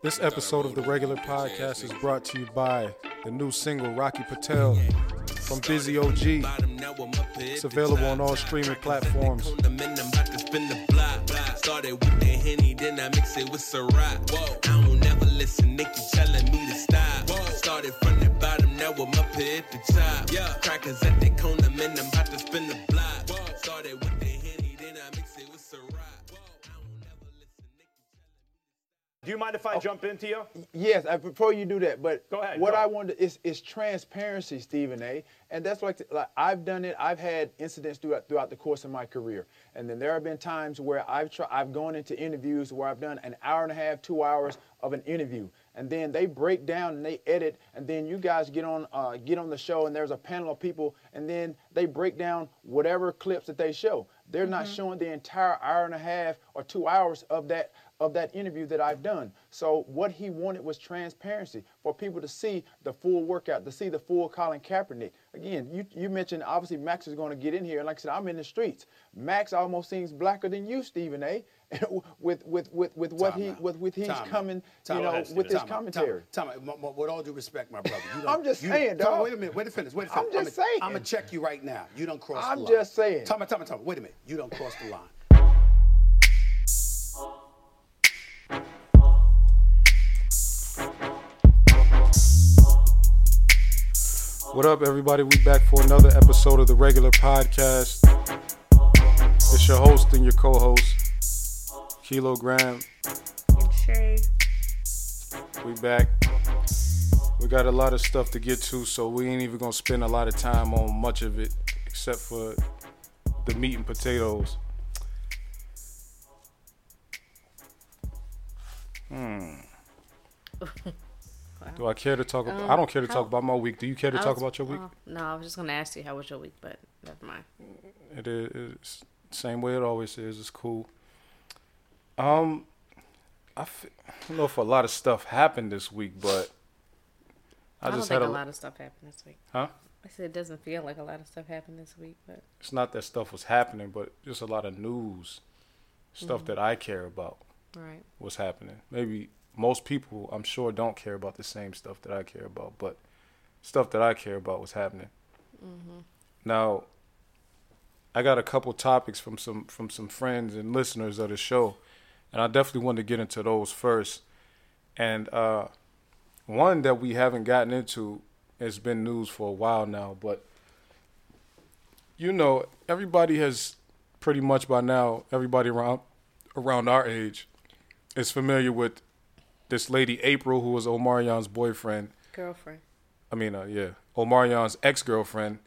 This episode of the regular podcast is brought to you by the new single Rocky Patel from BZZY OG. It's available on all streaming platforms. Started with the henny, then I mix it with. I don't never listen, telling me to stop. Started from the bottom, now I'm up here at the top. Crackers at the corner, man, I'm about to spin the block. Do you mind if I jump into you? Yes, I, before you do that, but Go ahead, what go. I wanted is is transparency, Stephen A. And that's like, like I've done it. I've had incidents throughout throughout the course of my career, and then there have been times where I've tried, I've gone into interviews where I've done an hour and a half, two hours of an interview, and then they break down and they edit, and then you guys get on uh, get on the show, and there's a panel of people, and then they break down whatever clips that they show. They're not showing the entire hour and a half or two hours of that of that interview that I've done. So what he wanted was transparency for people to see the full workout, to see the full Colin Kaepernick. Again, you, you mentioned obviously Max is going to get in here, and like I said, I'm in the streets. Max almost seems blacker than you, Stephen eh? A. with with with with what Time he out. with with he's Time coming, Time you know, with his commentary. Time out. Time out. M- m- With all due respect, my brother. You I'm just you, saying, dog. Wait a minute. Wait a finish. Wait a I'm finish. just saying. I'm gonna check you right now. You don't cross I'm the line. just saying. Time out. Time. Time. Wait a minute. You don't cross the line. What up, everybody? We back for another episode of the regular podcast. It's your host and your co-host, Kilogram. and Shay. We back. We got a lot of stuff to get to, so we ain't even gonna spend a lot of time on much of it, except for the meat and potatoes. Hmm. Do I care to talk about? I um, don't care to talk about my week. Do you care to I talk about your week? oh, no, I was just gonna ask you how was your week, but never mind. It is same way it always is. It's cool. Um, I, f- I don't know if a lot of stuff happened this week, but I, I, don't just think had a a, lot of stuff happened this week. huh? I said it doesn't feel like a lot of stuff happened this week, but It's not that stuff was happening, but just a lot of news, stuff mm-hmm. that I care about right. What's happening. Maybe most people, I'm sure, don't care about the same stuff that I care about, but stuff that I care about was happening. Now, I got a couple topics from some from some friends and listeners of the show, and I definitely want to get into those first. And uh, one that we haven't gotten into has been news for a while now, but you know, everybody has pretty much by now, everybody around around our age is familiar with this lady April, who was Omarion's boyfriend. Girlfriend. I mean, uh, yeah, Omarion's ex girlfriend,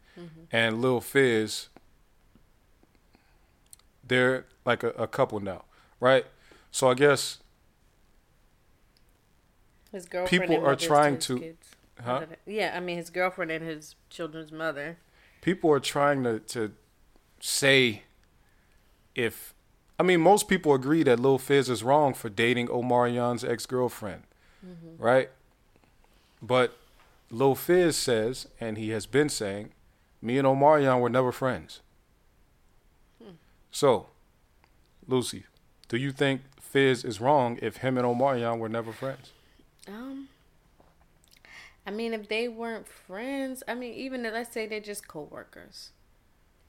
and Lil Fizz. They're like a, a couple now, right? So I guess, His girlfriend. People and are trying to- kids. huh? Yeah, I mean his girlfriend and his children's mother. people are trying to to say if I mean most people agree that Lil Fizz is wrong for dating Omarion's ex girlfriend, right? But Lil Fizz says, and he has been saying, me and Omarion were never friends. So, Lucy, do you think Fizz is wrong if him and Omarion were never friends? Um, I mean, if they weren't friends, I mean, even if, let's say they're just co-workers,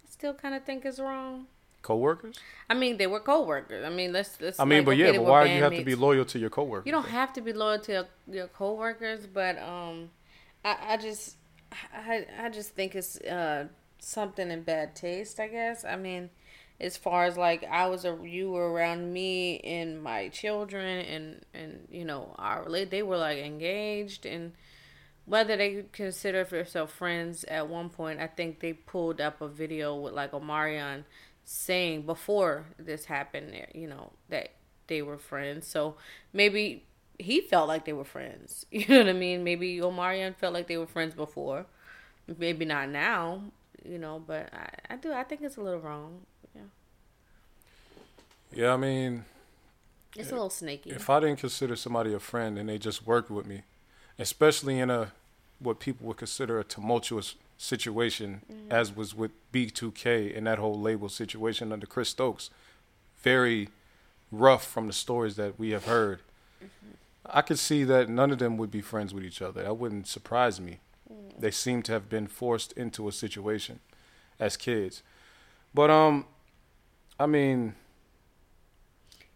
I still kind of think it's wrong. Co-workers? I mean, they were co-workers. I mean, let's let's. I mean, like, but okay, yeah, but why do you have to be loyal to your co-workers? You don't have to be loyal to your, your coworkers, but um, I, I just I I just think it's uh something in bad taste. I guess. I mean, as far as like I was a you were around me and my children and and you know our they were like engaged and whether they consider themselves friends at one point, I think they pulled up a video with like Omarion saying before this happened, eh, you know, that they were friends. So maybe he felt like they were friends. You know what I mean? Maybe Omarion felt like they were friends before. Maybe not now, you know, but I, I do I think it's a little wrong. Yeah. Yeah, I mean, It's a little snaky. if I didn't consider somebody a friend and they just worked with me, especially in a what people would consider a tumultuous situation, as was with B2K and that whole label situation under Chris Stokes, very rough from the stories that we have heard. I could see that none of them would be friends with each other. That wouldn't surprise me. They seem to have been forced into a situation as kids. But um I mean,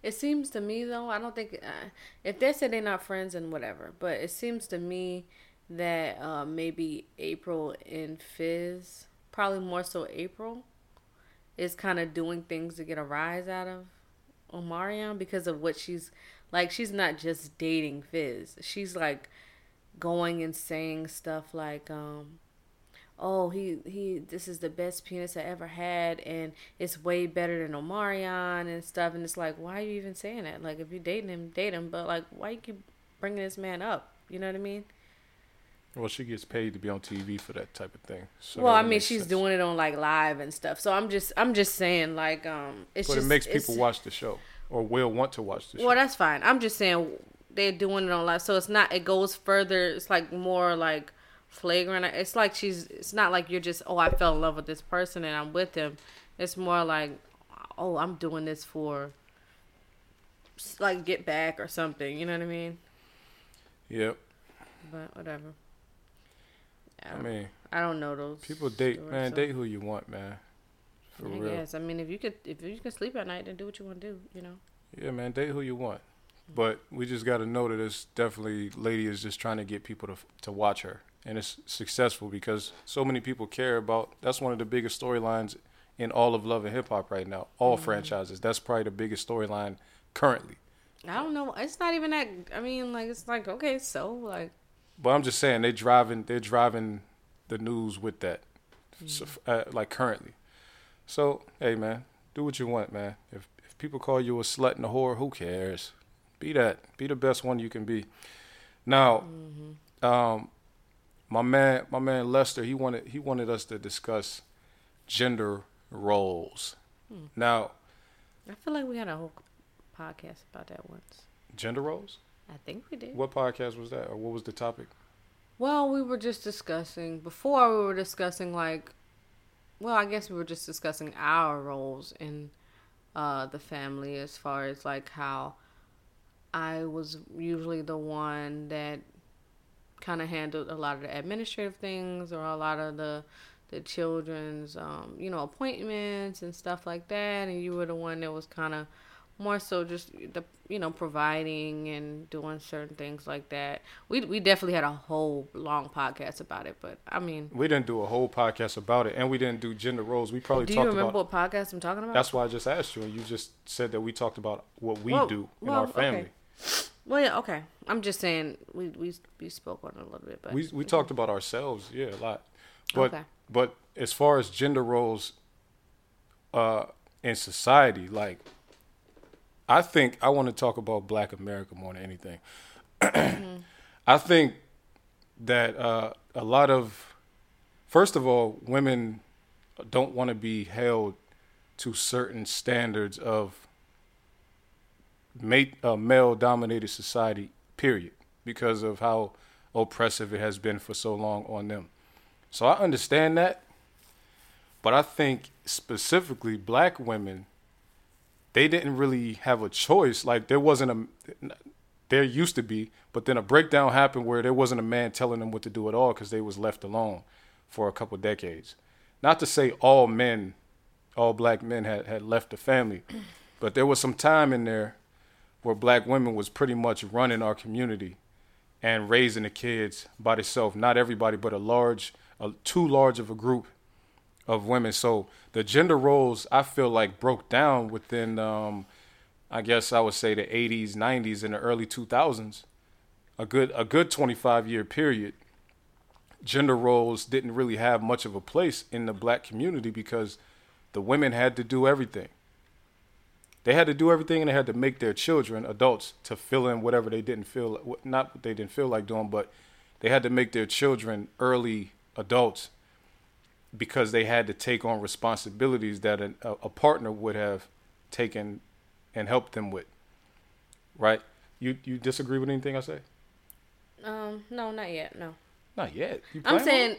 It seems to me though, I don't think uh, if they say they're not friends and whatever, but it seems to me that uh, maybe April and Fizz, probably more so April, is kind of doing things to get a rise out of Omarion because of what she's like. She's not just dating Fizz. She's like going and saying stuff like, um, oh he he this is the best penis I ever had and it's way better than Omarion and stuff and it's like why are you even saying that like if you're dating him date him but like why you keep bringing this man up you know what I mean well, she gets paid to be on TV for that type of thing. So well I mean she's sense. doing it on like live and stuff so I'm just I'm just saying like um it's But just it makes people watch the show or will want to watch the show. well that's fine I'm just saying they're doing it on live so it's not it goes further it's like more like flagrant it's like she's it's not like you're just oh I fell in love with this person and I'm with him it's more like oh I'm doing this for like get back or something you know what I mean Yep. but whatever I, I mean, I don't know those people date, stories, man, so- date who you want, man. For I real. guess I mean if you could if you can sleep at night then do what you want to do you know Yeah, man, date who you want. Mm-hmm. But we just got to know that it's definitely lady is just trying to get people to to watch her, and it's successful because so many people care about. That's one of the biggest storylines in all of love and hip hop right now. All mm-hmm. franchises. That's probably the biggest storyline currently. I don't know it's not even that I mean like it's like okay so like But I'm just saying they driving they're driving the news with that, so, uh, like currently. So hey man, do what you want, man. If if people call you a slut and a whore, who cares? Be that. Be the best one you can be. Now, um, my man, my man Lester, he wanted he wanted us to discuss gender roles. Now, I feel like we had a whole podcast about that once. gender roles. I think we did. What podcast was that, or what was the topic? Well, we were just discussing before we were discussing like well, I guess we were just discussing our roles in uh the family as far as like how I was usually the one that kind of handled a lot of the administrative things or a lot of the the children's um you know appointments and stuff like that and you were the one that was kind of more so just the you know providing and doing certain things like that. We we definitely had a whole long podcast about it, but I mean, We didn't do a whole podcast about it, and we didn't do gender roles. We probably do you remember about. what podcast I'm talking about? That's why I just asked you, and you just said that we talked about what we Well- do in well, our family. okay. well, yeah, okay. I'm just saying we we we spoke on it a little bit, but We we talked about ourselves, yeah, a lot. But Okay. but as far as gender roles, uh, in society, like, I think I want to talk about Black America more than anything. I think that uh, a lot of, first of all, women don't want to be held to certain standards of uh, male-dominated society. Period, because of how oppressive it has been for so long on them. So I understand that, but I think specifically black women, they didn't really have a choice. Like there wasn't a, there used to be, but then a breakdown happened where there wasn't a man telling them what to do at all because they was left alone for a couple decades. Not to say all men, all black men had, had left the family, but there was some time in there where black women was pretty much running our community and raising the kids by themselves. Not everybody, but a large, a, too large of a group of women. So the gender roles, I feel like broke down within, um, I guess I would say the 80s, 90s, and the early 2000s. A good, a good 25 year period. Gender roles didn't really have much of a place in the black community because the women had to do everything. They had to do everything and they had to make their children adults to fill in whatever they didn't feel not what they didn't feel like doing, but they had to make their children early adults because they had to take on responsibilities that a, a partner would have taken and helped them with. Right? You you disagree with anything I say? um, no, not yet. No, Not yet. I'm saying?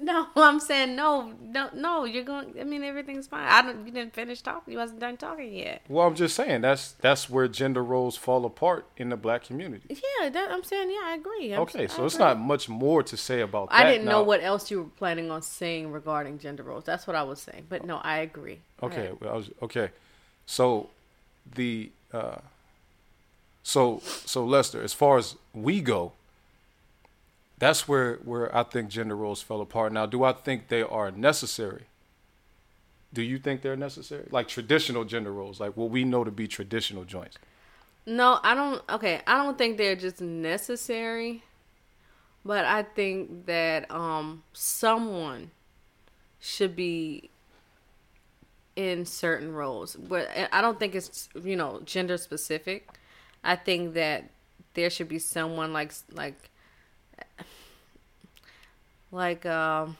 No, I'm saying no, no, no. You're going. I mean, everything's fine. I don't. You didn't finish talking. You wasn't done talking yet. Well, I'm just saying that's that's where gender roles fall apart in the black community. Yeah, that, I'm saying. Yeah, I agree. I'm, Okay, so I it's agree. not much more to say about that. I didn't know what else you were planning on saying regarding gender roles. That's what I was saying. But no, I agree. Okay, ahead. well, I was okay. So the uh so so Lester, as far as we go, that's where where I think gender roles fell apart. Now, do I think they are necessary? Do you think they're necessary? Like traditional gender roles, like what we know to be traditional joints. No, I don't. Okay, I don't think they're just necessary, but I think that um someone should be in certain roles. But I don't think it's you know gender specific. I think that there should be someone like like like um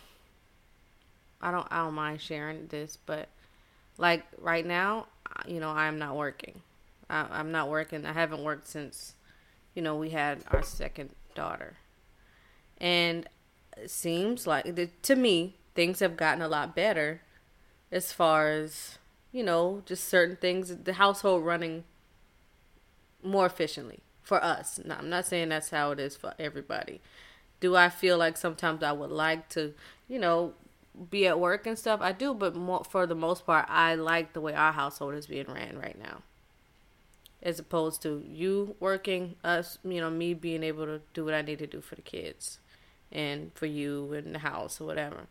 I don't I don't mind sharing this, but like right now, you know, I'm not working. I, I'm not working. I haven't worked since, you know, we had our second daughter, and it seems like to me things have gotten a lot better, as far as you know, just certain things, the household running more efficiently for us. Now, I'm not saying that's how it is for everybody. Do I feel like sometimes I would like to, you know, be at work and stuff? I do, but more, for the most part, I like the way our household is being ran right now. As opposed to you working, us, you know, me being able to do what I need to do for the kids and for you in the house or whatever.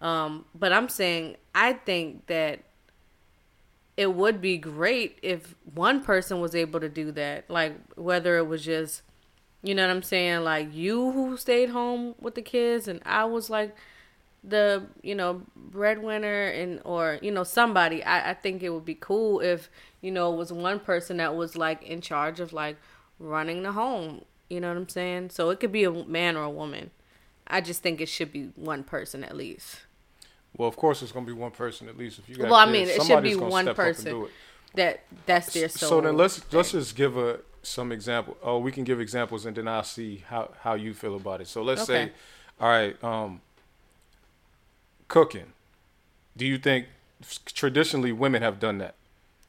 Um, but I'm saying, I think that it would be great if one person was able to do that. Like, whether it was just, you know what I'm saying? Like, you who stayed home with the kids, and I was like the, you know, breadwinner, and, or, you know, somebody. I, I think it would be cool if, you know, it was one person that was like in charge of like running the home. You know what I'm saying? So it could be a man or a woman. I just think it should be one person at least. Well, of course, it's gonna be one person at least. If you got Well, I kids, mean, it should somebody's be one step up and person. do it. That that's their So, then let's let's just give a some example. Oh, we can give examples, and then I'll see how how you feel about it. So let's Okay. say, all right, um, cooking. Do you think traditionally women have done that?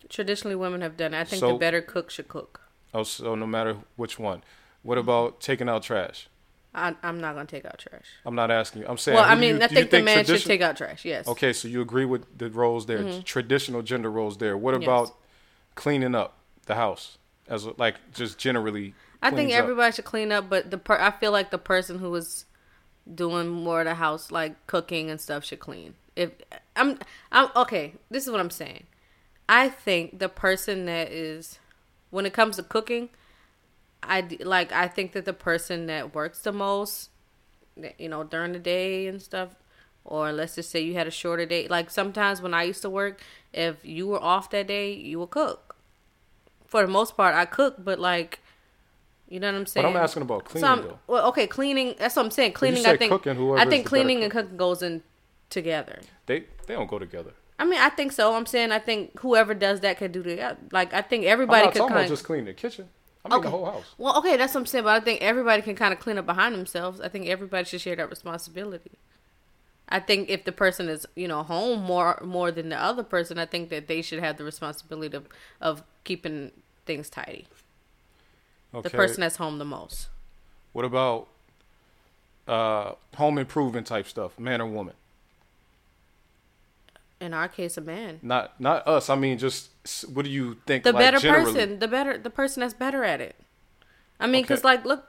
Traditionally, women have done. it. I think So- the better cook should cook. Oh, so no matter which one. What about taking out trash? I, I'm not gonna take out trash. I'm not asking you. I'm saying. Well, I mean, you- I think the man should take out trash. Yes. Okay, so you agree with the roles there, mm-hmm. traditional gender roles there. What Yes. about cleaning up the house as like just generally? I think cleans up? everybody should clean up, but the per- I feel like the person who is doing more of the house, like cooking and stuff, should clean. If I'm, I'm okay. This is what I'm saying. I think the person that is, when it comes to cooking, I like. I think that the person that works the most, you know, during the day and stuff, or let's just say you had a shorter day. Like sometimes when I used to work, if you were off that day, you would cook. For the most part, I cook, but like, you know what I'm saying. But I'm asking about cleaning Some- though. Well, okay, cleaning. That's what I'm saying. Cleaning. I think. cooking, I think cleaning and cooking goes in together. They they don't go together. I mean, I think so. I'm saying I think whoever does that can do the like. I think everybody I'm not could talking about just cleaning the kitchen. I mean the whole house. Well, okay, that's what I'm saying. But I think everybody can kind of clean up behind themselves. I think everybody should share that responsibility. I think if the person is, you know, home more more than the other person, I think that they should have the responsibility of of keeping things tidy. Okay. The person that's home the most. What about uh, home improvement type stuff, man or woman? In our case, a man. Not not us. I mean, just what do you think? the like, better generally? person the better the person that's better at it i mean because Okay. like look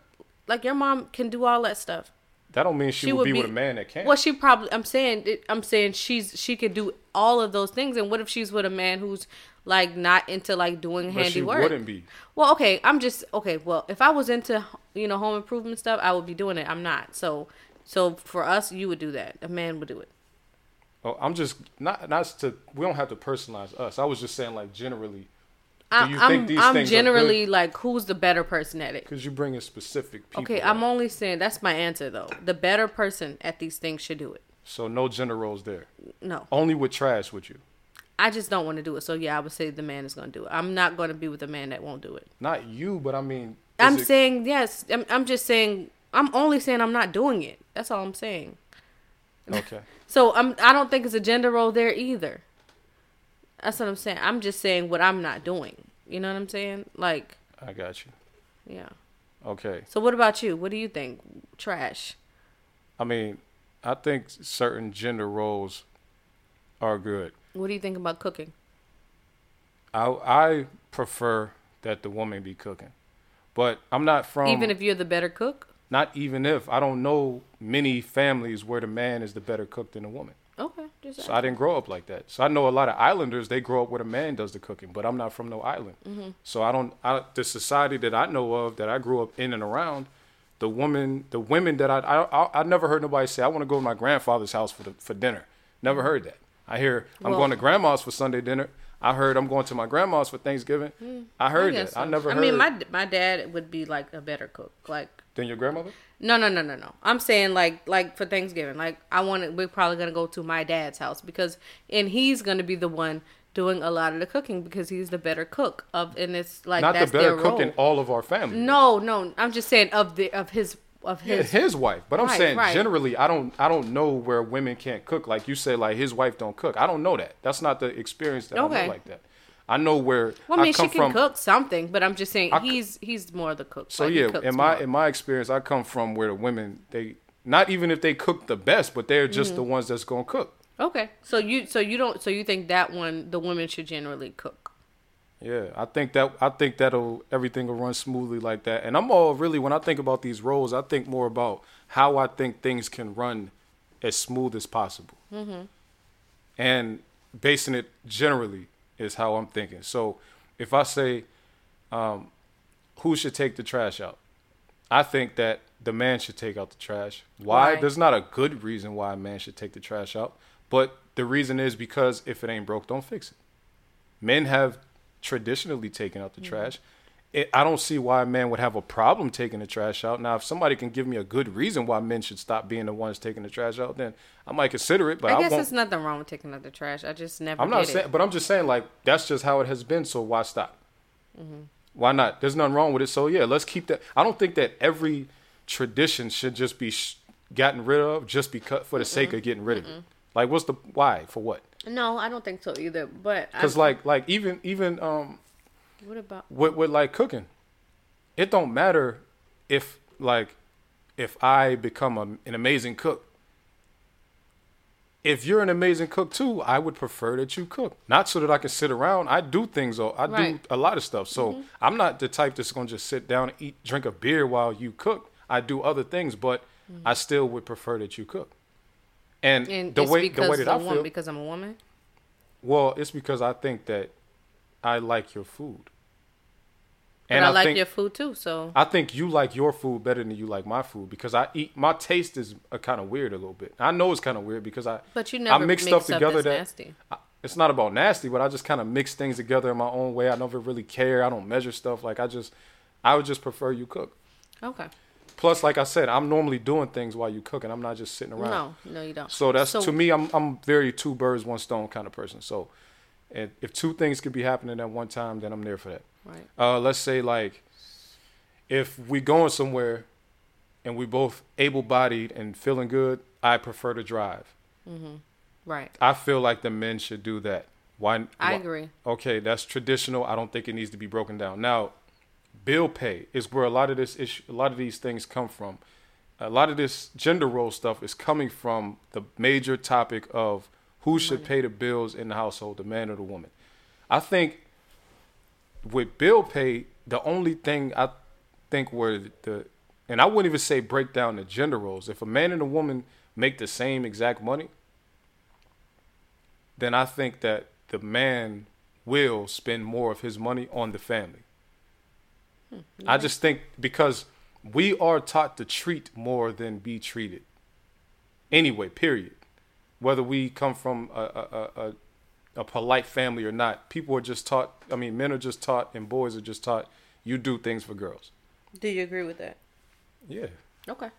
like your mom can do all that stuff That don't mean she, She would be, be- with a man that can't. well she probably i'm saying i'm saying she's she could do all of those things and what if she's with a man who's like not into like doing but she handiwork wouldn't be. well okay i'm just okay well if i was into you know home improvement stuff i would be doing it i'm not so so for us you would do that a man would do it Oh, I'm just not not to. We don't have to personalize us. I was just saying like generally. I, you i'm, think these I'm generally like who's the better person at it Because you bring in specific people. Okay. I'm only saying that's my answer though. The better person at these things should do it. So no gender roles there. No, Only with trash with you. I just don't want to do it. So yeah, I would say the man is going to do it. I'm not going to be with a man that won't do it. Not you, but I mean. I'm it- saying yes. I'm, I'm just saying. I'm only saying I'm not doing it. That's all I'm saying. Okay. So I'm I don't think it's a gender role there either. That's what I'm saying. I'm just saying what I'm not doing. You know what I'm saying? Like, I got you. yeah. Okay. So what about you? What do you think? Trash. I mean, I think certain gender roles are good. What do you think about cooking? I I prefer that the woman be cooking, but I'm not from Even if you're the better cook? Not even if I don't know many families where the man is the better cook than the woman. Okay. So I didn't grow up like that. So I know a lot of islanders. They grow up where a man does the cooking, but I'm not from no island. Mm-hmm. So I don't. I, the society that I know of, that I grew up in and around, the woman, the women that I, I, I, I never heard nobody say, "I want to go to my grandfather's house for the, for dinner." Never heard that. I hear I'm Well- going to grandma's for Sunday dinner. I heard I'm going to my grandma's for Thanksgiving. I heard guess that. I never I heard. mean, my my dad would be like a better cook. Like, than your grandmother. no, no, no, no, no. I'm saying like like for Thanksgiving. Like, I want to. We're probably gonna go to my dad's house because, and he's gonna be the one doing a lot of the cooking because he's the better cook of, and it's like Not the better cook in all of our family. No, no. I'm just saying of the of his of Yeah, his. his wife. But I'm Right, saying right. generally, I don't I don't know where women can't cook. Like you said, like his wife don't cook. I don't know that. That's not the experience that I know like that. I know where Well, I mean, come she can from. cook something, but I'm just saying I he's he's more of the cook. So Like, yeah, in my more. in my experience, I come from where the women they not even if they cook the best, but they're just Mm-hmm. the ones that's gonna cook. okay, so you so you don't so you think that one the women should generally cook. Yeah, I think that I think that'll everything will run smoothly like that. And I'm all really when I think about these roles, I think more about how I think things can run as smooth as possible. And basing it generally is how I'm thinking. So if I say, um, who should take the trash out? I think that the man should take out the trash. Why? Why? There's not a good reason why a man should take the trash out, but the reason is because if it ain't broke, don't fix it. Men have traditionally taken out the trash. It, I don't see why a man would have a problem taking the trash out. Now, if somebody can give me a good reason why men should stop being the ones taking the trash out, then I might consider it. But I, I guess there's nothing wrong with taking out the trash. I just never. I'm not saying, it. but I'm just saying like that's just how it has been. So why stop? Mm-hmm. Why not? There's nothing wrong with it. So yeah, let's keep that. I don't think that every tradition should just be sh- gotten rid of just because for the sake of getting rid of it. Like, what's the why for what? No, I don't think so either. But Because like like even even um what about? with with like cooking, it don't matter if like if I become a, an amazing cook. If you're an amazing cook too, I would prefer that you cook. Not so that I can sit around. I do things. I Right. do a lot of stuff. So mm-hmm. I'm not the type that's gonna just sit down and eat, drink a beer while you cook. I do other things, but mm-hmm. I still would prefer that you cook. And, And the way the way that a I woman, feel, because I'm a woman. well, it's because I think that I like your food. But I, like think, your food too. So I think you like your food better than you like my food because I eat my taste is uh, kind of weird a little bit. I know it's kind of weird because I But you I never mix mix stuff together that nasty. I- it's not about nasty, but I just kind of mix things together in my own way. I never really care. I don't measure stuff like I just I would just prefer you cook. okay. Plus, like I said, I'm normally doing things while you cooking. I'm not just sitting around. No, no, you don't. So that's So- to me, I'm I'm very two birds one stone kind of person. So, and if two things could be happening at one time, then I'm there for that. Right. Uh, let's say like, if we going somewhere, and we both able-bodied and feeling good, I prefer to drive. Right. I feel like the men should do that. Why? I agree. Okay, that's traditional. I don't think it needs to be broken down. Now, bill pay is where a lot of this issue, a lot of these things come from. A lot of this gender role stuff is coming from the major topic of who should pay the bills in the household, the man or the woman. I think with bill pay, the only thing I think where the and I wouldn't even say break down the gender roles. If a man and a woman make the same exact money, then I think that the man will spend more of his money on the family. Hmm, I just think because we are taught to treat more than be treated. Anyway, period. Whether we come from a, a, a, a, polite family or not, people are just taught. I mean, men are just taught, and boys are just taught. You do things for girls. Do you agree with that? Yeah. Okay.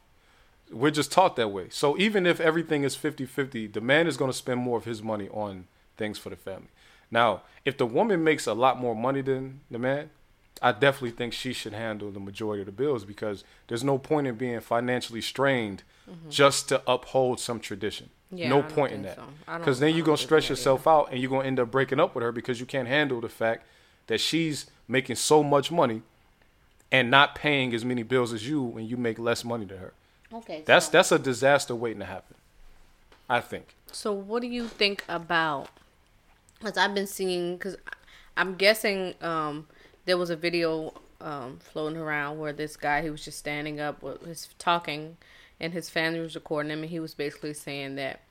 We're just taught that way. So even if everything is 50-50, the man is going to spend more of his money on things for the family. Now, if the woman makes a lot more money than the man, I definitely think she should handle the majority of the bills because there's no point in being financially strained mm-hmm. just to uphold some tradition. Yeah, no point in that. so. Because then you're gonna stress that yourself out and you're gonna end up breaking up with her because you can't handle the fact that she's making so much money and not paying as many bills as you when you make less money than her. Okay. That's so- that's a disaster waiting to happen. I think. So, what do you think about? Because I've been seeing, because I'm guessing um, there was a video um, floating around where this guy he was just standing up, with his talking, and his family was recording him, and he was basically saying that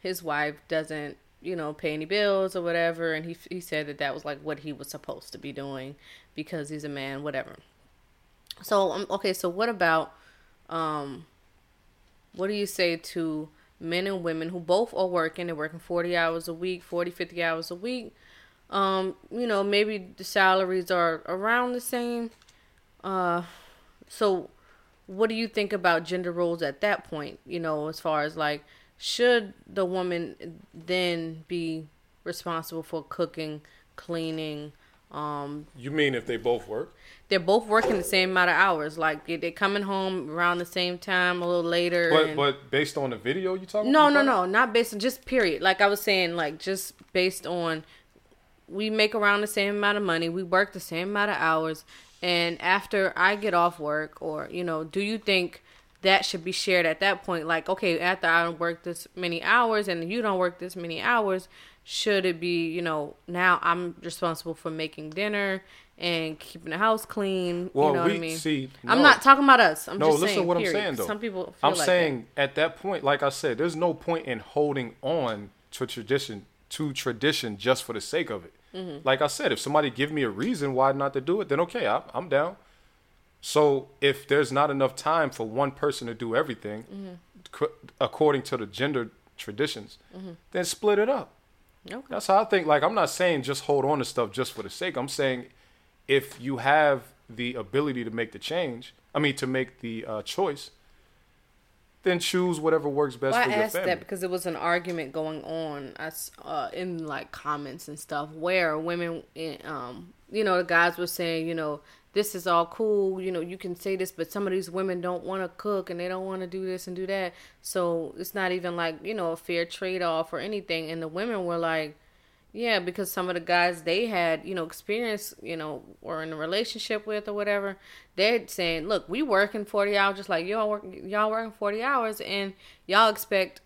his wife doesn't, you know, pay any bills or whatever, and he he said that that was like what he was supposed to be doing because he's a man, whatever. So, um, okay, so what about um, what do you say to men and women who both are working they're working 40 hours a week 40 50 hours a week um you know maybe the salaries are around the same uh so what do you think about gender roles at that point you know as far as like should the woman then be responsible for cooking cleaning um You mean if they both work? they're both working the same amount of hours like they- they're coming home around the same time a little later But and- but based on the video you talking about? no, no, no, not based on just period. Like I was saying, like just based on we make around the same amount of money, we work the same amount of hours, and after I get off work, or you know, do you think that should be shared at that point? Like, okay, after I don't work this many hours and you don't work this many hours, should it be, you know, now I'm responsible for making dinner and keeping the house clean? Well, you know we what I mean? see. I'm not talking about us. I'm No, just listen saying. to what period. I'm saying though. Some people. Feel I'm like that. saying at that point, like I said, there's no point in holding on to tradition to tradition just for the sake of it. Mm-hmm. Like I said, if somebody give me a reason why not to do it, then okay, I, I'm down. So if there's not enough time for one person to do everything, Mm-hmm. co- according to the gender traditions, then split it up. Okay. That's how I think. Like, I'm not saying just hold on to stuff just for the sake. I'm saying if you have the ability to make the change, I mean, to make the uh, choice, then choose whatever works best Well, I for your asked family. that because it was an argument going on as uh, in like comments and stuff where women, eh, um, you know, the guys were saying, you know, this is all cool, you know, you can say this, but some of these women don't want to cook and they don't want to do this and do that, so it's not even like you know a fair trade off or anything. And the women were like, yeah, because some of the guys they had, you know, experience, you know, or in a relationship with or whatever, they're saying, look, we working forty hours just like y'all work, y'all working forty hours, and y'all expect,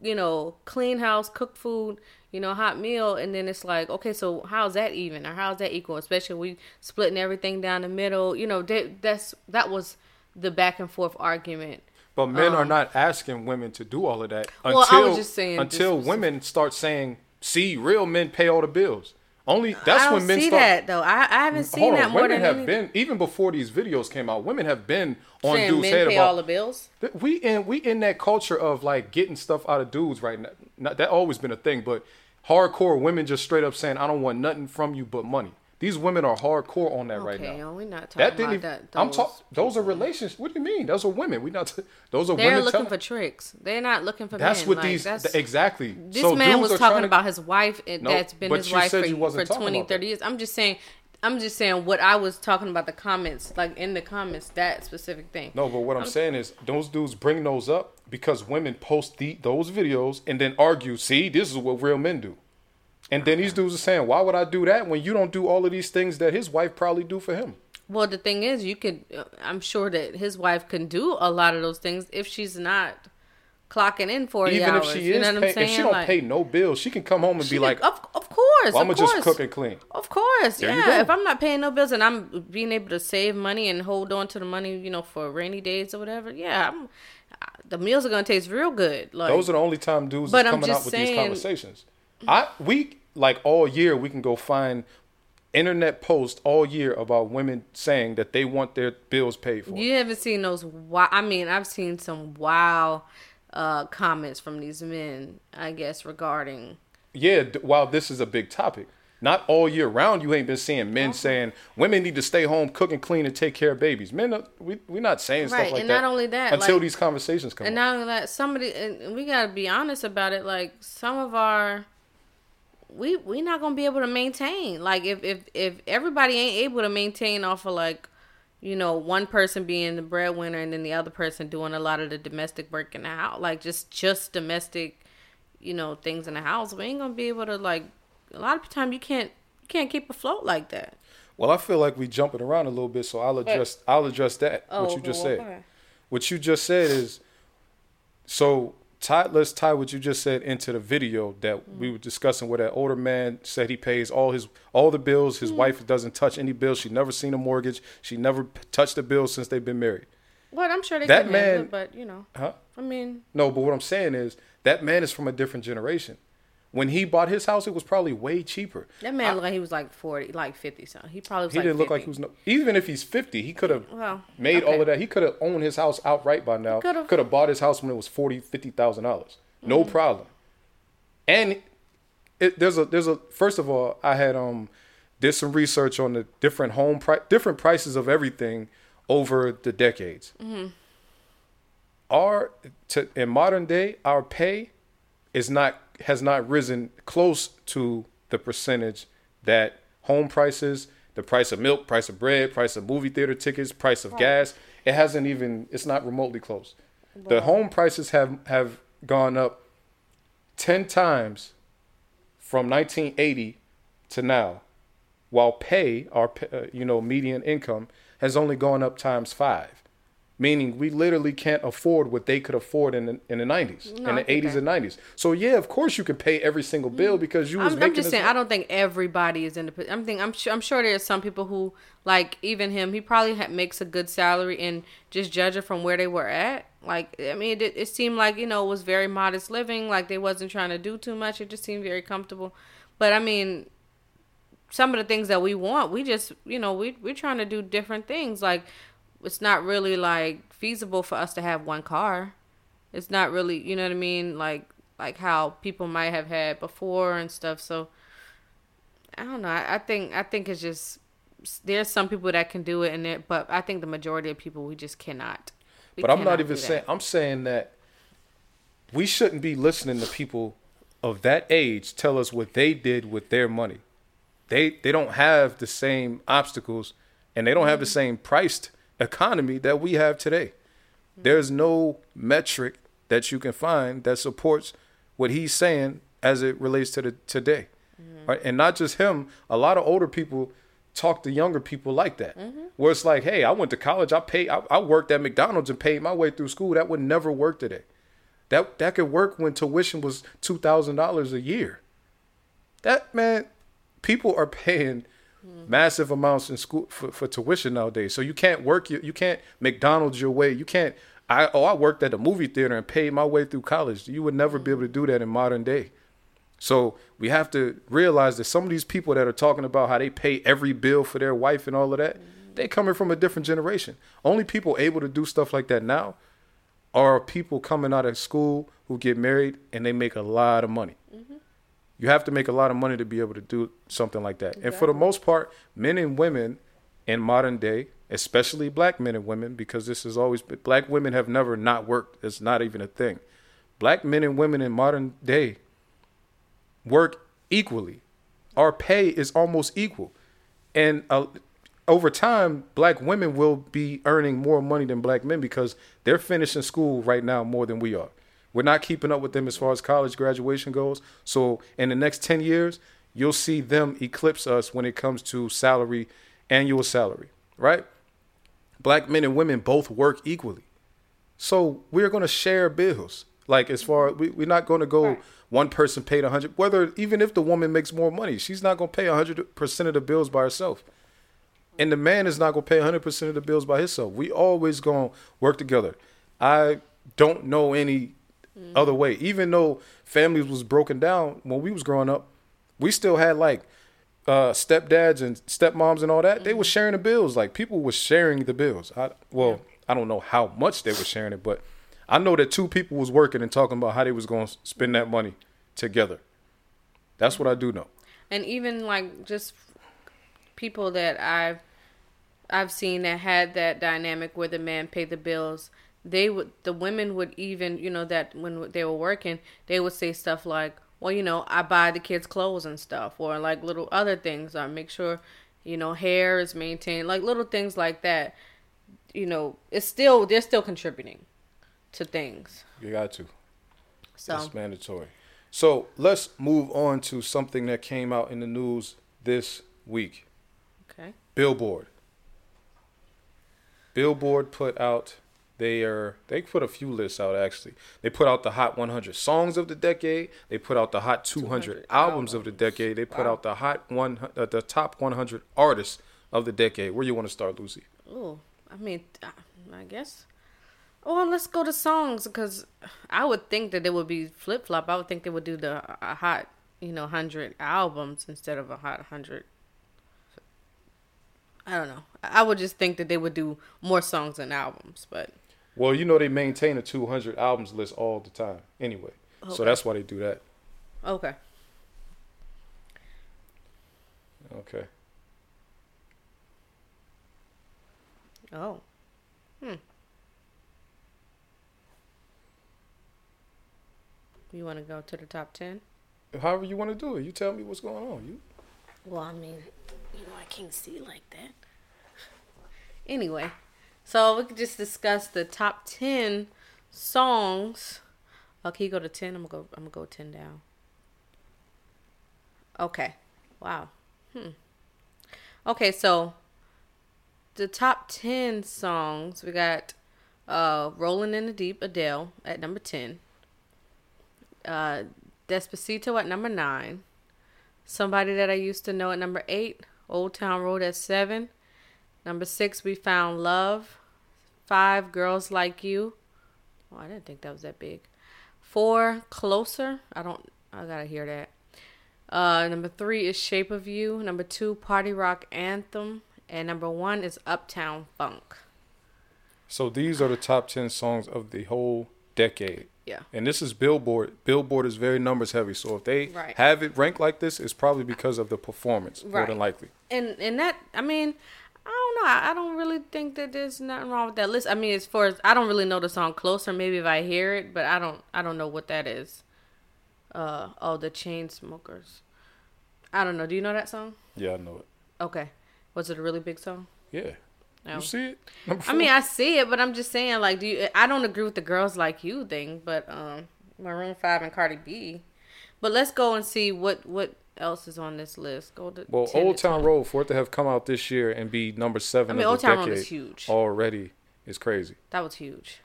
you know, clean house, cook food, you know, hot meal, and then it's like, okay, so how's that even or how's that equal? Especially we splitting everything down the middle, you know, that, that's that was the back and forth argument. But men are not asking women to do all of that Um, Well, I until was just saying until women start saying, "See, real men pay all the bills." Only that's when men see start. that though. I, I haven't seen Hold that on, more women than have anything. been even before these videos came out. Women have been on saying dudes' men head pay about all the bills. Th- We in we in that culture of like getting stuff out of dudes right now. Not, that always been a thing, but hardcore women just straight up saying, "I don't want nothing from you but money." These women are hardcore on that right now. well, we're not talking That didn't. about Even, that. I'm those talking. Those are relationships. What do you mean? Those are women. We not. those are women. They're women. looking for tricks. They're not looking for That's men. what Like, these. that's- th- exactly. This So man was talking to- about his wife and No, that's been his wife for, for talking 20, about 30 years. I'm just saying I'm just saying what I was talking about the comments, like in the comments, that specific thing. No, but what I'm saying is those dudes bring those up because women post the, those videos and then argue, see, this is what real men do. And then these dudes are saying, why would I do that when you don't do all of these things that his wife probably do for him? Well, the thing is, you could. I'm sure that his wife can do a lot of those things if she's not clocking in 40 Even hours. if she you is, know what I'm pay, if she don't Like, pay no bills, she can come home and be could- like, of, of course, well, I'm gonna course. just cook and clean. Of course, There yeah. If I'm not paying no bills and I'm being able to save money and hold on to the money, you know, for rainy days or whatever, yeah, I'm, the meals are gonna taste real good. Like Those are the only time dudes But is coming out just with these conversations. I we like all year we can go find internet posts all year about women saying that they want their bills paid for. you haven't seen those. Wow, I mean, I've seen some wow uh, comments from these men. I guess regarding yeah, d- while this is a big topic, not all year round, you ain't been seeing men saying women need to stay home, cook and clean, and take care of babies. Men, are, we we're not saying Right, stuff like and that. not only that, until like- these conversations come And up. not only that, somebody and we gotta be honest about it. Like some of our we we not gonna be able to maintain. Like if if if everybody ain't able to maintain off of like, you know, one person being the breadwinner and then the other person doing a lot of the domestic work in the house, like just just domestic, you know, things in the house, we ain't gonna be able to like. A lot of the time, you can't you can't keep afloat like that. Well, I feel like we jumping around a little bit, so I'll address I'll address that Oh, what you just well, said. What you just said is so tie let's tie what you just said into the video that mm. we were discussing where that older man said he pays all his all the bills, his mm. wife doesn't touch any bills, she never seen a mortgage, she never touched a bill since they've been married. But I'm sure they That man- it, but you know, Huh? I mean, No, but what I'm saying is that man is from a different generation. When he bought his house, it was probably way cheaper. that man looked like he was like forty, like fifty something. He probably was He like didn't look like he was no. Even if he's fifty, he could have Well, made all of that. He could have owned his house outright by now. Could have bought his house when it was forty, fifty thousand dollars. No Mm-hmm. problem. And it, there's a there's a first of all, I had um did some research on the different home pri- different prices of everything over the decades. Mm-hmm. Our to, in modern day, our pay is not has not risen close to the percentage that home prices, the price of milk, price of bread, price of movie theater tickets, price of gas, it hasn't even it's not remotely close. The home prices have have gone up 10 times from 1980 to now while pay our uh, you know median income has only gone up times 5 meaning we literally can't afford what they could afford in the, in the 90s No, in the 80s that. and 90s so yeah of course you can pay every single bill mm. because you was I'm, making I'm just saying. money. I don't think everybody is in the. I'm think. I'm sure. I'm sure there's some people who like even him. He probably ha- makes a good salary, and just judging from where they were at, like I mean, it, it seemed like you know it was very modest living. Like they wasn't trying to do too much. It just seemed very comfortable. But I mean, some of the things that we want, we just you know we we're trying to do different things. Like it's not really like feasible for us to have one car. It's not really, you know what I mean, like like how people might have had before and stuff. So I don't know. I, I think I think it's just there's some people that can do it, and there, but I think the majority of people we just cannot. We but I'm cannot not even saying I'm saying that we shouldn't be listening to people of that age tell us what they did with their money. They they don't have the same obstacles and they don't have the Mm-hmm. same priced economy that we have today. There's no metric that you can find that supports what he's saying as it relates to the today. Mm-hmm. Right? And not just him, a lot of older people talk to younger people like that. Mm-hmm. Where it's like, hey, I went to college, I paid I, I worked at McDonald's and paid my way through school. That would never work today. That that could work when tuition was two thousand dollars a year. That man, people are paying massive amounts in school for, for tuition nowadays. So you can't work you you can't McDonald's your way. You can't I oh I worked at a movie theater and paid my way through college. You would never be able to do that in modern day. So we have to realize that some of these people that are talking about how they pay every bill for their wife and all of that, they coming from a different generation. Only people able to do stuff like that now are people coming out of school who get married and they make a lot of money. You have to make a lot of money to be able to do something like that. And for the most part, men and women in modern day, especially black men and women, because this has always been black women have never not worked. It's not even a thing. Black men and women in modern day work equally. Our pay is almost equal. And uh, over time, black women will be earning more money than black men because they're finishing school right now more than we are. We're not keeping up with them as far as college graduation goes. So in the next 10 years, you'll see them eclipse us when it comes to salary, annual salary, right? Black men and women both work equally. So we're going to share bills. Like as far we, we're not going to go one person paid a hundred. Whether even if the woman makes more money, she's not going to pay a hundred percent of the bills by herself, and the man is not going to pay a hundred percent of the bills by himself. We always going to work together. I don't know any other way. Even though families was broken down when we was growing up, we still had like uh, stepdads and stepmoms and all that. They were sharing the bills. Like people were sharing the bills. I, well, I don't know how much they were sharing it, but I know that two people was working and talking about how they was going to spend that money together. That's what I do know. and even like just people that I've I've seen that had that dynamic where the man paid the bills. They would the women would even you know that when they were working they would say stuff like, well, you know, I buy the kids clothes and stuff, or like little other things. I make sure, you know, hair is maintained, like little things like that. You know, it's still they're still contributing to things. You got to. So It's mandatory. So let's move on to something that came out in the news this week. okay, Billboard. Billboard put out their they put a few lists out actually. They put out the hot 100 songs of the decade. They put out the hot 200, 200 albums of the decade. They put Wow. out the hot one uh, the top 100 artists of the decade. Where you want to start, Lucy? oh, I mean, uh, I guess. Well, let's go to songs because I would think that it would be flip flop. I would think they would do the a hot, you know, hundred albums instead of a hot hundred. I don't know. I would just think that they would do more songs than albums, but Well, you know they maintain a 200 albums list all the time anyway. So that's why they do that. okay. Okay. Oh. Hmm. You want to go to the top 10? However you want to do it. You tell me what's going on. You Well, I mean, you know, I can't see like that. Anyway, so we could just discuss the top 10 songs. Okay, go to 10? I'm to go I'm to go 10 down. Okay. Wow. Hmm. Okay, so the top 10 songs, we got uh Rolling in the Deep Adele at number 10. Uh Despacito at number 9. Somebody that I used to know at number 8. Old Town Road at 7. Number 6 We Found Love. 5 Girls Like You. Oh, I didn't think that was that big. 4 Closer. I don't I got to hear that. Uh, number three is Shape of You. Number two, Party Rock Anthem. And number one is Uptown Funk. So these are the top 10 songs of the whole decade. Yeah. And this is Billboard. Billboard is very numbers heavy. So if they Right. have it ranked like this, it's probably because of the performance, right. more than likely. And and that I mean, I don't know. I, I don't really think that there's nothing wrong with that list. I mean, as far as I don't really know the song closer. Maybe if I hear it, but I don't. I don't know what that is. Uh oh, the chain smokers. I don't know. Do you know that song? Yeah, I know it. Okay. Was it a really big song? Yeah. No. You see it? I mean, I see it, but I'm just saying, like, do you? I don't agree with the girls like you thing, but um, Maroon Five and Cardi B. But let's go and see what what else is on this list. Go to well, 10 Old Town 20. Road, for it to have come out this year and be number seven I mean, Old Town Road is huge. already It's crazy. That was huge.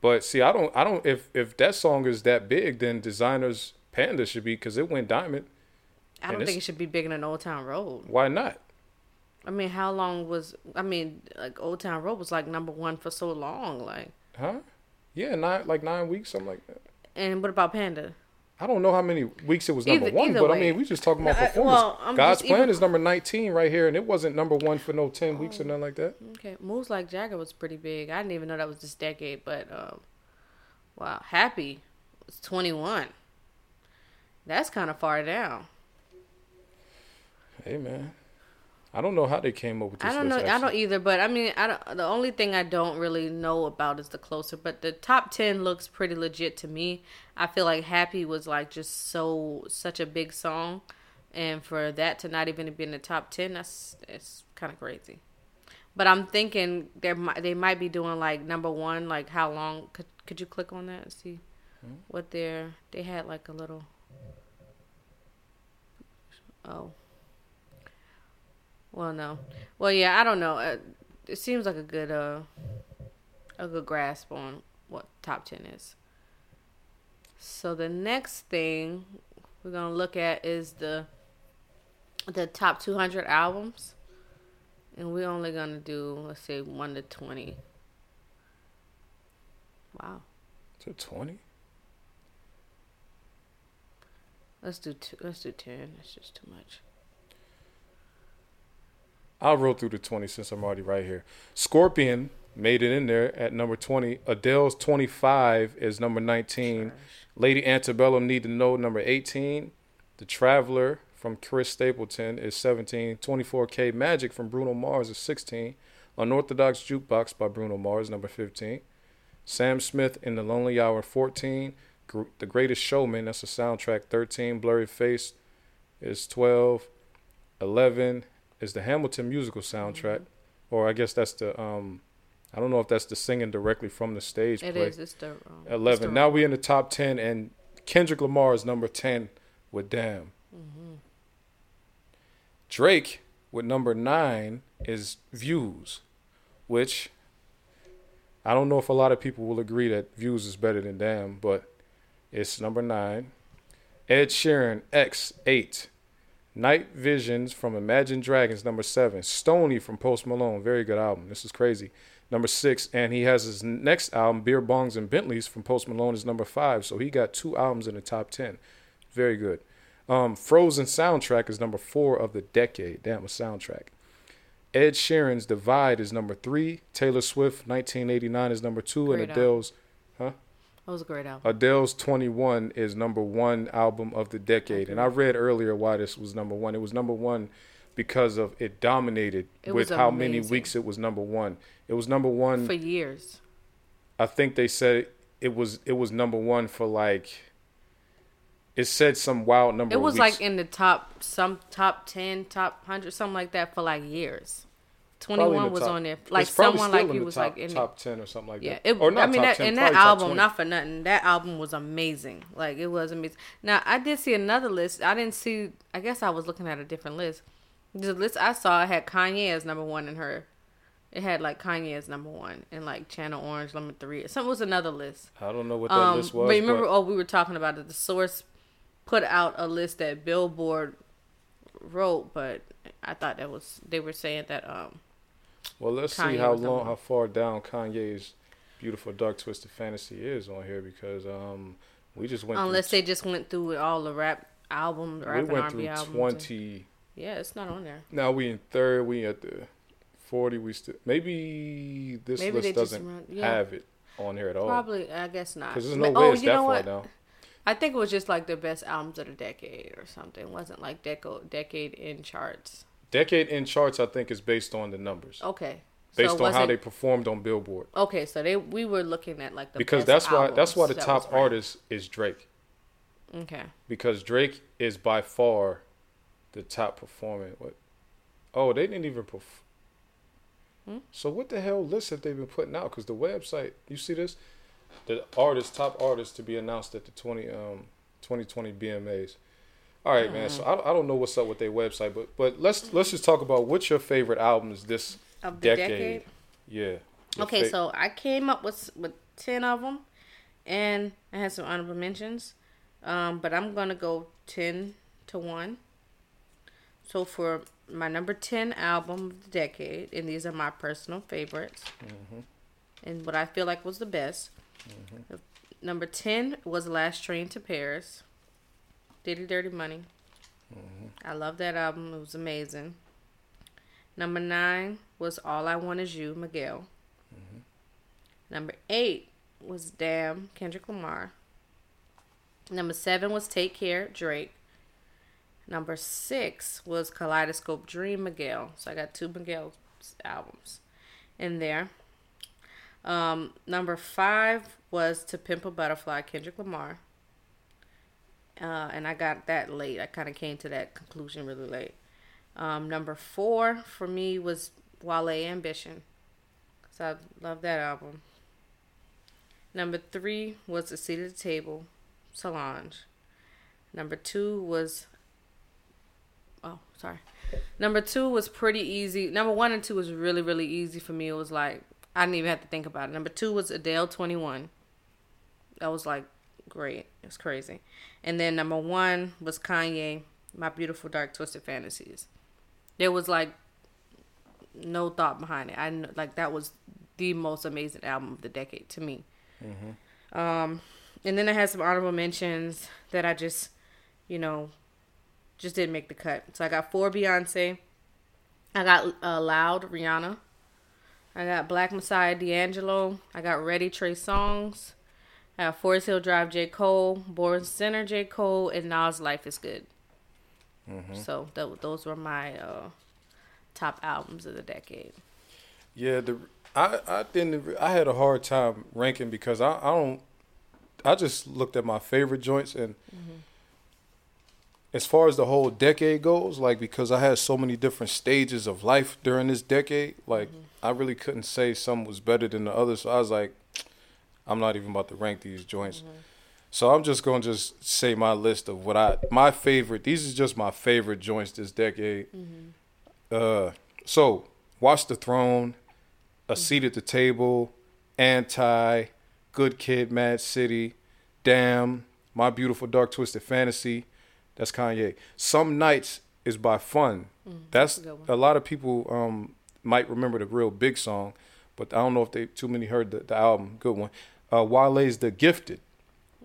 But see, I don't, I don't. If if that song is that big, then Desiigner's Panda should be because it went diamond. I don't think it should be bigger than Old Town Road. Why not? I mean, how long was? I mean, like Old Town Road was like number one for so long. Like, Huh? Yeah, nine like nine weeks, something like that. and what about Panda? I don't know how many weeks it was number Either- one, either but I mean, we just talking about No, I- performance. well, God's plan even- is number nineteen right here, and it wasn't number one for no ten weeks or nothing like that. Okay, moves like Jagger was pretty big. I didn't even know that was this decade, but um, wow, Happy was twenty one. That's kind of far down. Hey man, I don't know how they came up with this. I don't know. I don't either. But I mean, I don't. The only thing I don't really know about is the closer. But the top ten looks pretty legit to me. I feel like Happy was like just so such a big song, and for that to not even be in the top ten, that's it's kind of crazy. But I'm thinking there they might be doing like number one, like how long? Could could you click on that and see hmm? what they're they had like a little. Oh. Well, no. Well, yeah, I don't know. Uh, it seems like a good uh a good grasp on what top 10 is. So the next thing we're going to look at is the the top 200 albums. And we're only going to do let's say 1 to 20. Wow. To twenty. Let's do two, let's do 10. That's just too much. I'll roll through the 20 since I'm already right here. Scorpion made it in there at number 20. Adele's 25 is number 19. Lady Antebellum Need to Know, number 18. The Traveler from Chris Stapleton is 17. 24K Magic from Bruno Mars is 16. Unorthodox Jukebox by Bruno Mars, number 15. Sam Smith in The Lonely Hour, 14. Gr- The Greatest Showman. That's a soundtrack. Thirteen. Blurry Face is twelve. Eleven is the Hamilton musical soundtrack, Mm-hmm. or I guess that's the um, I don't know if that's the singing directly from the stage It play. is. It's the um, it's the- Eleven. Now we're in the top ten, and Kendrick Lamar is number ten with "Damn." Mm-hmm. Drake with number nine is "Views," which I don't know if a lot of people will agree that "Views" is better than "Damn," but it's number nine. Ed Sheeran X eight. Night Visions from Imagine Dragons, number seven. Stoney from Post Malone, very good album. This is crazy. Number six, and he has his next album, Beer Bongs and Bentleys from Post Malone, is number five. So he got two albums in the top ten. Very good. Um, Frozen soundtrack is number four of the decade. Damn, a soundtrack. Ed Sheeran's Divide is number three. Taylor Swift 1989 is number two, Great and. Adele's That was a great album. Adele's 21 is number one album of the decade. And I read earlier why this was number one. It was number one because of it dominated It with how many weeks it was number one. It was number one. For years. I think they said it was it was number one for like. It said some wild number. It was like in the top, some top ten, top hundred, something like that for like years. Twenty one was top- on there, like someone like the was top, like in top ten or something like Yeah, that. it, or not I mean that 10, in that album, not for nothing. That album was amazing. Like it was amazing. Now I did see another list. I didn't see. I guess I was looking at a different list. The list I saw had Kanye as number one in her. It had like Kanye as number one and like Channel Orange number three. Something was another list. I don't know what that Um, list was. but remember, but oh, we were talking about it. The source put out a list that Billboard wrote, but I thought that was they were saying that um well, let's see how long, how far down Kanye's "Beautiful Dark Twisted Fantasy" is on here because um we just went unless they just went through all the rap albums, rap we went through albums. and- twenty. Yeah, it's not on there. Now we in third. We at the forty. We still maybe this Maybe list doesn't run- yeah. have it on here at all. Probably, I guess not. Because there's no way oh, it's you that know far what? down. I think it was just like the best albums of the decade or something. It wasn't like deco decade in charts. Decade in charts, I think, is based on the numbers, Okay. based so on how they performed on Billboard. Okay, so they we were looking at like the Because that's why that's why the that top artist is Drake. Okay. Because Drake is by far the top performing. What? Oh, they didn't even perform. Hmm? So what the hell list have they been putting out? Because the website, you see this, the artist, top artist to be announced at the twenty um twenty twenty BMAs. All right, man. So I, I don't know what's up with their website, but but let's let's just talk about what's your favorite albums this Of the decade. decade? Yeah. Your Okay, fa- so I came up with with ten of them, and I had some honorable mentions. Um, but I'm gonna go ten to one. So for my number ten album of the decade, and these are my personal favorites, mm-hmm. and what I feel like was the best. Mm-hmm. Uh, number ten was "Last Train to Paris." Diddy Dirty Money. I love that album. It was amazing. Number nine was All I Want Is You, Miguel. Number eight was Damn, Kendrick Lamar. Number seven was Take Care, Drake. Number six was Kaleidoscope Dream, Miguel. So I got two Miguel albums in there. Um, number five was To Pimp a Butterfly, Kendrick Lamar. Uh, and I got that late. I kind of came to that conclusion really late. Um, number four for me was Wale Ambition. So I love that album. Number three was The Seat at the Table, Solange. Number two was. Oh, sorry. Number two was pretty easy. Number one and two was really, really easy for me. It was like, I didn't even have to think about it. Number two was Adele 21. That was like great. It was crazy. And then number one was Kanye, My Beautiful Dark Twisted Fantasies. There was like no thought behind it. I like that was the most amazing album of the decade to me. Um, and then I had some honorable mentions that I just, you know, just didn't make the cut. So I got four Beyonce. I got uh, Loud Rihanna. I got Black Messiah D'Angelo. I got Ready Trey Songz. I got Forest Hill Drive J Cole, Born Sinner J Cole, and Nas Life is Good. Mm-hmm. So th- those were my uh, top albums of the decade. Yeah, the I I didn't I had a hard time ranking because I, I don't I just looked at my favorite joints and mm-hmm. as far as the whole decade goes, like because I had so many different stages of life during this decade, like mm-hmm. I really couldn't say some was better than the other. So I was like, I'm not even about to rank these joints. So I'm just gonna just say my list of what I my favorite. These is just my favorite joints this decade. Uh, so Watch the Throne, A Seat at the Table, Anti, Good Kid, Mad City, Damn, My Beautiful Dark Twisted Fantasy. That's Kanye. Some Nights is by Fun. That's a a lot of people um, might remember the real big song, but I don't know if they too many heard the, the album. Good one. Uh, Wale's The Gifted.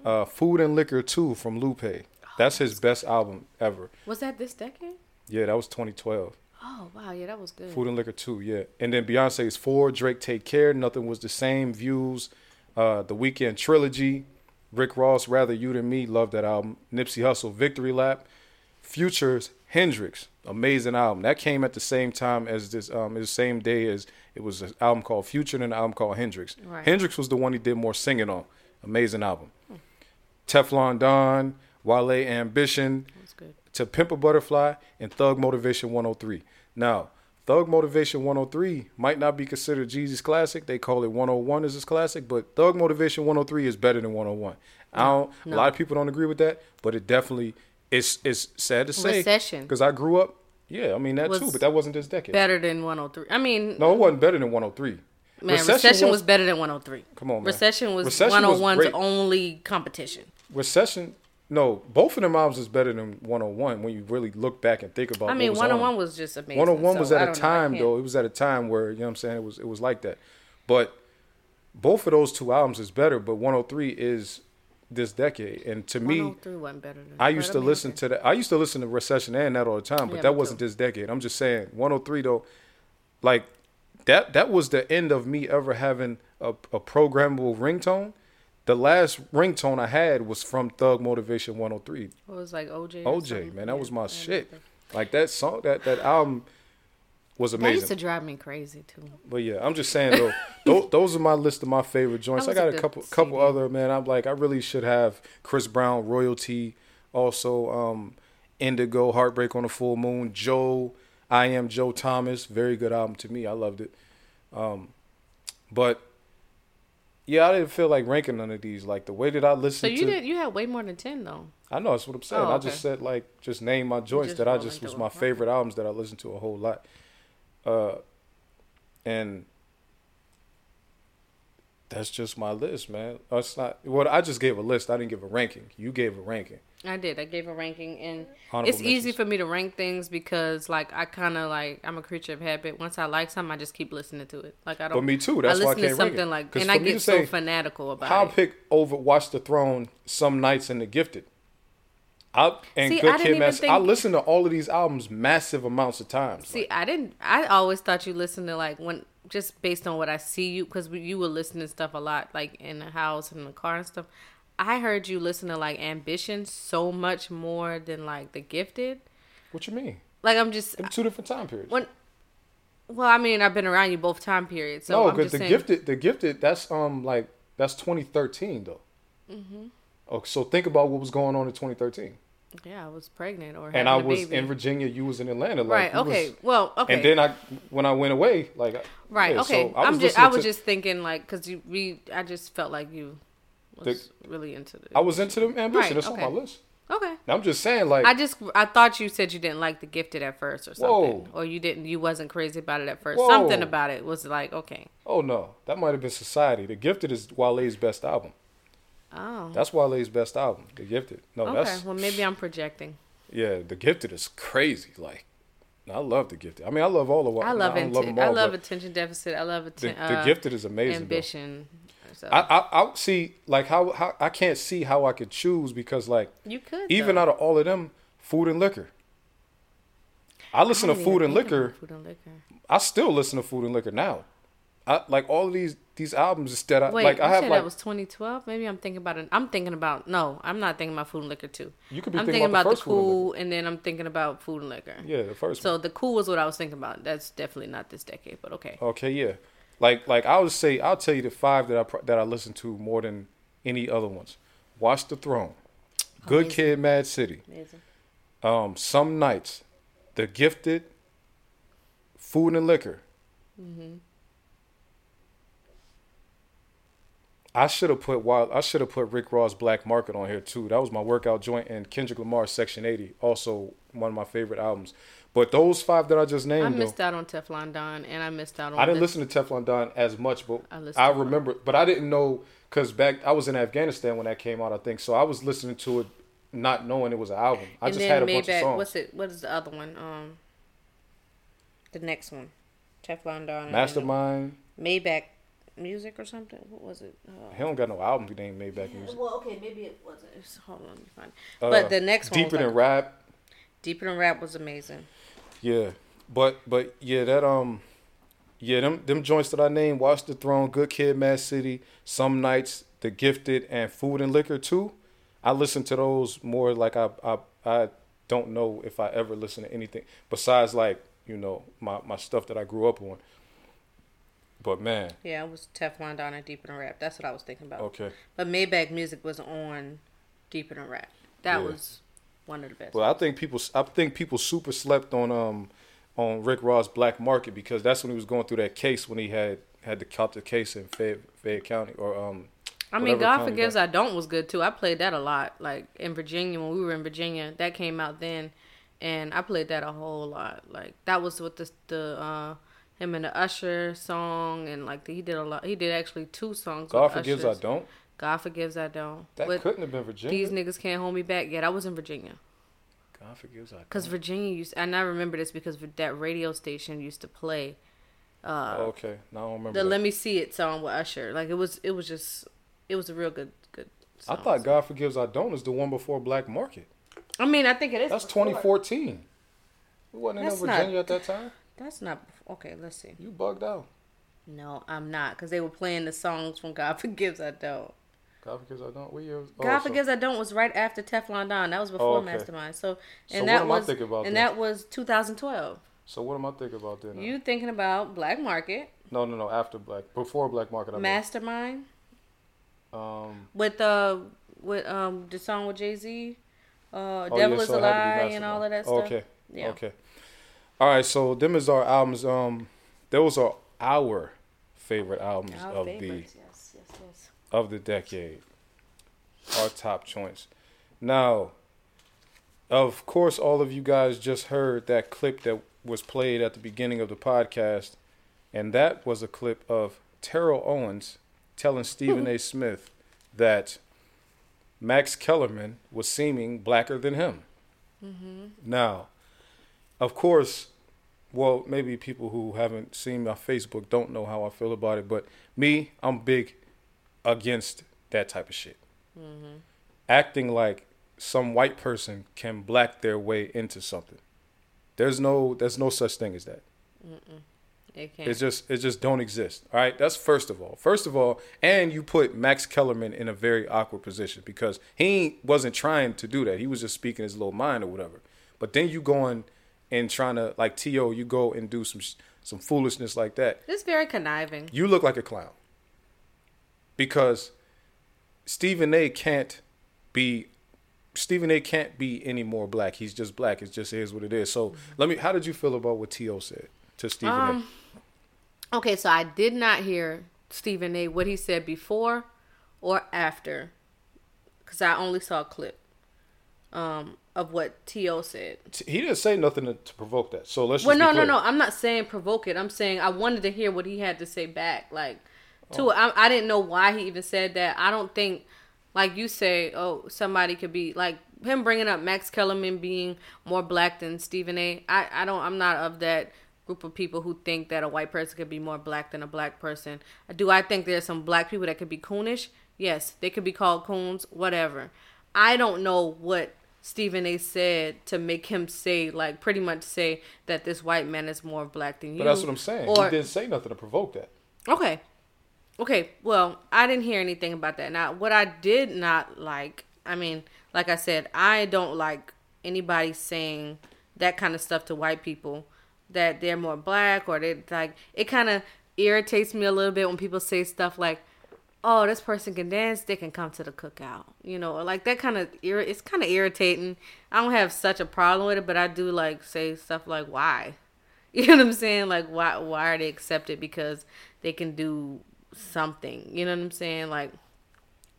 Uh, Food and Liquor 2 from Lupe. That's his best album ever. Was that this decade? Yeah, that was 2012. Oh wow, yeah, that was good. Food and Liquor 2, yeah. And then Beyonce's 4, Drake Take Care, Nothing Was the Same, Views, uh, The Weeknd Trilogy, Rick Ross, Rather You Than Me, love that album. Nipsey Hussle, Victory Lap, Futures, Hendrix, amazing album. That came at the same time as this, um, the same day as it was an album called Future and an album called Hendrix. Right. Hendrix was the one he did more singing on. Amazing album. Teflon Don, Wale Ambition, That was good. to Pimp a Butterfly and Thug Motivation 103. Now, Thug Motivation 103 might not be considered Jeezy's classic. They call it 101 as his classic, but Thug Motivation 103 is better than 101. I don't. A lot of people don't agree with that, but it definitely. It's it's sad to say Recession. because I grew up. Yeah, I mean that too, but that wasn't this decade. Better than 103. I mean, No, it wasn't better than 103. man, recession, was, better than 103. Come on, man. Recession was Recession was 101's great. only competition. Recession. No, both of them albums is better than 101 when you really look back and think about. It. I mean, was on. 101 was just amazing. 101 was so I at a know, time though. It was at a time where you know what I'm saying it was it was like that. But both of those two albums is better, but 103 is this decade. And to me, 103 better than I used to listen to that. I used to listen to Recession and that all the time, but Yeah, that wasn't too. this decade. I'm just saying 103 though, like that that was the end of me ever having a, a programmable ringtone. The last ringtone I had was from Thug Motivation 103. It was like OJ. OJ, man, that Yeah, was my shit. Like that song, that that album was That amazing. used to drive me crazy too. But yeah, I'm just saying though, those, those are my list of my favorite joints. I got a a couple couple other man. I'm like I really should have Chris Brown royalty, also um, Indigo, Heartbreak on the Full Moon, Joe, I am Joe Thomas, very good album to me. I loved it. Um, but yeah, I didn't feel like ranking none of these. Like the way that I listened So you to, did. You had way more than 10 though. I know that's what I'm saying. Oh, I just said like just name my joints that I just was my favorite albums that I listened to a whole lot. Uh, and that's just my list, man. That's not what I just gave a list. I didn't give a ranking. You gave a ranking. I did. I gave a ranking, and Honorable it's easy for me to rank things because, like, I kind of like I'm a creature of habit. Once I like something, I just keep listening to it. Like I don't. But me too. That's I why I listen to can't rank it. something like, and I get so say, fanatical about I'll it. pick over Watch the Throne, Some Nights, and The Gifted. I and See, Good didn't Kid, even Mad I think- listen to all of these albums massive amounts of times. See, Like, I didn't. I always thought you listened to like when just based on what I see you because you were listening to stuff a lot like in the house and in the car and stuff. I heard you listen to like Ambition so much more than like The Gifted. what you mean? Like I'm just Them two different time periods. when. Well, I mean, I've been around you both time periods, so no, because the saying. gifted, the gifted, that's um like that's 2013 though. Mm-hmm. Oh, so think about what was going on in 2013. Yeah, I was pregnant or And I was baby. in Virginia, you was in Atlanta. Like, Right. Okay. was- well. Okay. And then I, when I went away, like, Right. yeah, okay. so I'm just. I was to- just thinking like because you we. I just felt like you was really into it. I was into the ambition. Right, That's okay. on my list. okay. Now, I'm just saying, like, I just I thought you said you didn't like the gifted at first or something, Whoa. or you didn't. You wasn't crazy about it at first. Whoa. Something about it was like okay. oh no, that might have been Society. The Gifted is Wale's best album. Oh. That's Wale's best album. The Gifted. No, that's Okay. that's Well, maybe I'm projecting. yeah. The Gifted is crazy. Like, I love the Gifted. I mean, I love all of. I love I don't it. love them I love attention deficit. I love The, attention. the uh, Gifted is amazing. ambition. So I, I I see like how, how I can't see how I could choose because like you could even though. out of all of them, food and liquor. I listen I to food and liquor. Food and liquor. I still listen to food and liquor now. I like all of these these albums instead. I, Wait, like I have said like that was 2012. Maybe I'm thinking about it. I'm thinking about no. I'm not thinking about food and liquor too. You could be I'm thinking thinking about about, the the Food and cool, and then I'm thinking about food and liquor. yeah the first So one. the cool was what I was thinking about. That's definitely not this decade, but okay. Okay, yeah. Like like I would say I'll tell you the five that I that I listen to more than any other ones. Watch the Throne, Good Amazing. Kid, Mad City, Amazing. um, Some Nights, The Gifted, Food and Liquor. I should have put Wild. I should have put Rick Ross Black Market on here too. That was my workout joint and Kendrick Lamar's Section 80, also one of my favorite albums. But those five that I just named, I though, missed out on Teflon Don, and I missed out on. I didn't the- listen to Teflon Don as much, but I I, listened to it. remember. But I didn't know because back I was in Afghanistan when that came out. I think so. I was listening to it, not knowing it was an album. I and just had a bunch of songs. What's it? What is the other one? Um, the next one, Teflon Don. Mastermind. Maybach music or something. What was it? Uh, He don't got no album named Maybach Music. well, okay, maybe it wasn't. It's- Hold on, let me find. it. Uh, but the next one, Deeper was than like, rap. Deeper than rap was amazing. Yeah, but but yeah, that um, yeah, them them joints that I named, Watch the Throne, Good Kid, Mad City, Some Nights, The Gifted, and Food and Liquor too. I listen to those more like I I I don't know if I ever listen to anything besides like you know my my stuff that I grew up on. But man, Yeah, it was Teflon Don and Deeper than rap. That's what I was thinking about. okay. But Maybach music was on Deeper than rap. That Yeah. was one of the best. Well, I think people I think people super slept on um on Rick Ross Black Market because that's when he was going through that case when he had had the case in Fayette, Fayette County or um. I mean, God Forgives that- I Don't was good too. I played that a lot. Like in Virginia, when we were in Virginia, that came out then, and I played that a whole lot. Like that was with the the uh, him and the Usher song, and like he did a lot. He did actually two songs. God forgives I don't. God forgives I don't. That couldn't have been Virginia. These niggas can't hold me back. yet. I was in Virginia. God forgives I don't. Cause Virginia used, and I remember this because that radio station used to play uh, Oh, okay, now I don't remember. the that. "Let Me See It" song with Usher. Like it was, it was just, it was a real good, good. I Song. thought God forgives I don't is the one before Black Market. I mean, I think it is. That's before. 2014. We wasn't in That's not- Virginia at that time. That's not okay. Let's see. You bugged out. No, I'm not, because they were playing the songs from God Forgives I Don't. God forgives I don't. What year? was- oh, God so- Forgives I Don't was right after Teflon Don. That was before okay. Mastermind. So, and So that what am I was, thinking about and then? that was 2012. So what am I thinking about then? You thinking about Black Market, No, no, no. After Black, before Black Market. I mean. Mastermind Um, with uh with um the song with Jay Z, uh oh, Devil yeah, is a it had to be Lie and all of that stuff. Okay. Yeah. Okay. All right. So them is our albums. Um, those are our favorite albums Our of favorites, yes, yes, yes. the of the decade. Our top joints. Now, of course, all of you guys just heard that clip that was played at the beginning of the podcast, and that was a clip of Terrell Owens telling Stephen A. Smith that Max Kellerman was seeming blacker than him. Now, of course, well, maybe people who haven't seen my Facebook don't know how I feel about it, but me, I'm big against that type of shit. Mm-hmm. Acting like some white person can black their way into something. There's no there's no such thing as that. It can't. It just it just don't exist. All right, that's first of all. First of all, and you put Max Kellerman in a very awkward position because he wasn't trying to do that. He was just speaking his little mind or whatever. But then you going and trying to like To, you go and do some some foolishness like that. it's very conniving. You look like a clown because Stephen A. can't be Stephen A. can't be any more black. He's just black. It just is what it is. So let me. How did you feel about what T.O. said to Stephen Um, Okay, so I did not hear Stephen A. what he said before or after, because I only saw a clip um, of what T.O. said. He didn't say nothing to, to provoke that. So let's. Just Well, no, no, no. I'm not saying provoke it. I'm saying I wanted to hear what he had to say back. Like, to Oh. it. I, I didn't know why he even said that. I don't think, like you say, oh, somebody could be like him bringing up Max Kellerman being more black than Stephen A. I, I don't. I'm not of that group of people who think that a white person could be more black than a black person. Do I think there's some black people that could be coonish? Yes, they could be called coons, whatever. I don't know what Stephen A. said to make him say, like, pretty much say that this white man is more black than you. But that's what I'm saying. Or he didn't say nothing to provoke that. okay, okay. Well, I didn't hear anything about that. Now, what I did not like, I mean, like I said, I don't like anybody saying that kind of stuff to white people that they're more black or they like. It kind of irritates me a little bit when people say stuff like, oh, this person can dance, they can come to the cookout. You know, or like that kind of irri- it's kind of irritating. I don't have such a problem with it, but I do like say stuff like why. You know what I'm saying? Like why why are they accepted because they can do something. You know what I'm saying? Like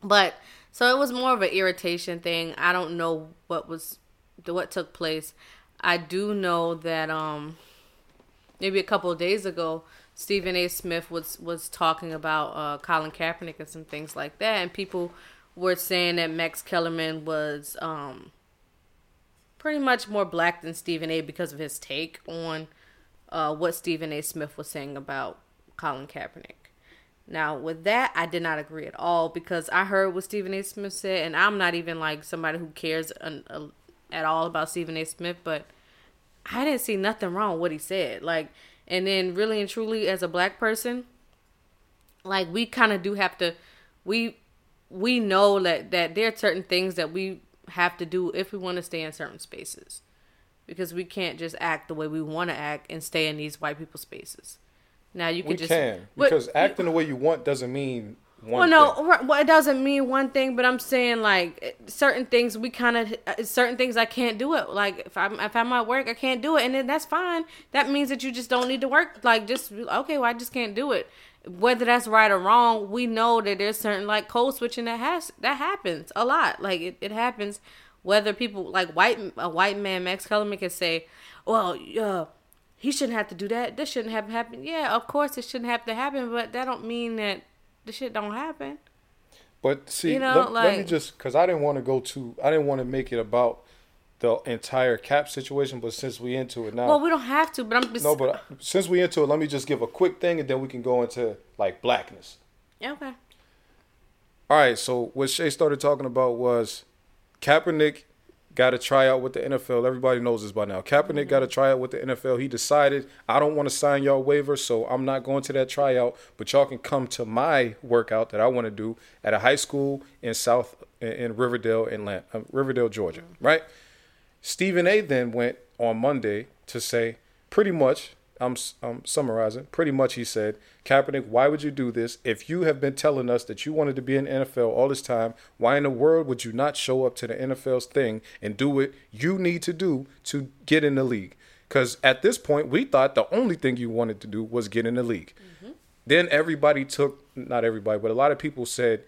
but so it was more of an irritation thing. I don't know what was what took place. I do know that um maybe a couple days ago Stephen A. Smith was was talking about uh, Colin Kaepernick and some things like that, and people were saying that Max Kellerman was um, pretty much more black than Stephen A. because of his take on uh, what Stephen A. Smith was saying about Colin Kaepernick. Now, with that, I did not agree at all because I heard what Stephen A. Smith said, and I'm not even like somebody who cares an, a, at all about Stephen A. Smith, but I didn't see nothing wrong with what he said. Like, and then really and truly as a black person like we kind of do have to we we know that that there are certain things that we have to do if we want to stay in certain spaces. Because we can't just act the way we want to act and stay in these white people spaces. Now you can We just can but- because acting the way you want doesn't mean one. no, thing. right, well, it doesn't mean one thing, but I'm saying like certain things we kind of certain things I can't do it. Like if I'm if I'm at work, I can't do it, and then that's fine. That means that you just don't need to work. Like just okay, well I just can't do it. Whether that's right or wrong, we know that there's certain like code switching that has that happens a lot. Like it, it happens. Whether people like white a white man Max Kellerman can say, well, uh, he shouldn't have to do that. This shouldn't have happened. Yeah, of course it shouldn't have to happen, but that don't mean that the shit don't happen. But see, You know, let, let me just because I didn't want to go to, I didn't want to make it about the entire cap situation. But since we into it now, Well, we don't have to, but I'm just no, but uh, since we into it, let me just give a quick thing, and then we can go into like blackness. okay. All right, so what Shay started talking about was Kaepernick got a tryout with the NFL. Everybody knows this by now. Kaepernick got a tryout with the NFL. He decided, I don't want to sign y'all waiver, so I'm not going to that tryout, but y'all can come to my workout that I want to do at a high school in South in- in Riverdale, Atlanta, uh, Riverdale, Georgia, right? Stephen A. then went on Monday to say, pretty much, I'm, I'm summarizing, pretty much he said, Kaepernick, why would you do this? If you have been telling us that you wanted to be in the NFL all this time, why in the world would you not show up to the NFL's thing and do what you need to do to get in the league? Because at this point, we thought the only thing you wanted to do was get in the league. Mm-hmm. Then everybody took, not everybody, but a lot of people said,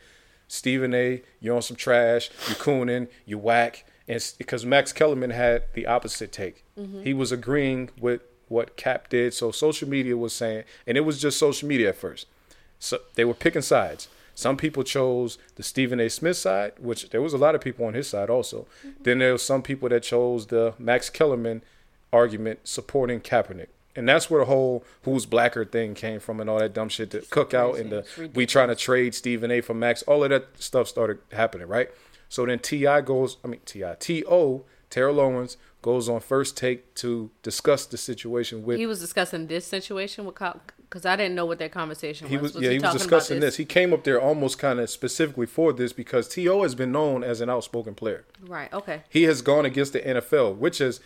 Stephen A., you're on some trash, you're cooning, you whack. And because Max Kellerman had the opposite take. Mm-hmm. He was agreeing with what Cap did. So social media was saying, and it was just social media at first. So they were picking sides. Some people chose the Stephen A. Smith side, which there was a lot of people on his side also. Then there was some people that chose the Max Kellerman argument supporting Kaepernick. And that's where the whole who's blacker thing came from and all that dumb shit, the cookout and the we trying to trade Stephen A. for Max, all of that stuff started happening, right? So then T.I. goes, I mean, T.I. T.O. Terrell Owens goes on first take to discuss the situation with He was discussing this situation with because I didn't know what that conversation he was. was, yeah he was discussing about this. He came up there almost kind of specifically for this because T.O. has been known as an outspoken player. Right. Okay. He has gone against the NFL, which is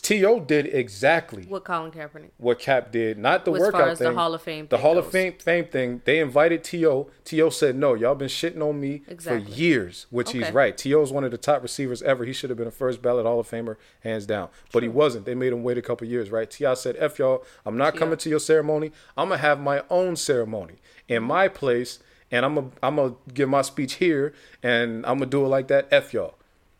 T.O. did exactly What Colin Kaepernick? what Cap did, not the As workout far as the. Hall of Fame The thing Hall of. Fame fame thing. They invited To. T.O. said no. Y'all been shitting on me Exactly. for years, which he's right. T.O. is one of the top receivers ever. He should have been a first ballot Hall of Famer, hands down. But he wasn't. They made him wait a couple years, right? Ti said, "F y'all. I'm not coming to your ceremony. I'm gonna have my own ceremony in mm-hmm. my place, and I'm gonna I'm gonna give my speech here, and I'm gonna do it like that. F y'all."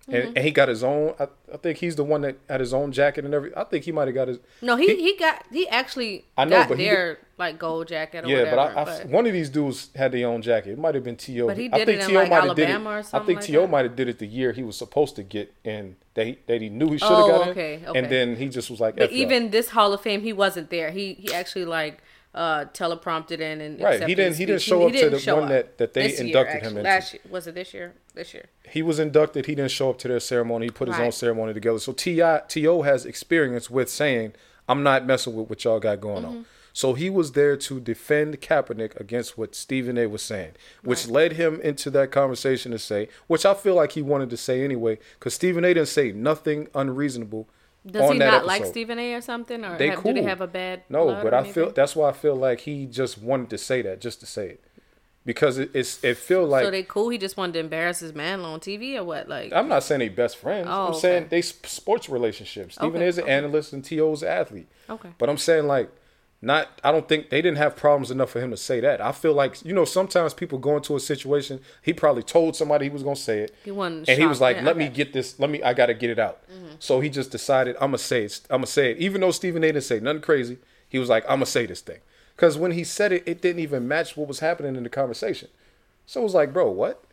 Mm-hmm. And, and he got his own. I, I think he's the one that had his own jacket and everything. I think he might have got his. No, he, he got he actually I know, got but he their like gold jacket or Yeah, whatever. but, I, I, one of these dudes had their own jacket. It might have been To. But he I did think it in, T.O. like, might have did it. Alabama or I think like T.O. might have did it the year he was supposed to get in that he that he knew he should have Oh, got okay, in, okay. and then he just was like, But even this Hall of Fame, he wasn't there. He he actually like uh teleprompted in and Right, he didn't- he didn't show up to didn't the one up. that- that they This year, inducted him actually. into. Last year was it this year? This year. he was inducted. He didn't show up to their ceremony. He put his own ceremony together. So Ti T.O. has experience with saying, "I'm not messing with what y'all got going Mm-hmm. on." So he was there to defend Kaepernick against what Stephen A. was saying, which led him into that conversation to say, which I feel like he wanted to say anyway, because Stephen A. didn't say nothing unreasonable. Does he not like episode. Stephen A. or something, or They have, cool. do they have a bad? No, but I feel that's why I feel like he just wanted to say that just to say it. because it, it's it feel like so they cool. He just wanted to embarrass his man on TV or what? Like I'm not saying they best friends. Oh, I'm okay. saying they sports relationships. Stephen Okay, A is an okay. analyst and T.O.'s an athlete. Okay. But I'm saying like not I don't think they didn't have problems enough for him to say that. I feel like you know sometimes people go into a situation, he probably told somebody he was going to say it. He wasn't And he was like, "Let me okay. Mm-hmm. get this. Let me I got to get it out." So he just decided, "I'm going to say it. I'm going to say it." Even though Stephen A didn't say nothing crazy, he was like, "I'm going to say this thing." Cuz when he said it, it didn't even match what was happening in the conversation. So it was like, "Bro, what?"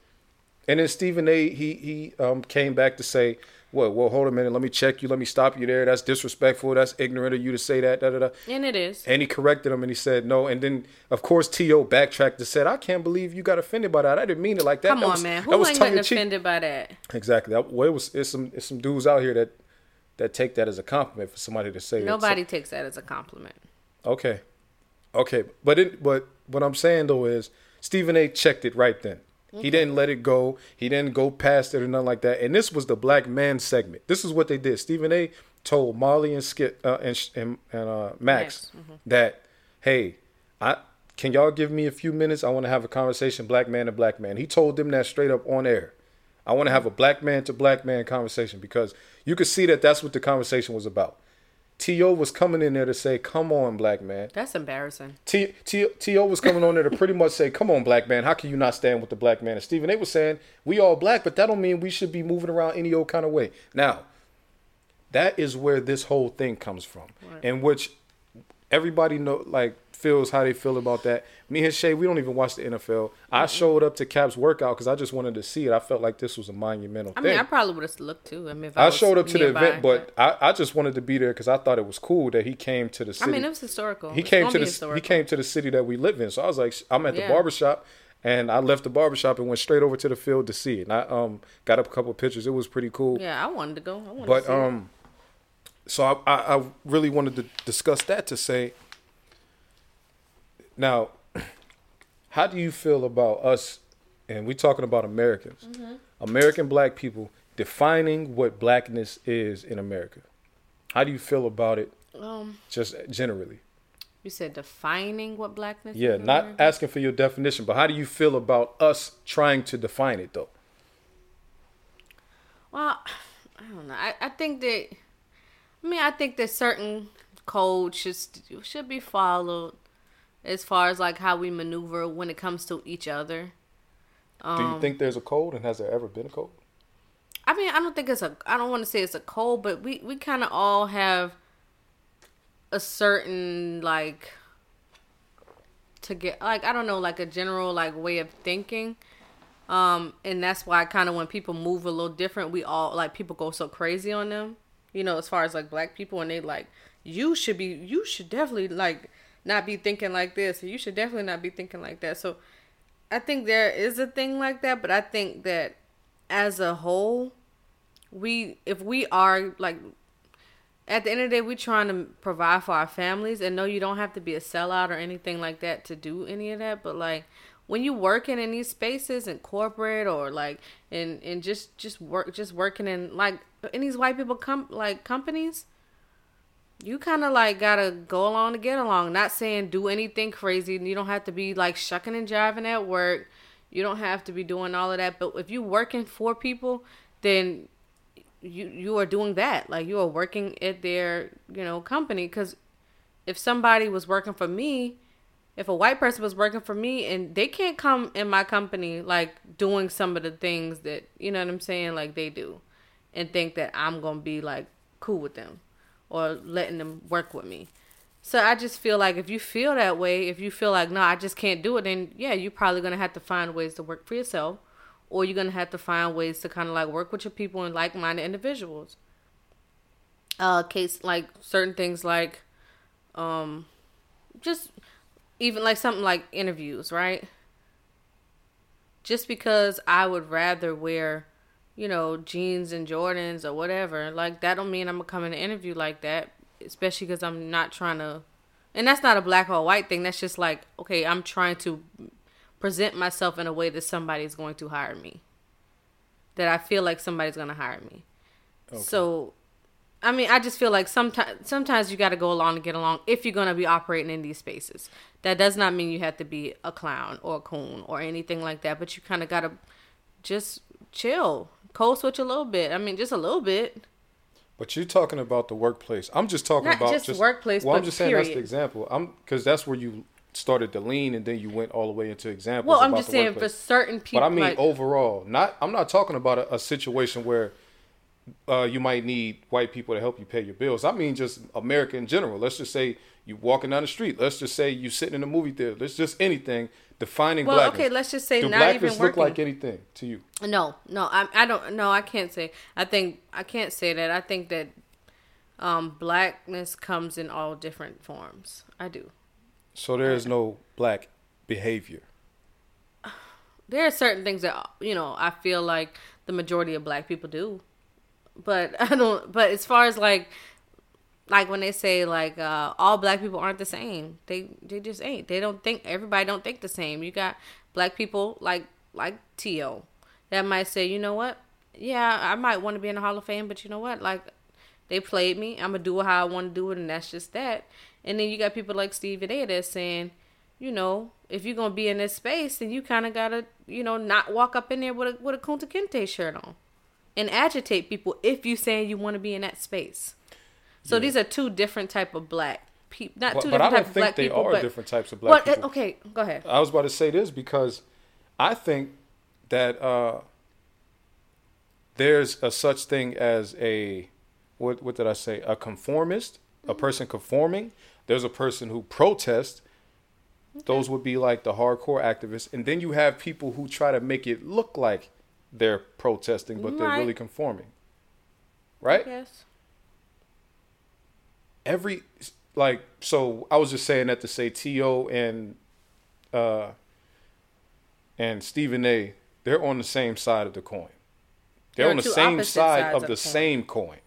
And then Stephen A. he he um, came back to say, "Well, well, hold a minute. Let me check you. Let me stop you there. That's disrespectful. That's ignorant of you to say that." Da da da. and it is. And he corrected him, and he said no. And then, of course, T.O. backtracked and said, "I can't believe you got offended by that. I didn't mean it like that. Come That on, was- man. Who was ain't getting offended by that? Exactly. That, well, it was. It's some. It's some dudes out here that that take that as a compliment for somebody to say. that. So- Nobody takes that as a compliment. Okay. Okay. But it but what I'm saying though is Stephen A checked it right then. He didn't let it go. He didn't go past it or nothing like that. And this was the black man segment. This is what they did. Stephen A told Molly and Skip uh, and and, and uh, Max Max, mhm. that hey, I can y'all give me a few minutes? I want to have a conversation, black man to black man. He told them that straight up on air. I want to have a black man to black man conversation because you could see that that's what the conversation was about. T.O. was coming in there to say, "Come on, black man." That's embarrassing. T, T, T.O. was coming on there to pretty much say, "Come on, black man, how can you not stand with the black man?" And Stephen A. was saying, "We all black, but that don't mean we should be moving around any old kind of way." Now, that is where this whole thing comes from, in which everybody know like feels how they feel about that. Me and Shay, we don't even watch the NFL. I showed up to Cap's workout because I just wanted to see it. I felt like this was a monumental thing. I thing. mean, I probably would have looked too. I mean, if I was showed up to the event, but I, I just wanted to be there because I thought it was cool that he came to the city. I mean, it was historical. he came to the he came to the city that we live in. So I was like, I'm at the Yeah. barbershop, and I left the barbershop and went straight over to the field to see it. And I um got up a couple of pictures. It was pretty cool. Yeah, I wanted to go. I wanted to But see it. um, so I, I I really wanted to discuss that to say. Now, how do you feel about us? And we're talking about Americans, Mm-hmm. American black people defining what blackness is in America. How do you feel about it? Um, just generally. you said defining what blackness. Yeah, not America? asking for your definition, but how do you feel about us trying to define it though? Well, I don't know. I, I think that. I mean, I think that certain codes should should be followed, as far as like how we maneuver when it comes to each other. do Um, you think there's a code, and has there ever been a code? I mean, I don't think it's a. I don't want to say it's a code, but we we kind of all have a certain like to get like I don't know like a general like way of thinking. Um, and that's why kind of when people move a little different, we all like people go so crazy on them. You know, as far as like black people, and they like you should be, you should definitely like not be thinking like this, or you should definitely not be thinking like that. So, I think there is a thing like that, but I think that as a whole, we if we are like at the end of the day, we're trying to provide for our families, and no, you don't have to be a sellout or anything like that to do any of that. But like when you working in these spaces in corporate or like and and just just work just working in like in these white people come like companies, you kind of like gotta go along to get along. Not saying do anything crazy. You don't have to be like shucking and jiving at work. You don't have to be doing all of that. But if you're working for people, then you you are doing that. Like you are working at their you know company. Because if somebody was working for me, if a white person was working for me and they can't come in my company like doing some of the things that you know what I'm saying like they do, and think that I'm gonna be like cool with them or letting them work with me. So I just feel like if you feel that way, if you feel like no, I just can't do it, then yeah, you're probably gonna have to find ways to work for yourself, or you're gonna have to find ways to kind of like work with your people and like-minded individuals. Uh, case like certain things like, um, just even like something like interviews, right? Just because I would rather wear, you know, jeans and Jordans or whatever, like that don't mean I'm gonna come in an interview like that. Especially because I'm not trying to, and that's not a black or white thing. That's just like, okay, I'm trying to present myself in a way that somebody's going to hire me. That I feel like somebody's gonna hire me. So I mean, I just feel like sometimes sometimes you got to go along to get along if you're gonna be operating in these spaces. That does not mean you have to be a clown or a coon or anything like that, but you kind of gotta just chill, code switch a little bit. I mean, just a little bit. But you're talking about the workplace. I'm just talking Not about just workplace, Well, I'm just saying that's the example. I'm because that's where you started to lean, and then you went all the way into examples. Well, I'm just saying for certain people. But I mean like, overall, not. I'm not talking about a, a situation where uh, you might need white people to help you pay your bills. I mean just America in general. Let's just say you walking down the street. Let's just say you sitting in a movie theater. Let's just anything defining black Well, blackness. okay, let's just say Do not blackness even look like anything to you? No, no, I, I don't. No, I can't say. I think I can't say that. I think that um, blackness comes in all different forms. I do. So there is no black behavior. There are certain things that you know. I feel like the majority of black people do, but I don't. But as far as like, like when they say like uh, all black people aren't the same, they they just ain't. They don't think everybody don't think the same. You got black people like like T.O. that might say, you know what? Yeah, I might want to be in the Hall of Fame, but you know what? Like they played me. I'm gonna do it how I want to do it, and that's just that. And then you got people like Steve A that's saying, you know, if you're gonna be in this space, then you kind of gotta, you know, not walk up in there with a with a Kunta Kinte shirt on, and agitate people if you saying you want to be in that space. So these are two different type of black people, not But, two but I different don't type of think they are different types of black uh, people. okay, go ahead. I was about to say this because I think that uh, there's a such thing as a what what did I say? A conformist, a person conforming. There's a person who protests. Those would be like the hardcore activists, and then you have people who try to make it look like they're protesting, but they're really conforming. Right? Yes. Every like so I was just saying that to say T.O. and uh and Stephen A. They're on the same side of the coin. They're They're on the same side of the coin. same coin.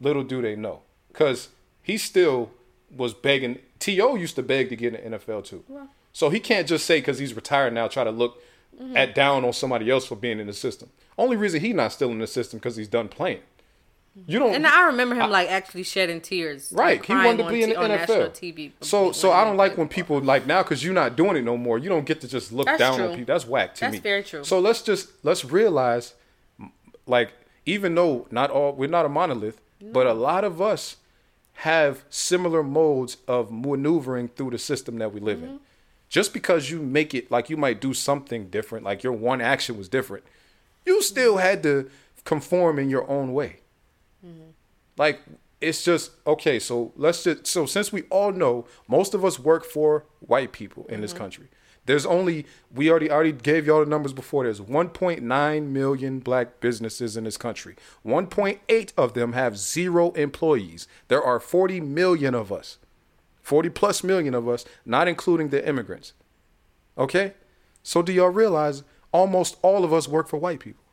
Little do they know. Cause he still was begging T.O. used to beg to get in the NFL too. So he can't just say because he's retired now try to look Mm-hmm. at down on somebody else for being in the system. Only reason he's not still in the system because he's done playing. You don't And I remember him like actually shedding tears. Right, like, he wanted to be in the NFL. TV. So, so I don't like when people like now because you're not doing it no more. You don't get to just look That's down on people. That's whack to That's me. very true. So let's just let's realize, like, even though not all we're not a monolith, but a lot of us have similar modes of maneuvering through the system that we live Mm-hmm. in. Just because you make it like you might do something different, like your one action was different, you still had to conform in your own way. Like it's just okay. So let's just so since we all know most of us work for white people in this mm-hmm. country. There's only we already already gave y'all the numbers before. There's 1.9 million black businesses in this country. 1.8 of them have zero employees. There are 40 million of us. 40 plus million of us, not including the immigrants. Okay? So do y'all realize almost all of us work for white people?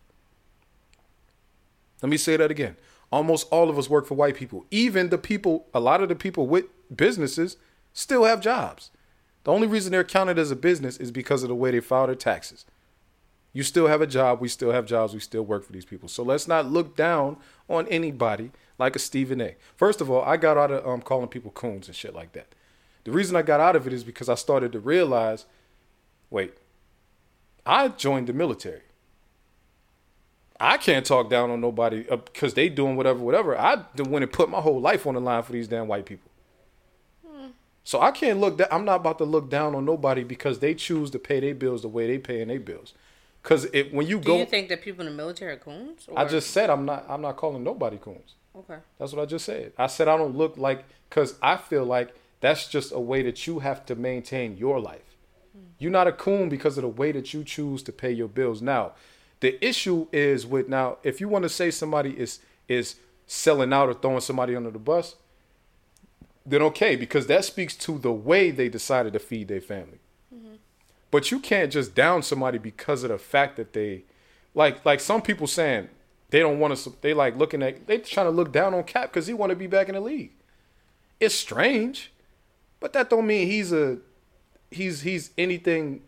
Let me say that again. Almost all of us work for white people. Even the people, a lot of the people with businesses still have jobs. The only reason they're counted as a business is because of the way they file their taxes. You still have a job. We still have jobs. We still work for these people. So let's not look down on anybody like a Stephen A. First of all, I got out of um, calling people coons and shit like that. The reason I got out of it is because I started to realize wait, I joined the military. I can't talk down on nobody uh, because they doing whatever, whatever. I went and put my whole life on the line for these damn white people. So I can't look. Da- I'm not about to look down on nobody because they choose to pay their bills the way they paying their bills. Because it when you go Do go, you think that people in the military are coons? I just said I'm not. I'm not calling nobody coons. okay. That's what I just said. I said I don't look like because I feel like that's just a way that you have to maintain your life. Hmm. You're not a coon because of the way that you choose to pay your bills. Now, the issue is with now if you want to say somebody is is selling out or throwing somebody under the bus, then okay because that speaks to the way they decided to feed their family. Mm-hmm. But you can't just down somebody because of the fact that they, like, like some people saying they don't want to. They like looking at they trying to look down on Cap because he want to be back in the league. It's strange, but that don't mean he's a, he's he's anything.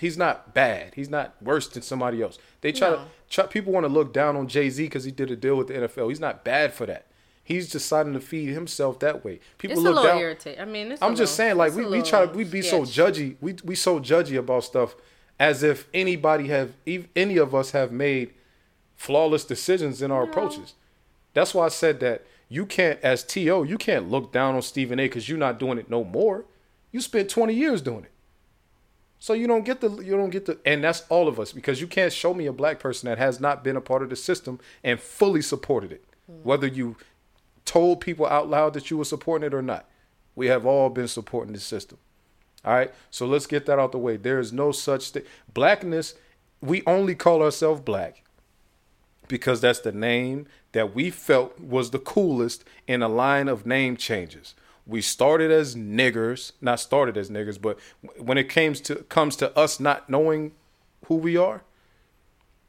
He's not bad. He's not worse than somebody else. They try to try, people want to look down on Jay Z because he did a deal with the NFL. He's not bad for that. He's deciding to feed himself that way. People It's a look little down. irritating. I mean, I'm a just little- saying, like we, we try to we be so judgy. We we so judgy about stuff as if anybody have any of us have made flawless decisions in our approaches. That's why I said that you can't, as T.O., you can't look down on Stephen A. because you're not doing it no more. You spent 20 years doing it, so you don't get the you don't get the, and that's all of us because you can't show me a black person that has not been a part of the system and fully supported it, hmm. whether you told people out loud that you were supporting it or not. We have all been supporting the system. All right. So let's get that out the way. There is no such thing. Blackness, we only call ourselves black because that's the name that we felt was the coolest in a line of name changes. We started as niggers, not started as niggers, but when it comes to comes to us not knowing who we are,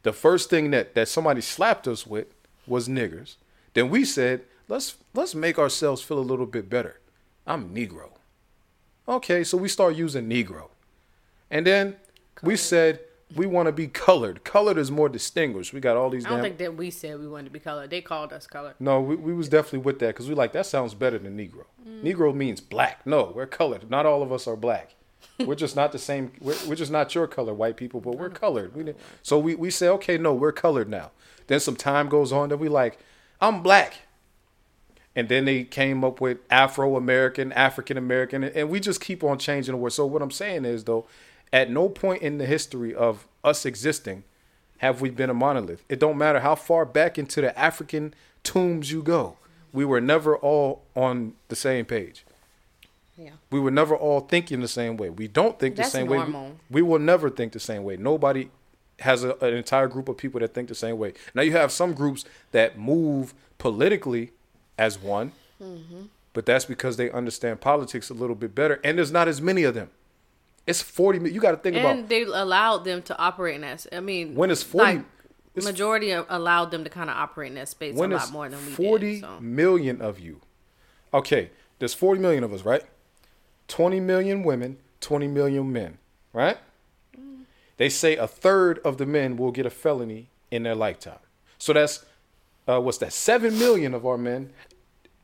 the first thing that that somebody slapped us with was niggers. Then we said, let's let's make ourselves feel a little bit better. I'm Negro. Okay, so we start using Negro. And then we said we want to be colored. Colored is more distinguished. We got all these I don't damn think that we said we wanted to be colored. They called us colored. No, we, we was definitely with that because we like that sounds better than Negro. Mm. Negro means black. No, we're colored. Not all of us are black. we're just not the same. We're, we're just not your color, white people, but we're oh. colored. We so we we say okay, no, we're colored now. Then some time goes on, then we like, I'm black. And then they came up with Afro American, African American, and we just keep on changing the word. So what I'm saying is though, at no point in the history of us existing have we been a monolith. It don't matter how far back into the African tombs you go. We were never all on the same page. Yeah. We were never all thinking the same way. We don't think the That's same way. normal. We, we will never think the same way. Nobody has a, an entire group of people that think the same way. Now you have some groups that move politically as one, Mm-hmm. but that's because they understand politics a little bit better. And there's not as many of them. It's forty. You got to think And about And they allowed them to operate in that. I mean, when it's forty. like, it's majority of- allowed them to kind of operate in that space a lot more than we forty did. So. million of you. Okay, there's 40 million of us, right? 20 million women, 20 million men, right? They say a third of the men will get a felony in their lifetime. So that's uh, what's that? Seven million of our men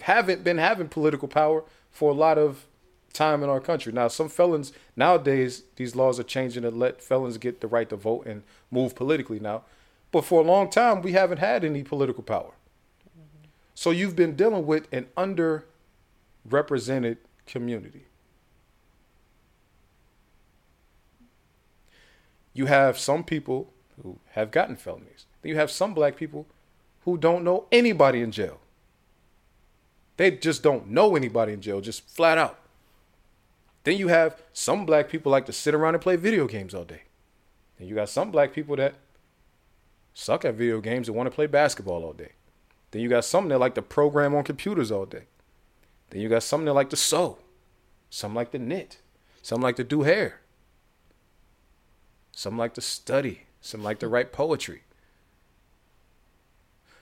haven't been having political power for a lot of time in our country. Now, some felons nowadays, these laws are changing to let felons get the right to vote and move politically now. But for a long time, we haven't had any political power. So you've been dealing with an underrepresented community. You have some people who have gotten felonies. Then you have some black people who don't know anybody in jail. They just don't know anybody in jail, just flat out. Then you have some black people like to sit around and play video games all day. Then you got some black people that suck at video games and want to play basketball all day. Then you got some that like to program on computers all day. Then you got some that like to sew. Some like to knit. Some like to do hair. Some like to study. Some like to write poetry.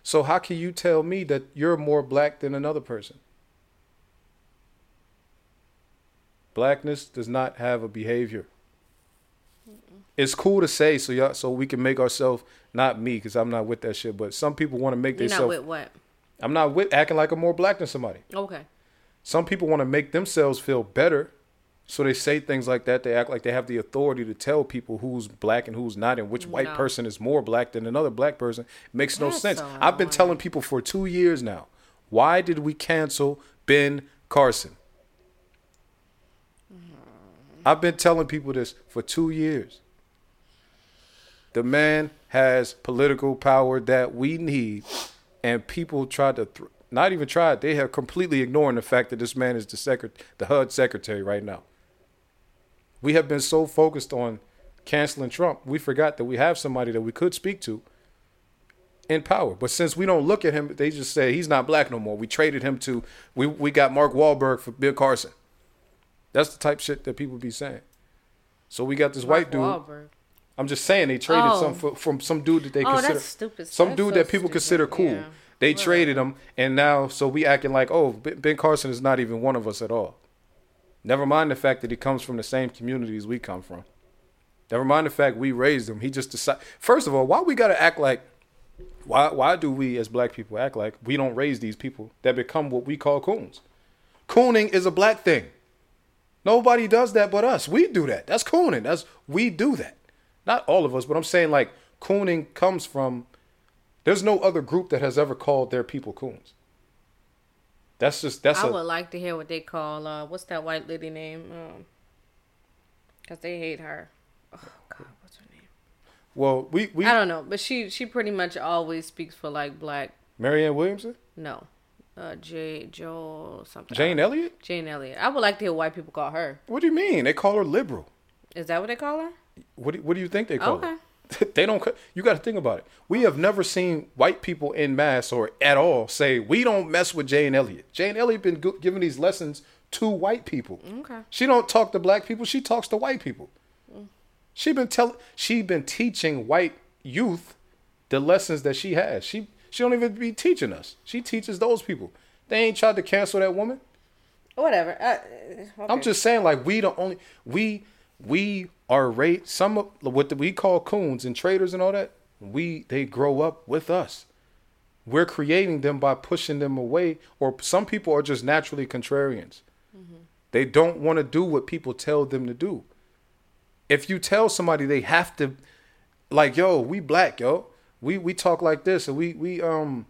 So how can you tell me that you're more black than another person? Blackness does not have a behavior. It's cool to say so y'all so we can make ourselves not me because I'm not with that shit. But some people want to make You're not with what? I'm not with acting like I'm more black than somebody. Okay. Some people want to make themselves feel better, so they say things like that. They act like they have the authority to tell people who's black and who's not, and which white No. person is more black than another black person. Makes no sense. so I've been telling people for two years now. Why did we cancel Ben Carson? I've been telling people this for two years. The man has political power that we need, and people tried to th- not even tried. They have completely ignoring the fact that this man is the secret, the HUD secretary right now. We have been so focused on canceling Trump, we forgot that we have somebody that we could speak to in power. But since we don't look at him, they just say he's not black no more. We traded him to we we got Mark Wahlberg for Bill Carson. That's the type shit that people be saying. So we got this white dude. Wahlberg. I'm just saying they traded Oh. some for, from some dude that they Oh, consider that's stupid. some That's dude so that people stupid. consider cool. Yeah. They traded him, and now so we acting like oh Ben Ben Carson is not even one of us at all. Never mind the fact that he comes from the same communities we come from. Never mind the fact we raised him. He just decided. First of all, why we gotta act like Why why do we as black people act like we don't raise these people that become what we call coons? Cooning is a black thing. Nobody does that but us. We do that. That's cooning. That's we do that. Not all of us, but I'm saying like cooning comes from there's no other group that has ever called their people coons. That's just that's I a would like to hear what they call uh, what's that white lady name? Um, Cause they hate her. Oh God, what's her name? well we we I don't know, but she she pretty much always speaks for like black. Marianne Williamson, No, uh, J Joel something. Jane Elliott. Jane Elliott. I would like to hear white people call her. What do you mean? They call her liberal. Is that what they call her? What do, what do you think they call Okay. her? they don't. You got to think about it. We have never seen white people in mass or at all say we don't mess with Jane Elliott. Jane Elliott been giving these lessons to white people. Okay. She don't talk to black people. She talks to white people. She been tell. She been teaching white youth the lessons that she has. She she don't even be teaching us. She teaches those people. They ain't tried to cancel that woman. Whatever. Uh, I'm just saying, like we the only we we are rate some of what we call coons and traders and all that. We they grow up with us. We're creating them by pushing them away, or some people are just naturally contrarians. They don't want to do what people tell them to do. If you tell somebody they have to, like, yo, we black, yo, we we talk like this, and we we um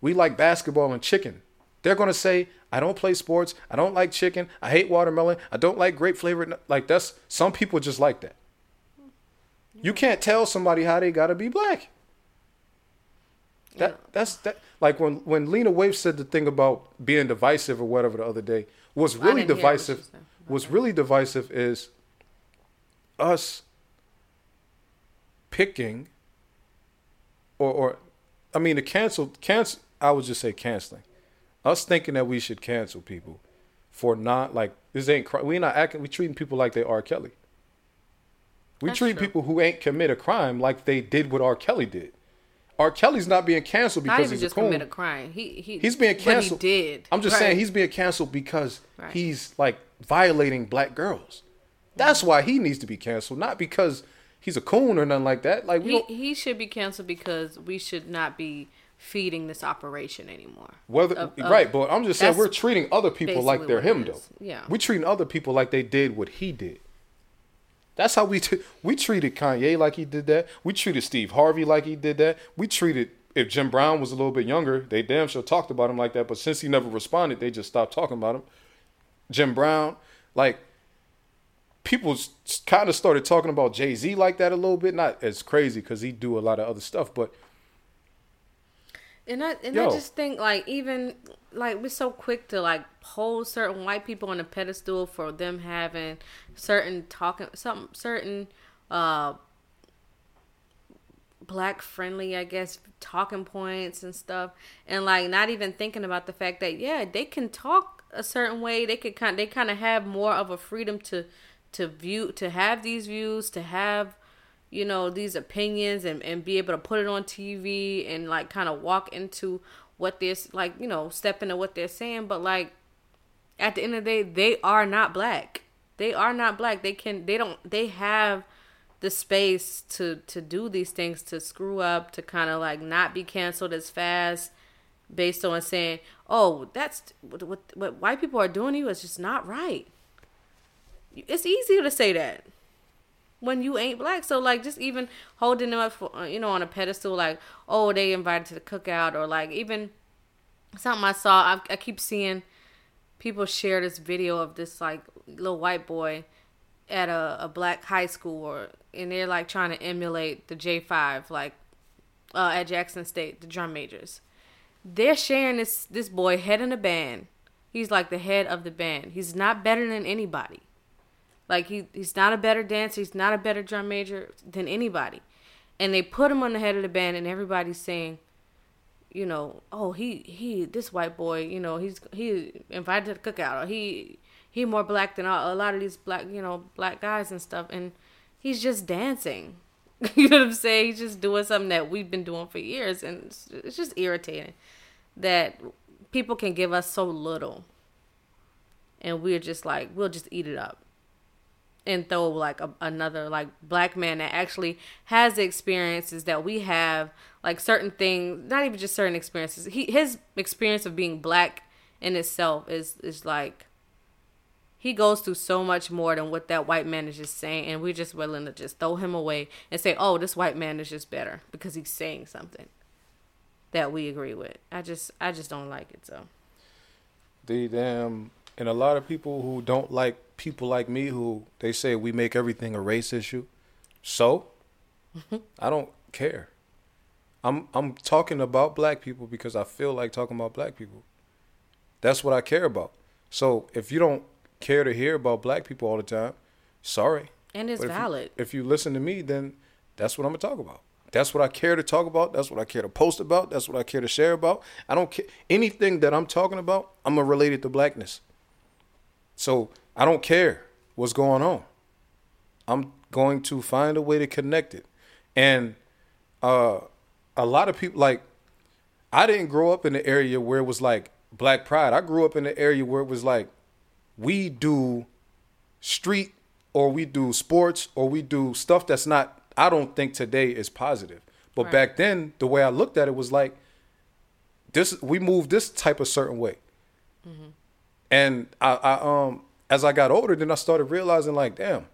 we like basketball and chicken. They're gonna say, I don't play sports, I don't like chicken, I hate watermelon, I don't like grape flavored. Like that's some people just like that. You can't tell somebody how they gotta be black. That that's that like when when Lena Waithe said the thing about being divisive or whatever the other day. What's really didn't what she divisive what's really divisive is us picking or or I mean the cancel cancel I would just say canceling. Us thinking that we should cancel people for not like this ain't cri- we not acting We're treating people like they are Kelly. We That's treat true. people who ain't commit a crime like they did what R. Kelly did. R. Kelly's not being canceled not because even he's just coon. commit a crime. He he. He's being canceled. He did. I'm just Right. saying he's being canceled because Right. he's like violating black girls. That's why he needs to be canceled, not because he's a coon or nothing like that. Like we He, he should be canceled because we should not be feeding this operation anymore. whether Of- of- right, but I'm just saying we're treating other people like they're him though. Yeah. we're treating other people like they did what he did. That's how we t- we treated Kanye like he did that. We treated Steve Harvey like he did that. We treated if Jim Brown was a little bit younger, they damn sure talked about him like that. But since he never responded, they just stopped talking about him. Jim Brown, like people kind of started talking about Jay Z like that a little bit. Not as crazy because he do a lot of other stuff, but And I and Yo. I just think like even like we're so quick to like hold certain white people on a pedestal for them having certain talking some certain uh black friendly I guess talking points and stuff and like not even thinking about the fact that yeah they can talk a certain way they could kind they kind of have more of a freedom to to view to have these views to have you know these opinions and, and be able to put it on tv and like kind of walk into what this like you know step into what they're saying. But like at the end of the day they are not black. They are not black. They can they don't they have the space to to do these things to screw up to kind of like not be canceled as fast based on saying oh that's what, what what white people are doing to you is just not right it's easier to say that when you ain't black. So like just even holding them up for uh, you know on a pedestal like oh they invited to the cookout or like even something I saw I, I keep seeing people share this video of this like little white boy at a, a black high school or and they're like trying to emulate the J5 like uh, at Jackson State the drum majors. They're sharing this this boy head in a band. He's like the head of the band. He's not better than anybody. Like he he's not a better dancer, he's not a better drum major than anybody. And they put him on the head of the band and everybody's saying, you know, oh he he this white boy, you know, he's he invited to the cookout or he he more black than a, a lot of these black, you know, black guys and stuff and he's just dancing. you know what I'm saying? He's just doing something that we've been doing for years and it's, it's just irritating that people can give us so little and we're just like we'll just eat it up and throw like a, another like black man that actually has the experiences that we have, like certain things, not even just certain experiences. He his experience of being black in itself is is like he goes through so much more than what that white man is just saying, and we're just willing to just throw him away and say, "Oh, this white man is just better because he's saying something that we agree with." I just, I just don't like it. So the damn and a lot of people who don't like people like me who they say we make everything a race issue. So I don't care. I'm I'm talking about black people because I feel like talking about black people. That's what I care about. So if you don't care to hear about black people all the time, sorry. and it's if you- valid. if you listen to me, then that's what I'm gonna talk about. That's what I care to talk about. That's what I care to post about. That's what I care to share about. I don't care anything that I'm talking about. I'm gonna relate it to blackness. So I don't care what's going on. I'm going to find a way to connect it. And uh, a lot of people like I didn't grow up in the area where it was like black pride. I grew up in the area where it was like we do street or we do sports or we do stuff that's not I don't think today is positive. But Right. back then the way I looked at it was like this we move this type of certain way. And I, I um as I got older then I started realizing like damn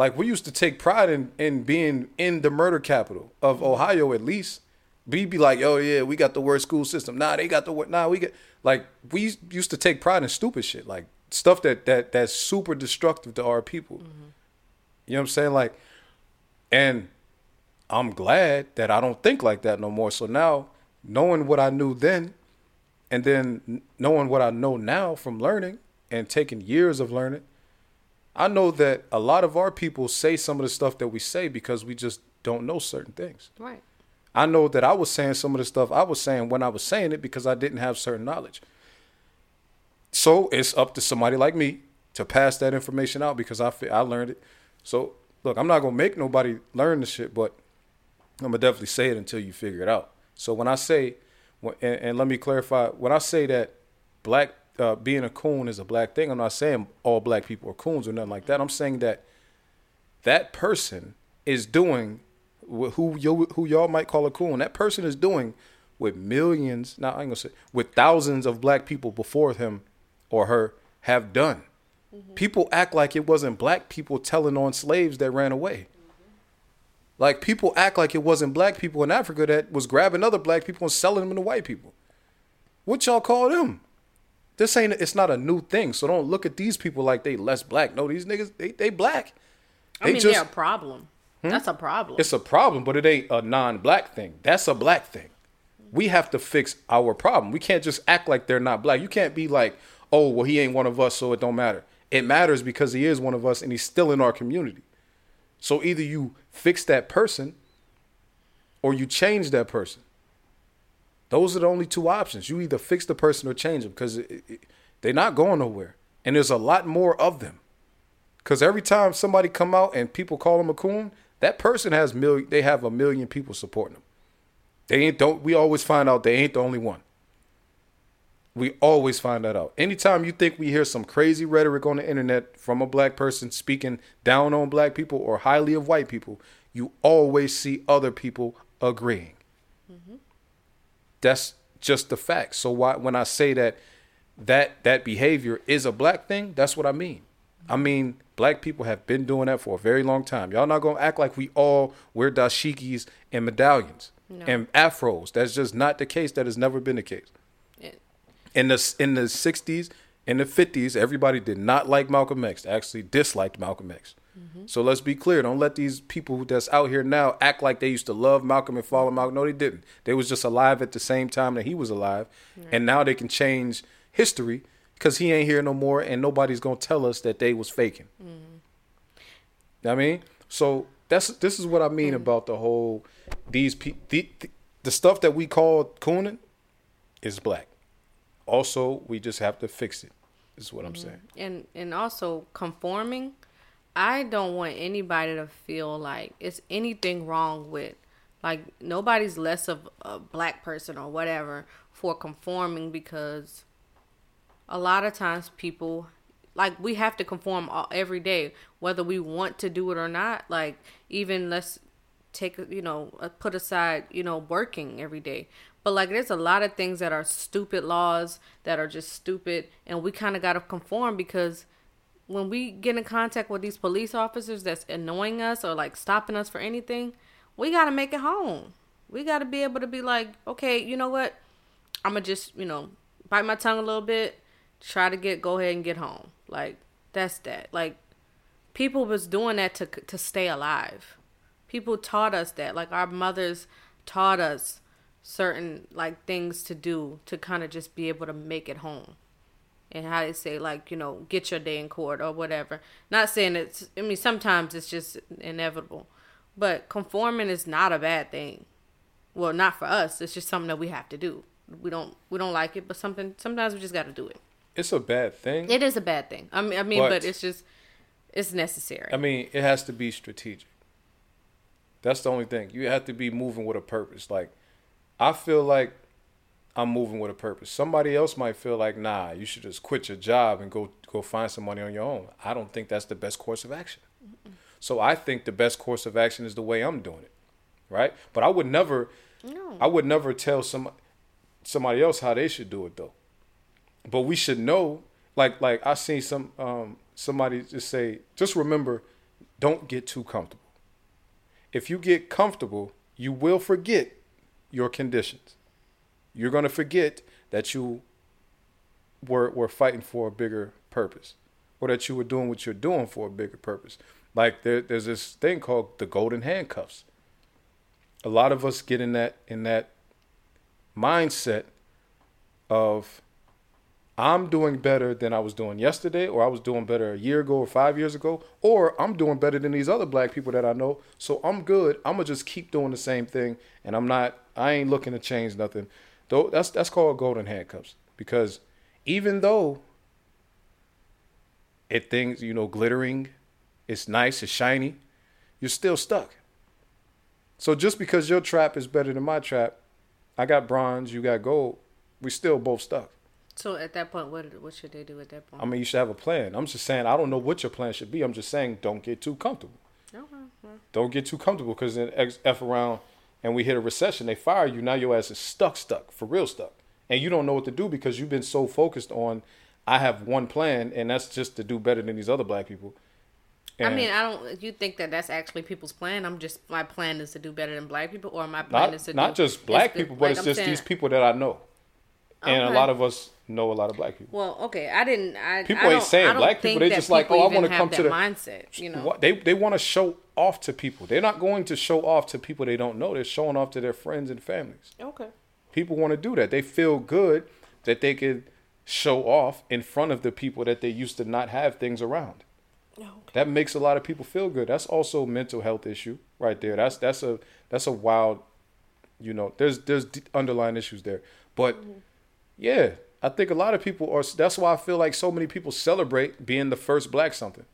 like we used to take pride in in being in the murder capital of Ohio at least. We be like, oh yeah, we got the worst school system. Nah, they got the worst. Nah, we get like we used to take pride in stupid shit, like stuff that that that's super destructive to our people. Mm-hmm. You know what I'm saying? Like, and I'm glad that I don't think like that no more. So now, knowing what I knew then, and then knowing what I know now from learning and taking years of learning, I know that a lot of our people say some of the stuff that we say because we just don't know certain things. Right. I know that I was saying some of the stuff I was saying when I was saying it because I didn't have certain knowledge. So it's up to somebody like me to pass that information out because I I learned it. So look, I'm not gonna make nobody learn the shit, but I'm gonna definitely say it until you figure it out. So when I say, and, and let me clarify, when I say that black uh, being a coon is a black thing, I'm not saying all black people are coons or nothing like that. I'm saying that that person is doing wh- who you who y'all might call a coon. That person is doing with millions, now I ain't gonna say with thousands of black people before him or her have done. People act like it wasn't black people telling on slaves that ran away. Like people act like it wasn't black people in Africa that was grabbing other black people and selling them to white people. What y'all call them? This ain't it's not a new thing. So don't look at these people like they less black. No, these niggas they they black. I They mean, just- they're a problem. Hmm? That's a problem. it's a problem, but it ain't a non-black thing. That's a black thing. We have to fix our problem. We can't just act like they're not black. You can't be like, "Oh, well, he ain't one of us, so it don't matter." It matters because he is one of us and he's still in our community. So either you fix that person or you change that person. Those are the only two options. You either fix the person or change them because they're not going nowhere. And there's a lot more of them. Because every time somebody come out and people call them a coon, that person has million. They have a million people supporting them. They ain't don't. We always find out they ain't the only one. We always find that out. Anytime you think we hear some crazy rhetoric on the internet from a black person speaking down on black people or highly of white people, you always see other people agreeing. Mm-hmm. That's just the fact. So why when I say that that that behavior is a black thing, that's what I mean. I mean, black people have been doing that for a very long time. Y'all not gonna act like we all wear dashikis and medallions and afros. That's just not the case. That has never been the case. It- In the in the sixties, in the fifties, everybody did not like Malcolm X. Actually disliked Malcolm X. Mm-hmm. So let's be clear. Don't let these people that's out here now act like they used to love Malcolm and follow Malcolm. No, they didn't. They was just alive at the same time that he was alive, and now they can change history because he ain't here no more, and nobody's gonna tell us that they was faking. Mm-hmm. I mean, so that's this is what I mean mm-hmm. about the whole these pe- the, the the stuff that we call cooning is black. Also, we just have to fix it. Is what I'm saying. and and also conforming i don't want anybody to feel like it's anything wrong with like nobody's less of a black person or whatever for conforming because a lot of times people like we have to conform all, every day, whether we want to do it or not. Like even let's take you know uh, put aside you know working every day but like there's a lot of things that are stupid laws that are just stupid and we kind of got to conform because when we get in contact with these police officers that's annoying us or like stopping us for anything we got to make it home. We got to be able to be like okay you know what? I'm gonna just you know bite my tongue a little bit try to get go ahead and get home. Like that's that. Like people was doing that to to stay alive. People taught us that. Like our mothers taught us certain like things to do to kind of just be able to make it home and how they say like you know get your day in court or whatever not saying it's i mean sometimes it's just inevitable but conforming is not a bad thing well not for us it's just something that we have to do we don't we don't like it but something sometimes we just got to do it It's a bad thing. it is a bad thing i mean i mean But- but it's just it's necessary I mean, it has to be strategic. That's the only thing. You have to be moving with a purpose. Like, I feel like I'm moving with a purpose. Somebody else might feel like, nah, you should just quit your job and go go find some money on your own. I don't think that's the best course of action. So I think the best course of action is the way I'm doing it, right? But I would never, I would never tell some somebody else how they should do it though. But we should know, like like I seen some um somebody just say, just remember, don't get too comfortable. If you get comfortable, you will forget your conditions. You're gonna forget that you were were fighting for a bigger purpose, or that you were doing what you're doing for a bigger purpose. Like there, there's this thing called the golden handcuffs. A lot of us get in that in that mindset of I'm doing better than I was doing yesterday, or I was doing better a year ago or five years ago, or I'm doing better than these other black people that I know. So I'm good. I'm gonna just keep doing the same thing, and I'm not. I ain't looking to change nothing. Though that's that's called golden handcuffs because even though it things you know glittering, it's nice, it's shiny, you're still stuck. So just because your trap is better than my trap, I got bronze, you got gold, we still both stuck. so at that point what what should they do at that point I mean, you should have a plan. I'm just saying, I don't know what your plan should be. I'm just saying, don't get too comfortable. okay Don't get too comfortable because then X- F around and we hit a recession, they fire you. Now your ass is stuck, stuck, for real stuck. And you don't know what to do because you've been so focused on, I have one plan, and that's just to do better than these other black people. I mean, I don't. You think that that's actually people's plan? I'm just my plan is to do better than black people, or my plan is to not do, just black people, but like it's I'm just saying- these people that I know. And a lot of us know a lot of black people. Well, okay, I didn't. I People I ain't don't- saying I don't black people, they just like, oh, I wanna come to the- mindset. You know, They they want to show off to people. They're not going to show off to people they don't know. They're showing off to their friends and families. okay. People want to do that. They feel good that they could show off in front of the people that they used to not have things around. Oh, okay. That makes a lot of people feel good. That's also a mental health issue right there. That's that's a that's a wild, you know. There's there's underlying issues there, but mm-hmm. Yeah, I think a lot of people are. That's why I feel like so many people celebrate being the first black something.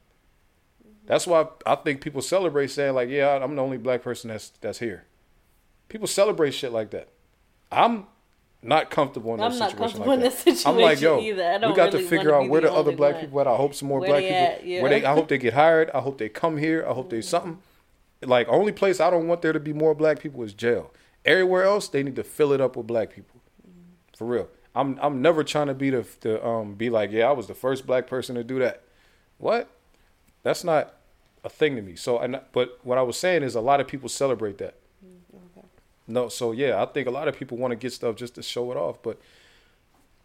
That's why I think people celebrate saying like, yeah, I'm the only black person that's that's here. People celebrate shit like that. I'm not comfortable in that I'm not situation comfortable like in that. that I'm like, yo, either. I don't we got really to figure out where the the other black one. people at. I hope some more Where black people. at, yeah. Where they, I hope they get hired. I hope they come here. I hope they mm-hmm. something. Like only place I don't want there to be more black people is jail. Everywhere else, they need to fill it up with black people. Mm-hmm. For real. I'm I'm never trying to be the the um be like yeah I was the first black person to do that. What? That's not a thing to me. So and but what I was saying is a lot of people celebrate that. No, so yeah, I think a lot of people want to get stuff just to show it off, but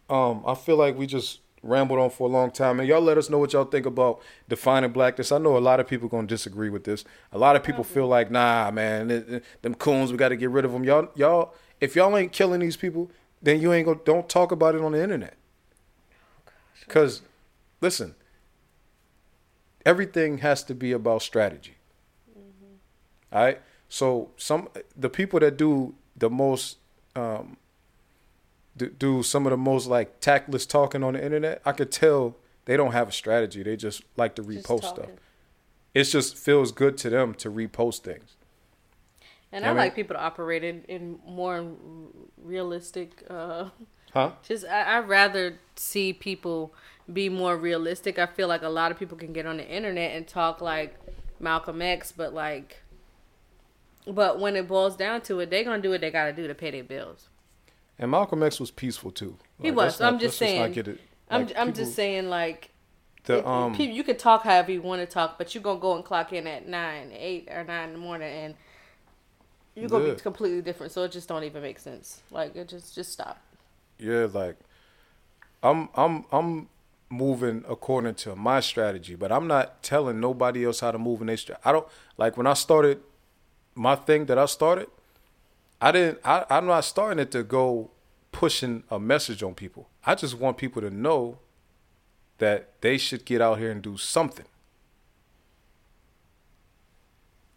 um, I feel like we just rambled on for a long time, and y'all let us know what y'all think about defining blackness. I know a lot of people gonna disagree with this. A lot of people feel like, nah, man, th- th- them coons, we got to get rid of them. Y'all, y'all, if y'all ain't killing these people, then you ain't gonna don't talk about it on the internet. Cause, listen, everything has to be about strategy. All right. So some the people that do the most um, do, do some of the most like tactless talking on the internet, I could tell they don't have a strategy. They just like to repost stuff. It just feels good to them to repost things. And I I mean- like people to operate in, in more realistic uh, Huh? Just I, I'd rather see people be more realistic. I feel like a lot of people can get on the internet and talk like Malcolm X, but like, but when it boils down to it, they're gonna do what they gotta do to pay their bills. And Malcolm X was peaceful too. He was. not- I'm just saying. get it- I'm like, I'm people- just saying like. The um. people, you can talk however you want to talk, but you're gonna go and clock in at nine, eight, or nine in the morning, and you're gonna Yeah. be completely different. So it just don't even make sense. Like it just just stop. yeah, like I'm I'm I'm moving according to my strategy, but I'm not telling nobody else how to move in their strategy. I don't like when I started my thing that I started. I didn't. I, I'm not starting it to go pushing a message on people. I just want people to know that they should get out here and do something.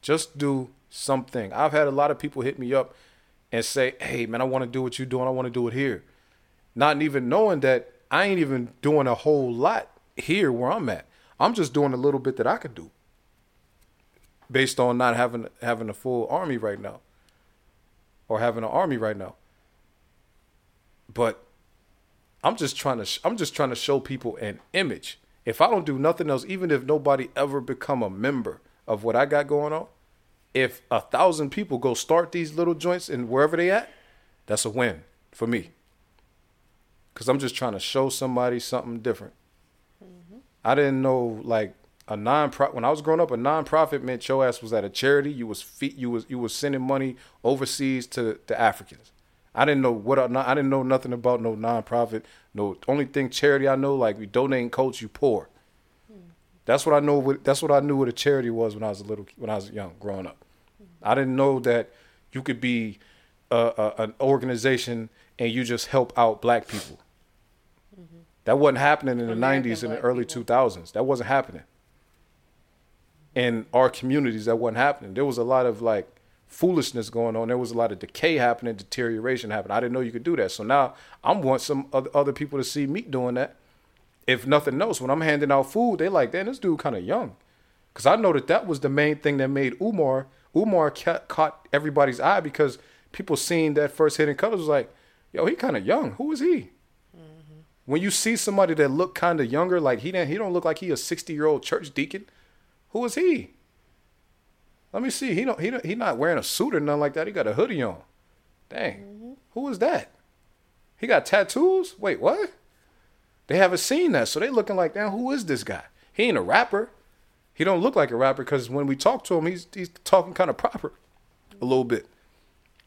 Just do something. I've had a lot of people hit me up and say, "Hey, man, I want to do what you're doing. I want to do it here," not even knowing that I ain't even doing a whole lot here where I'm at. I'm just doing a little bit that I could do, based on not having having a full army right now, or having an army right now. But I'm just trying to I'm just trying to show people an image. If I don't do nothing else, even if nobody ever become a member of what I got going on, if a thousand people go start these little joints and wherever they at, that's a win for me. Cause I'm just trying to show somebody something different. Mm-hmm. I didn't know like a non-profit when I was growing up, a non-profit meant your ass was at a charity. You was fe- you was you was sending money overseas to the Africans. I didn't know what a, I didn't know nothing about no non-profit. No only thing charity I know like we donating coats, you poor. Hmm. That's what I know. What, that's what I knew what a charity was when I was a little when I was young, growing up. I didn't know that you could be a, a, an organization and you just help out black people. Mm-hmm. That wasn't happening in the American '90s and the early people. 2000s. That wasn't happening. In our communities, that wasn't happening. There was a lot of like foolishness going on. There was a lot of decay happening, deterioration happening. I didn't know you could do that. So now I'm want some other, other people to see me doing that. If nothing else, when I'm handing out food, they like, damn, this dude kind of young. Because I know that that was the main thing that made Umar. Umar ca- caught everybody's eye because people seeing that first Hidden Colors was like, yo, he kind of young. Who is he? Mm-hmm. When you see somebody that look kind of younger, like he didn't, he don't look like he a 60 year old church deacon. Who is he? Let me see. He don't, he don't, he not wearing a suit or nothing like that. He got a hoodie on. Dang. Mm-hmm. Who is that? He got tattoos? Wait, what? They haven't seen that, so they looking like, damn, who is this guy? He ain't a rapper. He don't look like a rapper because when we talk to him, he's he's talking kind of proper, a little bit.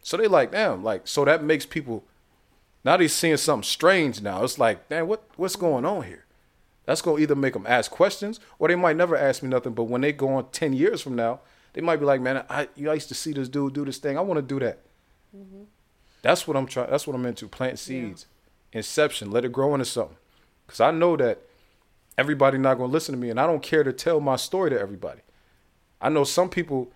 So they like, damn, like so that makes people. Now they seeing something strange. Now it's like, damn, what what's going on here? That's gonna either make them ask questions or they might never ask me nothing. But when they go on ten years from now, they might be like, man, I you I used to see this dude do this thing. I want to do that. Mm-hmm. That's what I'm trying. That's what I'm into. Plant seeds, inception. Let it grow into something. Cause I know that everybody not gonna listen to me, and I don't care to tell my story to everybody. I know some people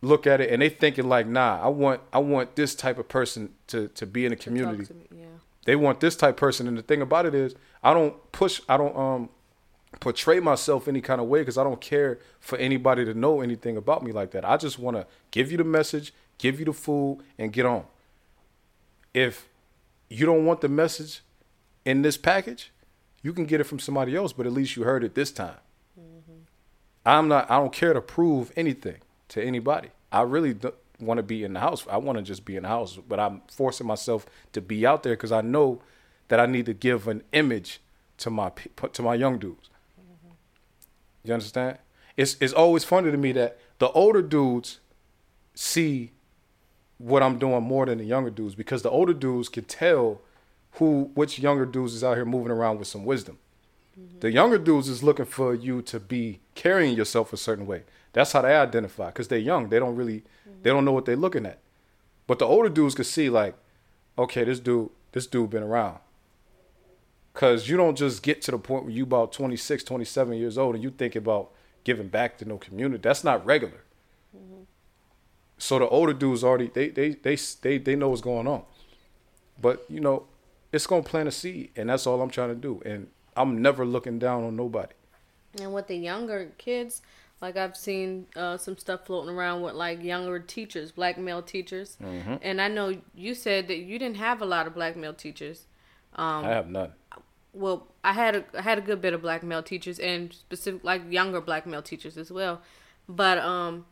look at it and they thinking like, nah, I want I want this type of person to to be in the community. To Yeah. They want this type of person, and the thing about it is, I don't push, I don't um portray myself any kind of way because I don't care for anybody to know anything about me like that. I just want to give you the message, give you the food, and get on. If you don't want the message in this package, you can get it from somebody else, but at least you heard it this time. I'm not. I don't care to prove anything to anybody. I really don't want to be in the house. I want to just be in the house, but I'm forcing myself to be out there because I know that I need to give an image to my to my young dudes. You understand? It's it's always funny to me that the older dudes see what I'm doing more than the younger dudes because the older dudes can tell who which younger dudes is out here moving around with some wisdom. The younger dudes is looking for you to be carrying yourself a certain way. That's how they identify because they're young. They don't really, they don't know what they're looking at. But the older dudes can see like, okay, this dude, this dude been around. Cause you don't just get to the point where you about 26, 27 years old and you think about giving back to no community. That's not regular. So the older dudes already they they they they they know what's going on. But you know, it's gonna plant a seed, and that's all I'm trying to do. And I'm never looking down on nobody. And with the younger kids, like I've seen uh, some stuff floating around with like younger teachers, black male teachers. Mm-hmm. And I know you said that you didn't have a lot of black male teachers. I have none. well, I had a I had a good bit of black male teachers and specific like younger black male teachers as well. But um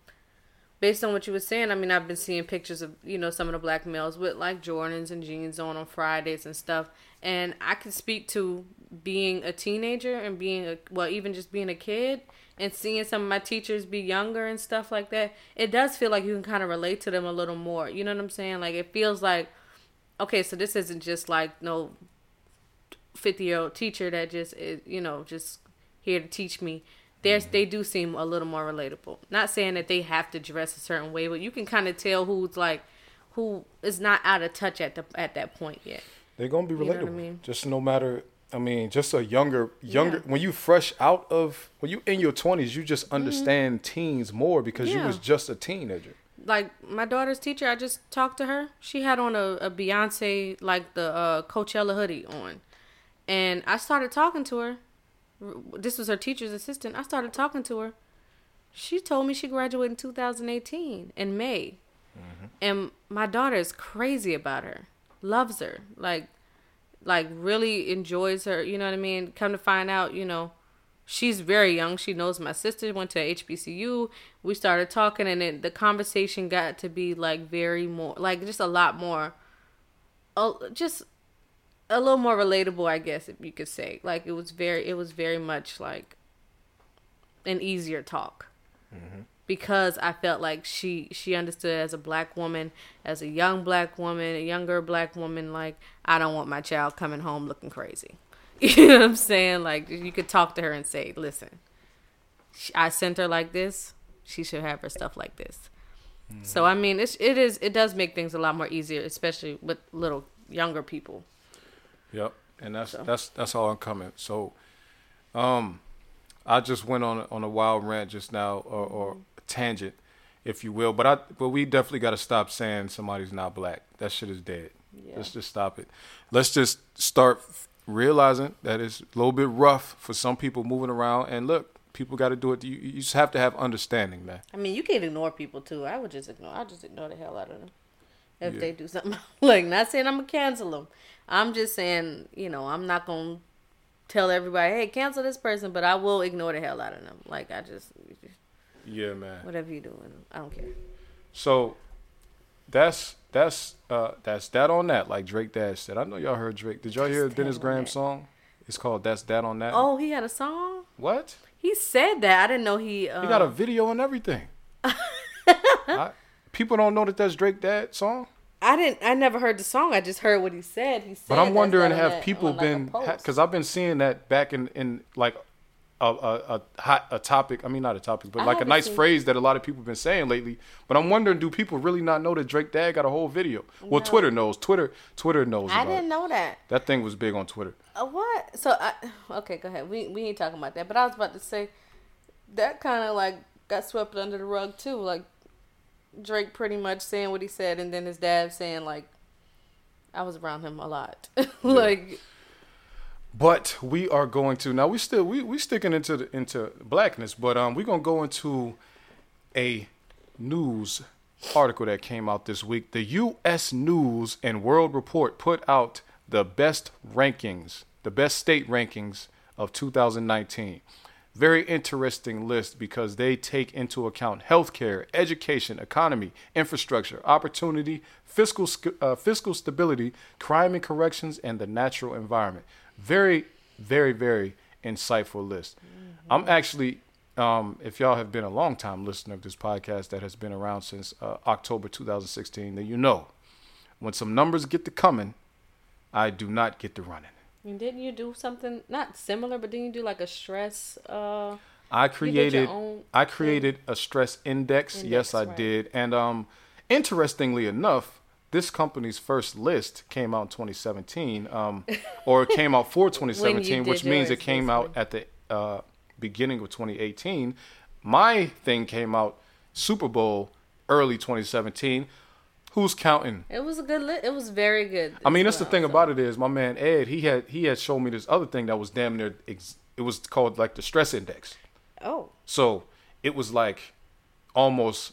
based on what you were saying, I mean I've been seeing pictures of, you know, some of the black males with like Jordans and jeans on on Fridays and stuff. And I can speak to being a teenager and being a well, even just being a kid and seeing some of my teachers be younger and stuff like that. It does feel like you can kind of relate to them a little more. You know what I'm saying? Like it feels like okay, so this isn't just like no 50 year old teacher that just is, you know, just here to teach me. There's, they do seem a little more relatable. Not saying that they have to dress a certain way, but you can kind of tell who's like, who is not out of touch at the at that point yet. They're gonna be You know relatable. I mean? Just no matter. I mean, just a younger, younger. Yeah. When you fresh out of, when you in your twenties, you just understand teens more because you Mm-hmm. Was just a teenager. Like my daughter's teacher, I just talked to her. She had on a, a Beyonce like the uh, Coachella hoodie on, and I started talking to her. This was her teacher's assistant. I started talking to her. She told me she graduated in 2018 in May, and my daughter is crazy about her, loves her, like, like really enjoys her. You know what I mean? Come to find out, you know, she's very young. She knows my sister went to HBCU. We started talking, and then the conversation got to be like very more, like just a lot more, uh, just a little more relatable, I guess, if you could say. Like it was very, it was very much like an easier talk mm-hmm. because I felt like she she understood as a black woman, as a young black woman, a younger black woman. Like I don't want my child coming home looking crazy. You know what I'm saying? Like you could talk to her and say, "Listen, I sent her like this. She should have her stuff like this." So mm-hmm. I mean, it's it is it does make things a lot more easier, especially with little younger people. Yep, and that's that's that's all I'm coming. So, um, I just went on on a wild rant just now, or, or a tangent, if you will. But I but we definitely got to stop saying somebody's not black. That shit is dead. Let's just stop it. Let's just start realizing that it's a little bit rough for some people moving around. And look, people got to do it. You, you just have to have understanding, man. I mean, you can't ignore people too. I would just ignore. I just ignore the hell out of them if Yeah. they do something. like, not saying I'm gonna cancel them. I'm just saying, you know, I'm not gonna tell everybody, hey, cancel this person, but I will ignore the hell out of them. Like, I just, Yeah, man. whatever you doing, I don't care. So that's that's uh that's that on that, like Drake Dash said. I know y'all heard Drake. Did y'all hear That's Dennis That on Graham That. song? It's called That's That on That. Oh, he had a song. What? He said that. I didn't know he. Uh, He got a video and everything. I, people don't know that that's Drake Dad song. I didn't. I never heard the song. I just heard what he said. He said. But I'm wondering, have people been? Because I've been seeing that back in in like a a, a hot a topic. I mean, not a topic, but I like a nice phrase that a lot of people have been saying lately. But I'm wondering, do people really not know that Drake Dad got a whole video? Well, Twitter knows. Twitter Twitter knows. I didn't it. know that. That thing was big on Twitter. Uh, what? So I okay, go ahead. We we ain't talking about that. But I was about to say that kind of like got swept under the rug too. Like Drake pretty much saying what he said, and then his dad saying like, "I was around him a lot." like But we are going to now. We still we we sticking into the, into blackness, but um, we're gonna go into a news article that came out this week. The U.S. News and World Report put out the best rankings, the best state rankings of 2019. Very interesting list because they take into account healthcare, education, economy, infrastructure, opportunity, fiscal uh, fiscal stability, crime and corrections, and the natural environment. Very, very, very insightful list. I'm actually, um, if y'all have been a long time listener of this podcast that has been around since uh, October 2016, then you know when some numbers get to coming, I do not get to running. And didn't you do something not similar, but didn't you do like a stress? Uh, I created I thing? created a stress index. Index, yes, I right. did. And um interestingly enough, this company's first list came out in 2017 um or it came out for 2017, which means it came out at the uh beginning of 2018. My thing came out Super Bowl early 2017. Who's counting? it was a good. Li- it was very good. I mean, that's the thing so. about it is my man Ed. He had he had shown me this other thing that was damn near. Ex- it was called like the stress index. Oh, So it was like almost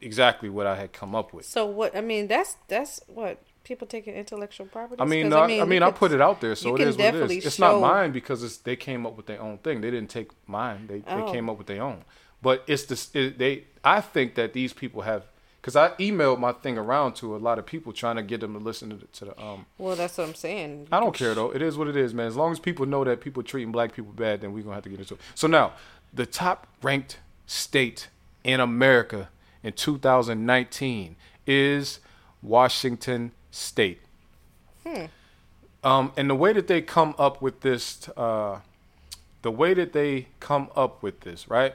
exactly what I had come up with. so what? I mean, that's that's what people taking intellectual property? I mean, no, I mean, I, mean, I put it out there, so it is what it is. It's show- not mine because it's they came up with their own thing. They didn't take mine. They Oh. they came up with their own. But it's this. It, they. I think that these people have. Because I emailed my thing around to a lot of people trying to get them to listen to the, to the um. Well, that's what I'm saying. I don't care though. It is what it is, man. As long as people know that people treating black people bad, then we're gonna have to get into it. So now, the top ranked state in America in 2019 is Washington State. Hmm. Um, and the way that they come up with this, uh, the way that they come up with this, right?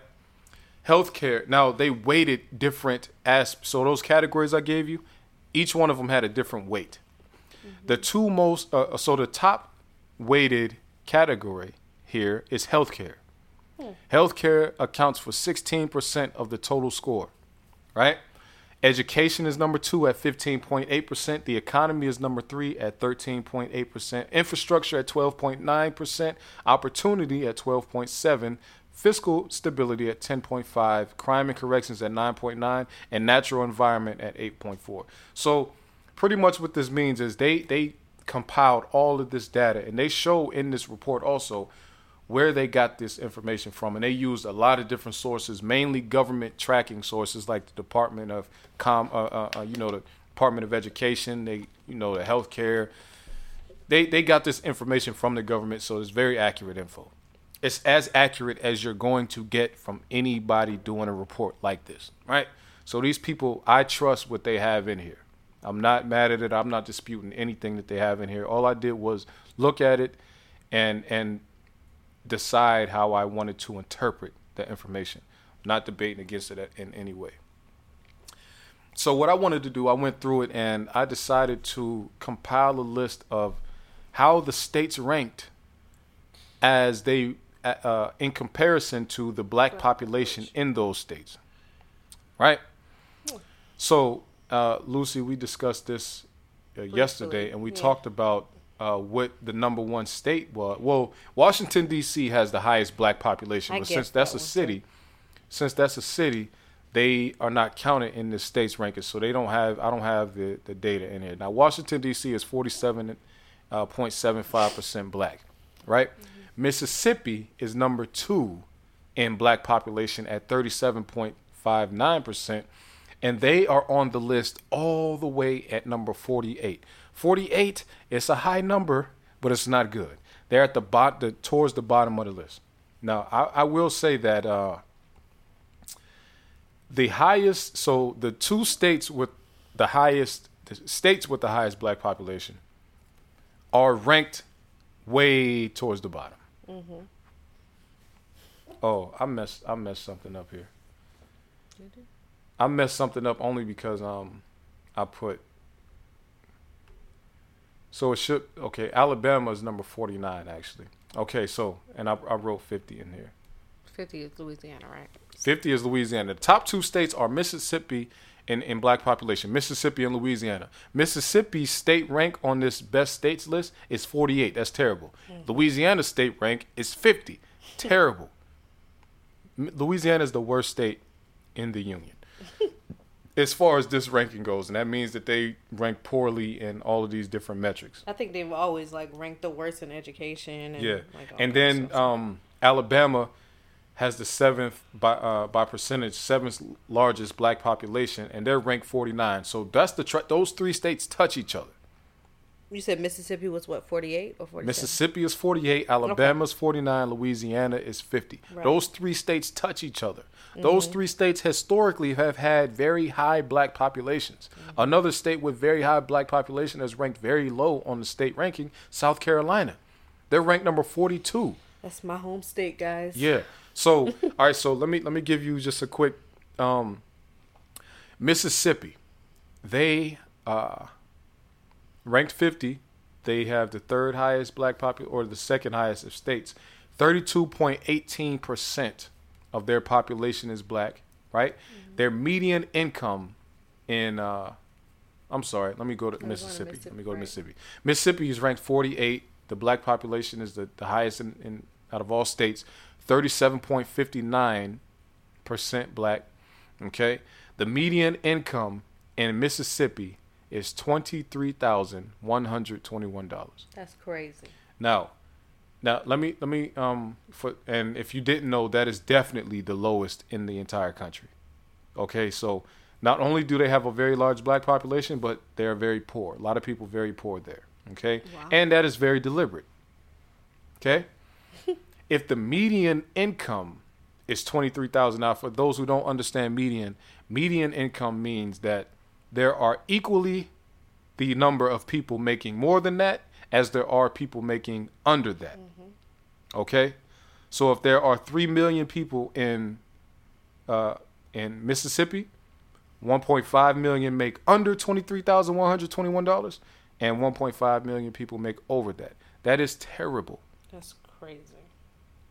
Healthcare. Now they weighted different as so those categories I gave you, each one of them had a different weight. The mm-hmm. two most, uh, uh, so the top weighted category here is healthcare. Hmm. Healthcare accounts for 16% of the total score, right? Education is number two at 15.8%. The economy is number three at 13.8%. Infrastructure at 12.9%. Opportunity at 12.7%. Fiscal stability at 10.5. Crime and corrections at 9.9. And natural environment at 8.4. So pretty much what this means is they, they compiled all of this data and they show in this report also where they got this information from and they used a lot of different sources mainly government tracking sources like the department of com uh, uh, uh, you know the department of education they you know the healthcare they they got this information from the government so it's very accurate info it's as accurate as you're going to get from anybody doing a report like this right? So these people i trust what they have in here. I'm not mad at it. I'm not disputing anything that they have in here. All i did was look at it and and decide how I wanted to interpret the information, not debating against it in any way. So what I wanted to do, I went through it and I decided to compile a list of how the states ranked as they uh, uh, in comparison to the black population in those states. Right? So, uh, Lucy, we discussed this uh, yesterday and we yeah. talked about uh, what the number one state was. Well, Washington D.C. has the highest black population, I but since that's that a one, too. city, since that's a city, they are not counted in the state's rankings. So they don't have. I don't have the, the data in here. Now Washington D.C. is forty seven point seven five percent black, right? Mississippi is number two in black population at thirty seven point five nine percent, and they are on the list all the way at number forty eight. Forty eight is a high number, but it's not good. They're at the bot, the towards the bottom of the list. Now I, I will say that. Uh, the highest so the two states with the highest the states with the highest black population are ranked way towards the bottom oh i messed i messed something up here. I messed something up only because um i put so it should okay alabama is number 49 actually. Okay so and i, I wrote 50 in here. 50 is Louisiana, right? 50 is Louisiana. The top two states are Mississippi in, in black population, Mississippi and Louisiana. Mississippi's state rank on this best states list is 48. That's terrible. Louisiana's state rank is 50. Terrible. Louisiana is the worst state in the union. as far as this ranking goes, and that means that they rank poorly in all of these different metrics. I think they've always like ranked the worst in education. And, Yeah, like, and then um, Alabama has the seventh by uh, by percentage, seventh largest black population, and they're ranked 49. So that's the tr- those three states touch each other. you said Mississippi was what 48 or 47? Mississippi is 48, Alabama's 49, Louisiana is 50. Right. Those three states touch each other. Those three states historically have had very high black populations. Another state with very high black population is ranked very low on the state ranking, South Carolina. They're ranked number 42. That's my home state, guys. Yeah. So, all right. So let me let me give you just a quick. Um, Mississippi, they uh, ranked 50. They have the third highest black population, or the second highest of states. 32.18 percent of their population is black. Right. Their median income in. Uh, I'm sorry. Let me go to to Mississippi. Let me go to right. Mississippi. Mississippi is ranked 48. The black population is the, the highest in, in out of all states. 37.59 percent black. Okay, the median income in Mississippi is twenty three thousand one hundred twenty one dollars. That's crazy. Now, now let me let me um for and if you didn't know, that is definitely the lowest in the entire country. Okay, so not only do they have a very large black population, but they are very poor. A lot of people very poor there. Okay, Wow. and that is very deliberate. Okay, if the median income is twenty three thousand, now for those who don't understand median, median income means that there are equally the number of people making more than that as there are people making under that. Okay, so if there are three million people in uh, in Mississippi, 1.5 million make under twenty three thousand one hundred twenty one dollars, and 1.5 million people make over that. That is terrible. That's crazy.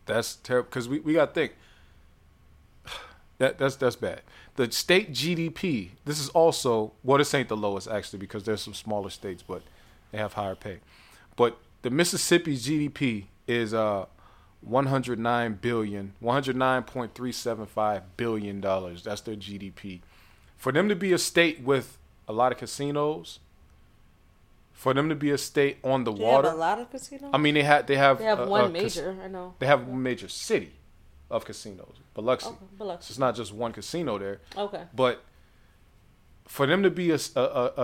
That's terrible because we, we got to think. That that's that's bad. The state GDP. This is also well, this ain't the lowest actually because there's some smaller states, but they have higher pay. But the Mississippi GDP is uh 109 billion, 109.375 billion dollars. That's their GDP. For them to be a state with a lot of casinos, for them to be a state on the They water. have a lot of casinos. I mean, they have they have they have a- one a cas- major. I know. they have one major city of casinos, Biloxi. Okay, Biloxi. So it's not just one casino there, Okay. but for them to be a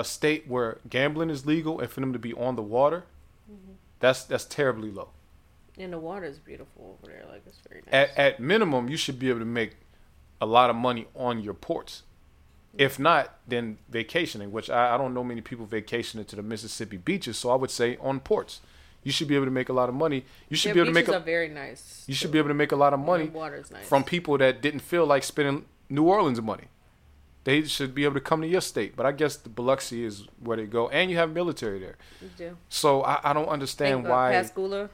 a state where gambling is legal and for them to be on the water, Mm-hmm. that's that's terribly low. And the water is beautiful over there. Like it's very nice. At at minimum, you should be able to make a lot of money on your ports. If not, then vacationing, which I, I don't know many people vacationing to the Mississippi beaches. So I would say on ports, you should be able to make a lot of money. You should Their be able to make a, very nice. you should be able to make a lot of money nice. from people that didn't feel like spending New Orleans money. They should be able to come to your state. But I guess the Biloxi is where they go, and you have military there. You do. So I, I don't understand Think, uh, why. Pascagoula.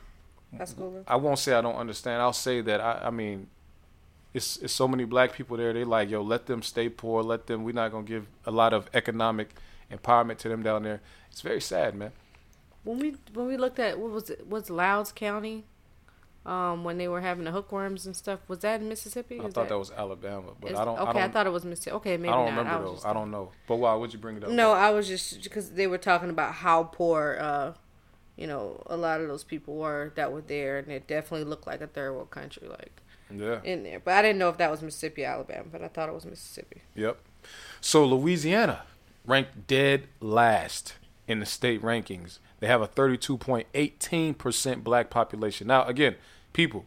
Pascagoula. I won't say I don't understand. I'll say that I, I mean, it's it's so many black people there. They like yo, let them stay poor. Let them. We're not gonna give a lot of economic empowerment to them down there. It's very sad, man. When we when we looked at what was it? Was Lowndes County? Um, when they were having the hookworms and stuff, was that in Mississippi? I Is thought that, was Alabama, but I don't. Okay, I I, don't. thought it was Mississippi. Okay, maybe I don't not. remember though. just I don't know. But why would you bring it up? No, I was just because they were talking about how poor, uh, you know, a lot of those people were that were there, and it definitely looked like a third world country, like Yeah. in there. But I didn't know if that was Mississippi, Alabama, but I thought it was Mississippi. Yep. So Louisiana ranked dead last in the state rankings. They have a 32.18% black population. Now, again, people,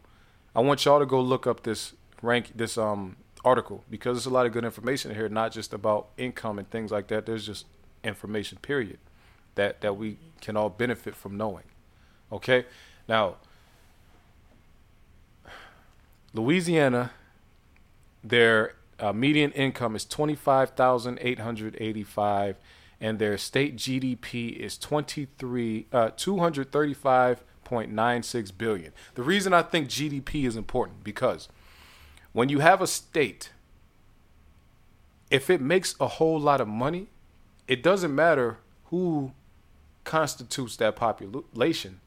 I want y'all to go look up this rank this um article because there's a lot of good information here, not just about income and things like that. There's just information period that that we can all benefit from knowing. Okay? Now, Louisiana their uh, median income is twenty five thousand eight hundred eighty five, and their state GDP is twenty three uh, two hundred thirty five point nine six billion. The reason I think GDP is important because when you have a state, if it makes a whole lot of money, it doesn't matter who constitutes that population.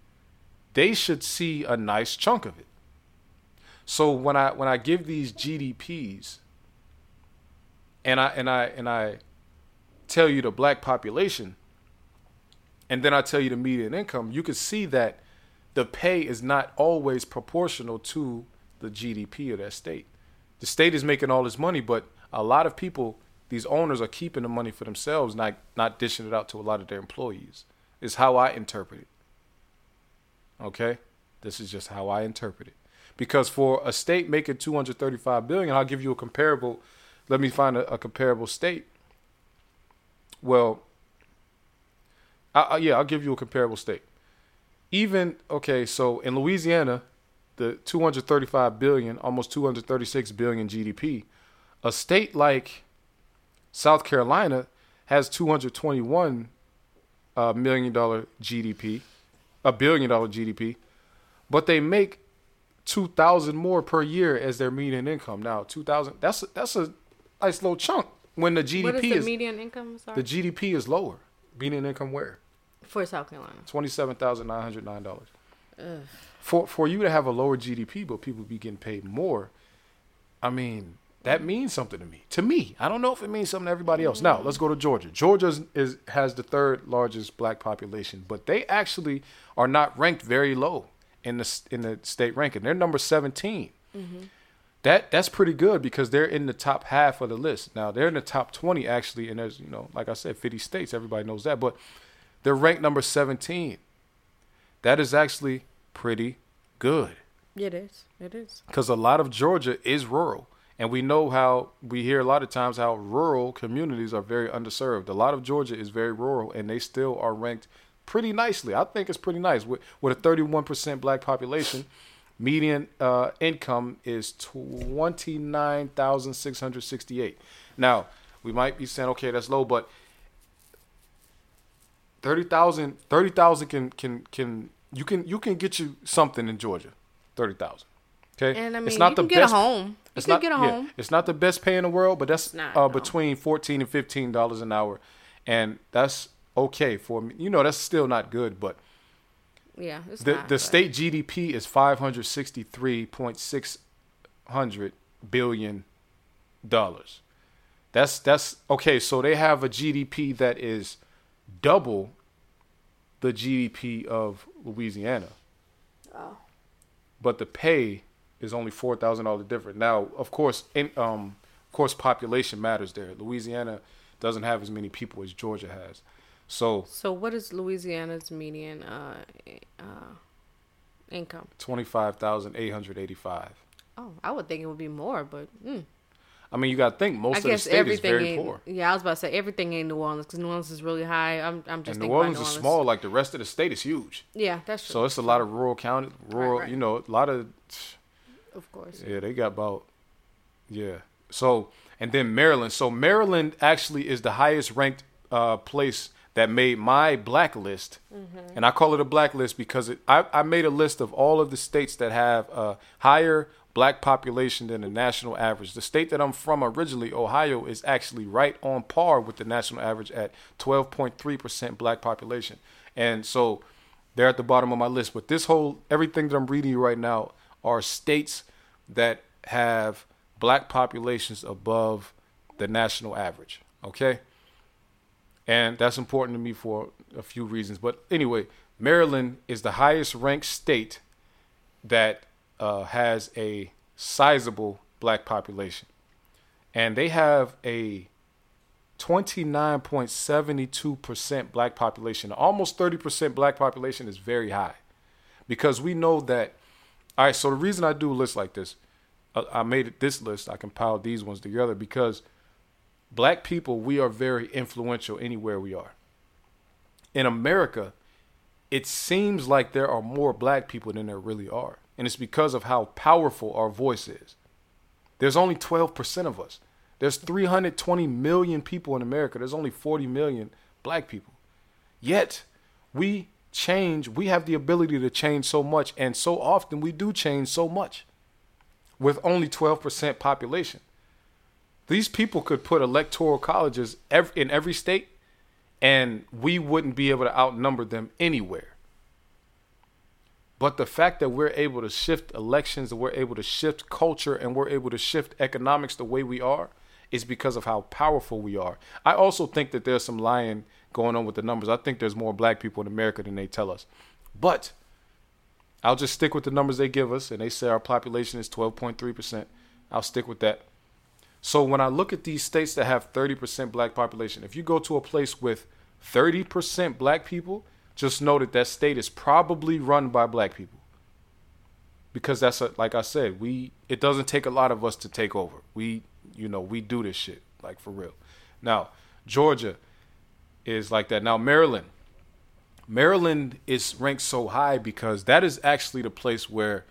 They should see a nice chunk of it. So when I when I give these GDPs and I and I and I tell you the black population and then I tell you the median income, you can see that the pay is not always proportional to the GDP of that state. The state is making all this money, but a lot of people, these owners are keeping the money for themselves, not not dishing it out to a lot of their employees. Is how I interpret it. Okay? This is just how I interpret it because for a state making 235 billion i'll give you a comparable let me find a, a comparable state. Well I, I, yeah i'll give you a comparable state. Even okay so in louisiana the 235 billion almost 236 billion gdp a state like south carolina has 221 uh, million dollar gdp a billion dollar gdp but they make two thousand more per year as their median income. Now, two thousand that's a, that's a nice little chunk when the GDP what is the is median income? Sorry? the GDP is lower. Median income where for South Carolina. twenty seven thousand nine hundred nine dollars. For for you to have a lower GDP, but people be getting paid more. I mean, That means something to me. To me, I don't know if it means something to everybody else. Now, let's go to Georgia. Georgia is, is has the third largest black population, but they actually are not ranked very low in the in the state ranking. They're number 17. That that's pretty good because they're in the top half of the list. Now they're in the top 20 actually, and there's you know, like I said, 50 states. Everybody knows that, but they're ranked number 17. That is actually pretty good It is. It is. because a lot of Georgia is rural, and we know how we hear a lot of times how rural communities are very underserved. A lot of Georgia is very rural, and they still are ranked pretty nicely. I think it's pretty nice with with a 31% black population. Median uh, income is twenty nine thousand six hundred sixty eight. Now we might be saying, okay, that's low, but 30,000 30,000 can can can you can you can get you something in Georgia. 30,000. Okay? And I mean, you can get a home. You it's can not get a yeah, home. it's not the best pay in the world, but that's not, uh, no. between 14 and 15 dollars an hour and that's okay for me. You know, that's still not good, but Yeah. It's the not, the but- state GDP is 563.6 hundred billion dollars. That's that's okay. So they have a GDP that is double the GDP of Louisiana. Oh. But the pay is only four thousand dollars different. Now, of course, in, um, of course, population matters there. Louisiana doesn't have as many people as Georgia has. So So what is Louisiana's median uh, uh, income? twenty five thousand eight hundred eighty five. Oh, I would think it would be more, but mm. I mean, you got to think most I of the state is very poor. Yeah, I was about to say everything ain't New Orleans because New Orleans is really high. I'm, I'm just And thinking New Orleans about is small, like the rest of the state is huge. Yeah, that's true. So it's a lot of rural county, rural, right. you know, a lot of, of course. yeah, they got about, yeah. So, and then Maryland. So Maryland actually is the highest ranked uh, place that made my blacklist. Mm-hmm. And I call it a blacklist because it, I, I made a list of all of the states that have a higher black population than the national average. The state that I'm from originally, Ohio, is actually right on par with the national average at 12.3% black population. And so they're at the bottom of my list. But this whole, everything that I'm reading you right now are states that have black populations above the national average. Okay? And that's important to me for a few reasons. But anyway, Maryland is the highest ranked state that uh, has a sizable black population. And they have a 29.72% black population. Almost 30% black population is very high. Because we know that, all right, so the reason I do a list like this, uh, I made this list, I compiled these ones together because black people, we are very influential anywhere we are. In America, it seems like there are more black people than there really are. And it's because of how powerful our voice is. There's only 12% of us. There's 320 million people in America. There's only 40 million black people. Yet, we change, we have the ability to change so much, and so often we do change so much with only 12% population. These people could put electoral colleges ev- in every state, and we wouldn't be able to outnumber them anywhere. But the fact that we're able to shift elections, and we're able to shift culture, and we're able to shift economics the way we are, is because of how powerful we are. I also think that there's some lying going on with the numbers. I think there's more black people in America than they tell us. But I'll just stick with the numbers they give us, and they say our population is 12.3%. I'll stick with that. So when I look at these states that have 30% black population, if you go to a place with 30% black people, just know that that state is probably run by black people. Because that's a, like I said, we it doesn't take a lot of us to take over. We you know, we do this shit like for real. Now, Georgia is like that. Now, Maryland. Maryland is ranked so high because that is actually the place where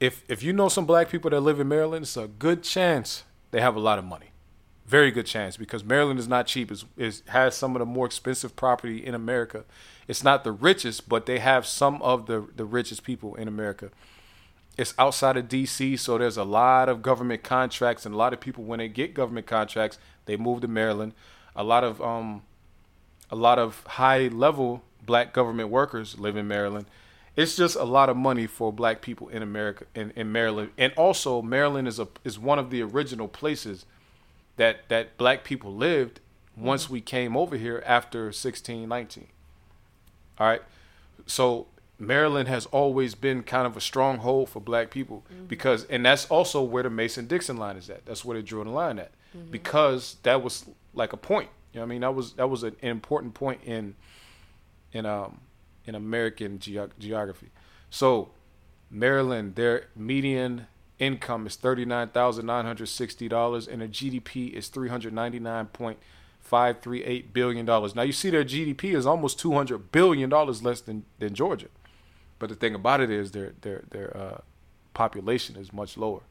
if if you know some black people that live in Maryland, it's a good chance they have a lot of money. Very good chance because Maryland is not cheap. Is is has some of the more expensive property in America. It's not the richest, but they have some of the the richest people in America. It's outside of DC, so there's a lot of government contracts and a lot of people when they get government contracts, they move to Maryland. A lot of um a lot of high level black government workers live in Maryland. It's just a lot of money for black people in America in, in Maryland. And also Maryland is a is one of the original places that that black people lived once mm-hmm. we came over here after 1619. All right. So Maryland has always been kind of a stronghold for black people mm-hmm. because and that's also where the Mason Dixon line is at. That's where they drew the line at. Mm-hmm. Because that was like a point. You know what I mean? That was that was an important point in in um in American geo- geography. So Maryland, their median income is thirty nine thousand nine hundred sixty dollars, and their GDP is three hundred ninety nine point five three eight billion dollars. Now you see their GDP is almost two hundred billion dollars less than than Georgia, but the thing about it is their their their uh, population is much lower.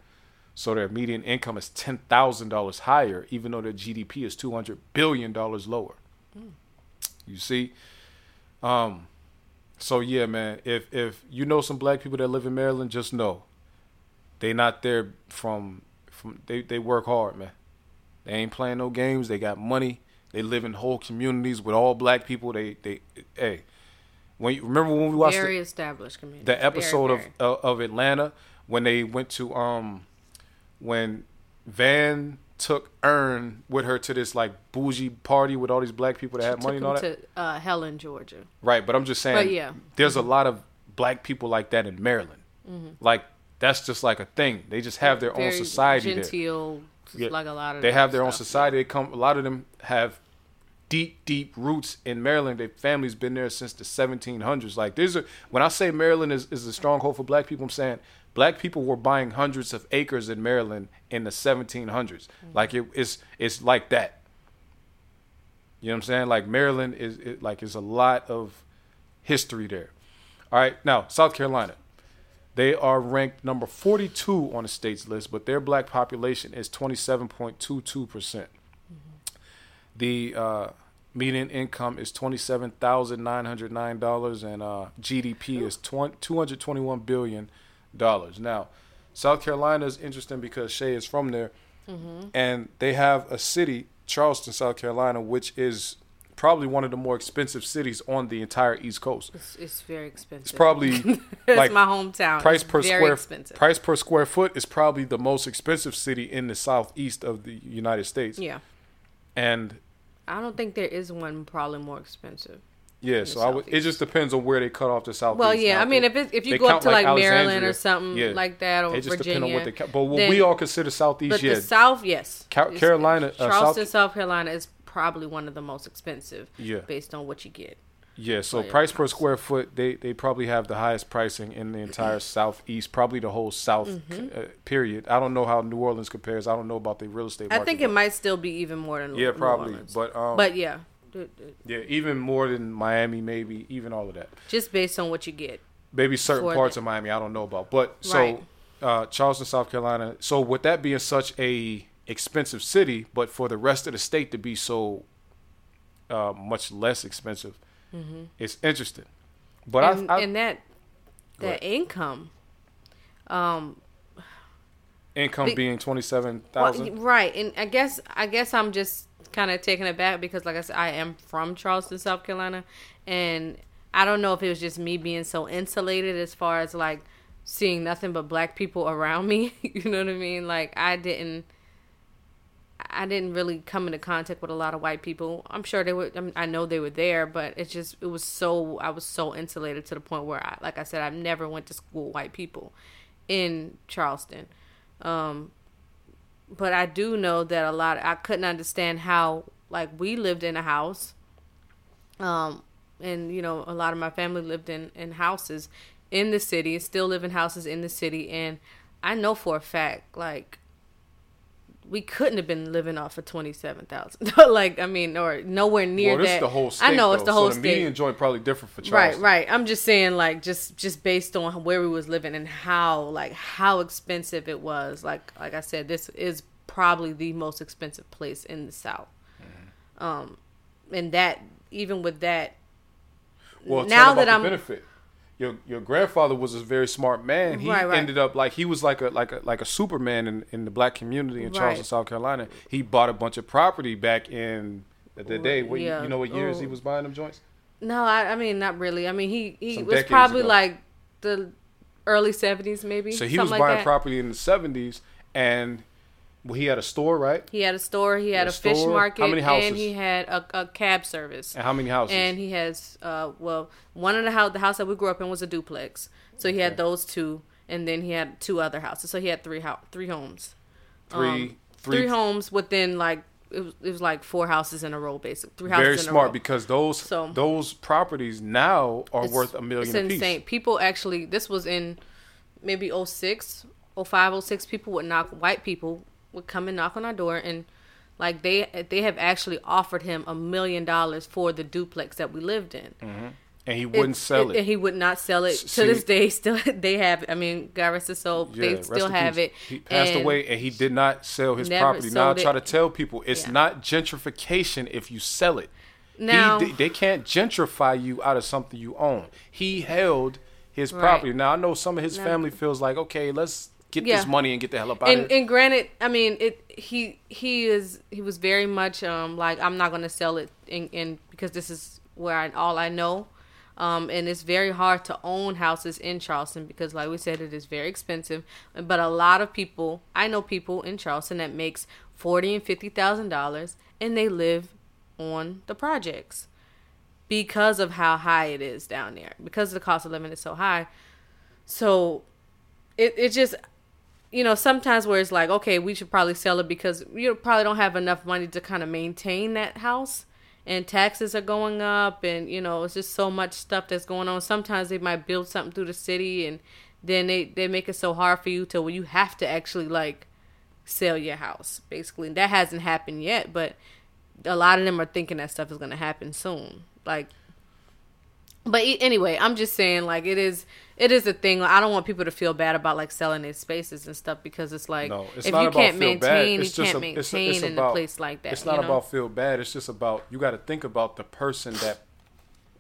So their median income is ten thousand dollars higher, even though their GDP is two hundred billion dollars lower. You see, um, so yeah, man. If if you know some black people that live in Maryland, just know they not there from from they they work hard, man. They ain't playing no games. They got money. They live in whole communities with all black people. They they hey, when you remember when we watched Very the, established community. the episode Very, very. of of Atlanta when they went to um when Van took Earn with her to this like bougie party with all these black people that had Took money and all that. to uh, Helen, Georgia. Right, but I'm just saying. But yeah. there's a lot of black people like that in Maryland. Like that's just like a thing. They just have their own Very society there. genteel, Yeah. like a lot of They have their own stuff. society. They come. A lot of them have deep, deep roots in Maryland. Their family's been there since the 1700s. Like there's a when I say Maryland is, is a stronghold for black people, I'm saying black people were buying hundreds of acres in Maryland in the 1700s. Mm-hmm. Like it, it's it's like that. You know what I'm saying? Like Maryland is it, like is a lot of history there. All right, now South Carolina. They are ranked number 42 on the state's list, but their black population is 27.22 percent. The uh, median income is twenty-seven thousand nine hundred nine dollars, and uh, GDP is two hundred twenty-one billion dollars. Now, South Carolina is interesting because Shay is from there, mm-hmm. and they have a city, Charleston, South Carolina, which is probably one of the more expensive cities on the entire East Coast. It's, it's very expensive. It's probably it's like my hometown. price It's per square expensive. price per square foot is probably the most expensive city in the southeast of the United States. Yeah, And I don't think there is one probably more expensive. Yeah, so I would, it just depends on where they cut off the southeast. Well, yeah, I mean, if it, if you go up to like, Maryland or something yeah. like that, or it just Virginia, depends on what they count. But what then- we all consider southeast, But yeah, the South, yes, Ca- Carolina, uh, Charleston, South- South Carolina is probably one of the most expensive. Yeah. based on what you get. yeah. So Well, yeah, price per square foot, they they probably have the highest pricing in the entire southeast, probably the whole South Mm-hmm. uh, period. I don't know how New Orleans compares. I don't know about the real estate. I think it might still be even more than Yeah, New probably, Orleans. but um, but yeah, yeah, even more than Miami, maybe even all of that. just based on what you get. maybe certain parts the- of Miami I don't know about. But so Right. uh, Charleston, South Carolina. So with that being such a expensive city, but for the rest of the state to be so uh, much less expensive, it's interesting. But and, I, I and that that income, um, income be- being twenty seven thousand. well, right? And I guess I guess I'm just kind of taken aback because, like I said, I am from Charleston, South Carolina, and I don't know if it was just me being so insulated as far as like seeing nothing but black people around me. you know what I mean? Like I didn't. I didn't really come into contact with a lot of white people. I'm sure they were. I, mean, I know they were there, but it's just it was so I was so insulated to the point where I, like I said, I've never went to school with white people in Charleston. Um, but I do know that a lot. I couldn't understand how like we lived in a house, um, and you know a lot of my family lived in in houses in the city, still live in houses in the city, and I know for a fact like we couldn't have been living off of twenty seven thousand. like I mean, or nowhere near Well, that. the whole state. I know it's the whole so the state. median joint probably different for Right, Charleston. right. I'm just saying, like, just just based on where we was living and how, like, how expensive it was. Like, like I said, this is probably the most expensive place in the South. Mm-hmm. Um, and that even with that, Well, Now that I'm- benefit. Your your grandfather was a very smart man. He Right, right. ended up like he was like a like a like a Superman in, in the black community in Charleston, Right. South Carolina. He bought a bunch of property back in the, day. What, you- Yeah. you know what years he Oh. was buying them joints? no, I, I mean, not really. I mean, he he Some was probably ago. like the early seventies, maybe. So he was like buying that. property in the seventies, and well, he had a store, right? He had a store. He had a a fish store? How market, many and he had a, a cab service. And how many houses? And he has, uh, well, one of the house, the house that we grew up in was a duplex. So he had those two, and then he had two other houses. So he had three house, three homes, three, um, three, three homes within like it was, it was like four houses in a row, basically. Three houses Very in a smart row. because those So- those properties now are worth a million It's insane. People actually, this was in maybe 06, 05, 06. People would knock, white people would come and knock on our door and like they they have actually offered him a million dollars for the duplex that we lived in. Mm-hmm. and he wouldn't It- sell it. And he would not sell it S- to this day. Still, they have. I mean, God rest his soul. Yeah, they still have peace. it. He passed And away, and he did not sell his property. Now I try to tell people it's Yeah. not gentrification if you sell it. Now- he, they can't gentrify you out of something you own. He held his Right. property. Now I know some of his Now- family feels like, okay, let's get Yeah. this money and get the hell up out and of here. and granted, I mean, it he he is he was very much um like I'm not gonna sell it in, in because this is where I all I know. Um, and it's very hard to own houses in Charleston because, like we said, it is very expensive. But a lot of people, I know people in Charleston that makes forty and fifty thousand dollars, and they live on the projects because of how high it is down there. Because the cost of living is so high, so it it just you know sometimes where it's like okay we should probably sell it because you probably don't have enough money to kind of maintain that house and taxes are going up and you know it's just so much stuff that's going on. Sometimes they might build something through the city and then they they make it so hard for you to where you have to actually like sell your house basically. And that hasn't happened yet but a lot of them are thinking that stuff is going to happen soon. Like but anyway, I'm just saying like it is it is a thing. I don't want people to feel bad about like selling their spaces and stuff because it's like No, it's if you can't maintain, It's you can't a- it's maintain it's in about- a place like that. It's not you know? about feel bad. It's just about you got to think about the person that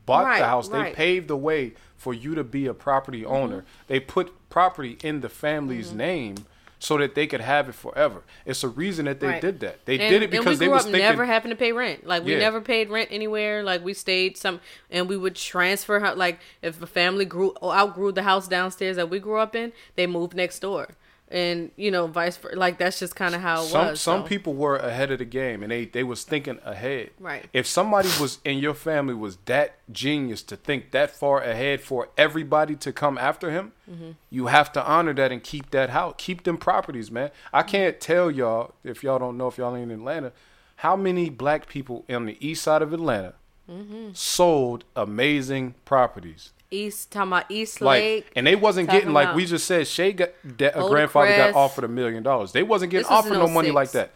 bought Right, the house. They right. Mm-hmm. paved the way for you to be a property owner. They put property in the family's name so that they could have it forever. It's a reason that they Right. did that. They And- did it because they grew was up thinking never having to pay rent. Like we Yeah. never paid rent anywhere. Like we stayed some, and we would transfer. Like if a family grew outgrew the house downstairs that we grew up in, they moved next door, and you know vice versa. Like that's just kind of how it some was. some so. people were ahead of the game and they they was thinking ahead. Right. If somebody was in your family was that genius to think that far ahead for everybody to come after him, Mm-hmm. you have to honor that and keep that house, keep them properties, man. I can't tell y'all if y'all don't know if y'all ain't in Atlanta, how many black people on the east side of Atlanta Mm-hmm. sold amazing properties. East talking about East Like, Lake, and they wasn't getting like we just said. Shay got that, a grandfather got offered a million dollars. They wasn't getting This offered no money like that.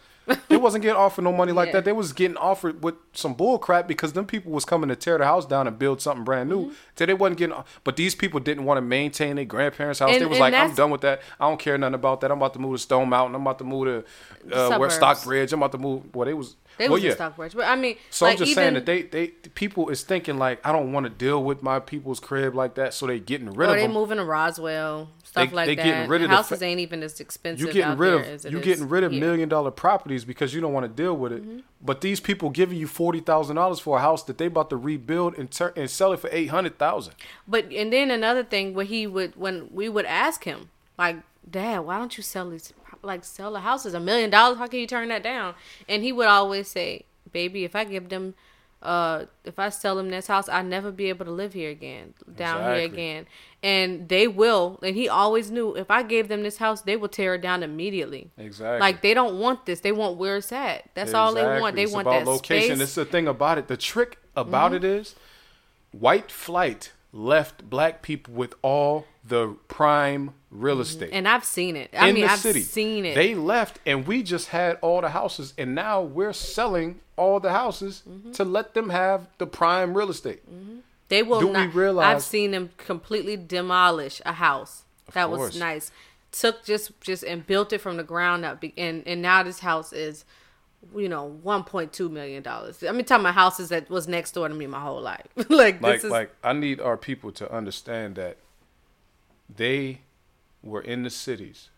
They wasn't getting offered no money like Yeah. that. They was getting offered with some bull crap because them people was coming to tear the house down and build something brand new. Mm-hmm. So they wasn't getting. But these people didn't want to maintain their grandparents' house. And- they was like, I'm done with that. I don't care nothing about that. I'm about to move to Stone Mountain. I'm about to move to uh, where Stockbridge. I'm about to move. Well, they was. They well, was yeah. in Stockbridge, but I mean, So like I'm just even, saying that they, they people is thinking like I don't want to deal with my people's crib like that, so they getting rid of it. or of they them. moving to Roswell, stuff They- like they that. getting rid of houses fa- ain't even as expensive. you getting out rid of you getting rid of here. million dollar properties because you don't want to deal with it. Mm-hmm. But these people giving you forty thousand dollars for a house that they about to rebuild and and sell it for eight hundred thousand. But and then another thing where he would when we would ask him like, Dad, why don't you sell these like sell the houses a million dollars? How can you turn that down? And he would always say, Baby, if I give them, uh, if I sell them this house, I'll never be able to live here again, down here again. And they will. And he always knew if I gave them this house, they will tear it down immediately. Exactly. Like they don't want this. They want where it's at. That's all they want. They It's want about that location. space. It's the thing about it. The trick about it is, white flight left black people with all the prime real estate. and I've seen it. I in mean, the I've city. seen it. They left, and we just had all the houses, and now we're selling all the houses Mm-hmm. to let them have the prime real estate. They will Do not. we realize- I've seen them completely demolish a house that course. was nice. Took just just and built it from the ground up, and and now this house is, you know, one point two million dollars. I mean, talking about houses that was next door to me my whole life. like Like, is like I need our people to understand that they were in the cities.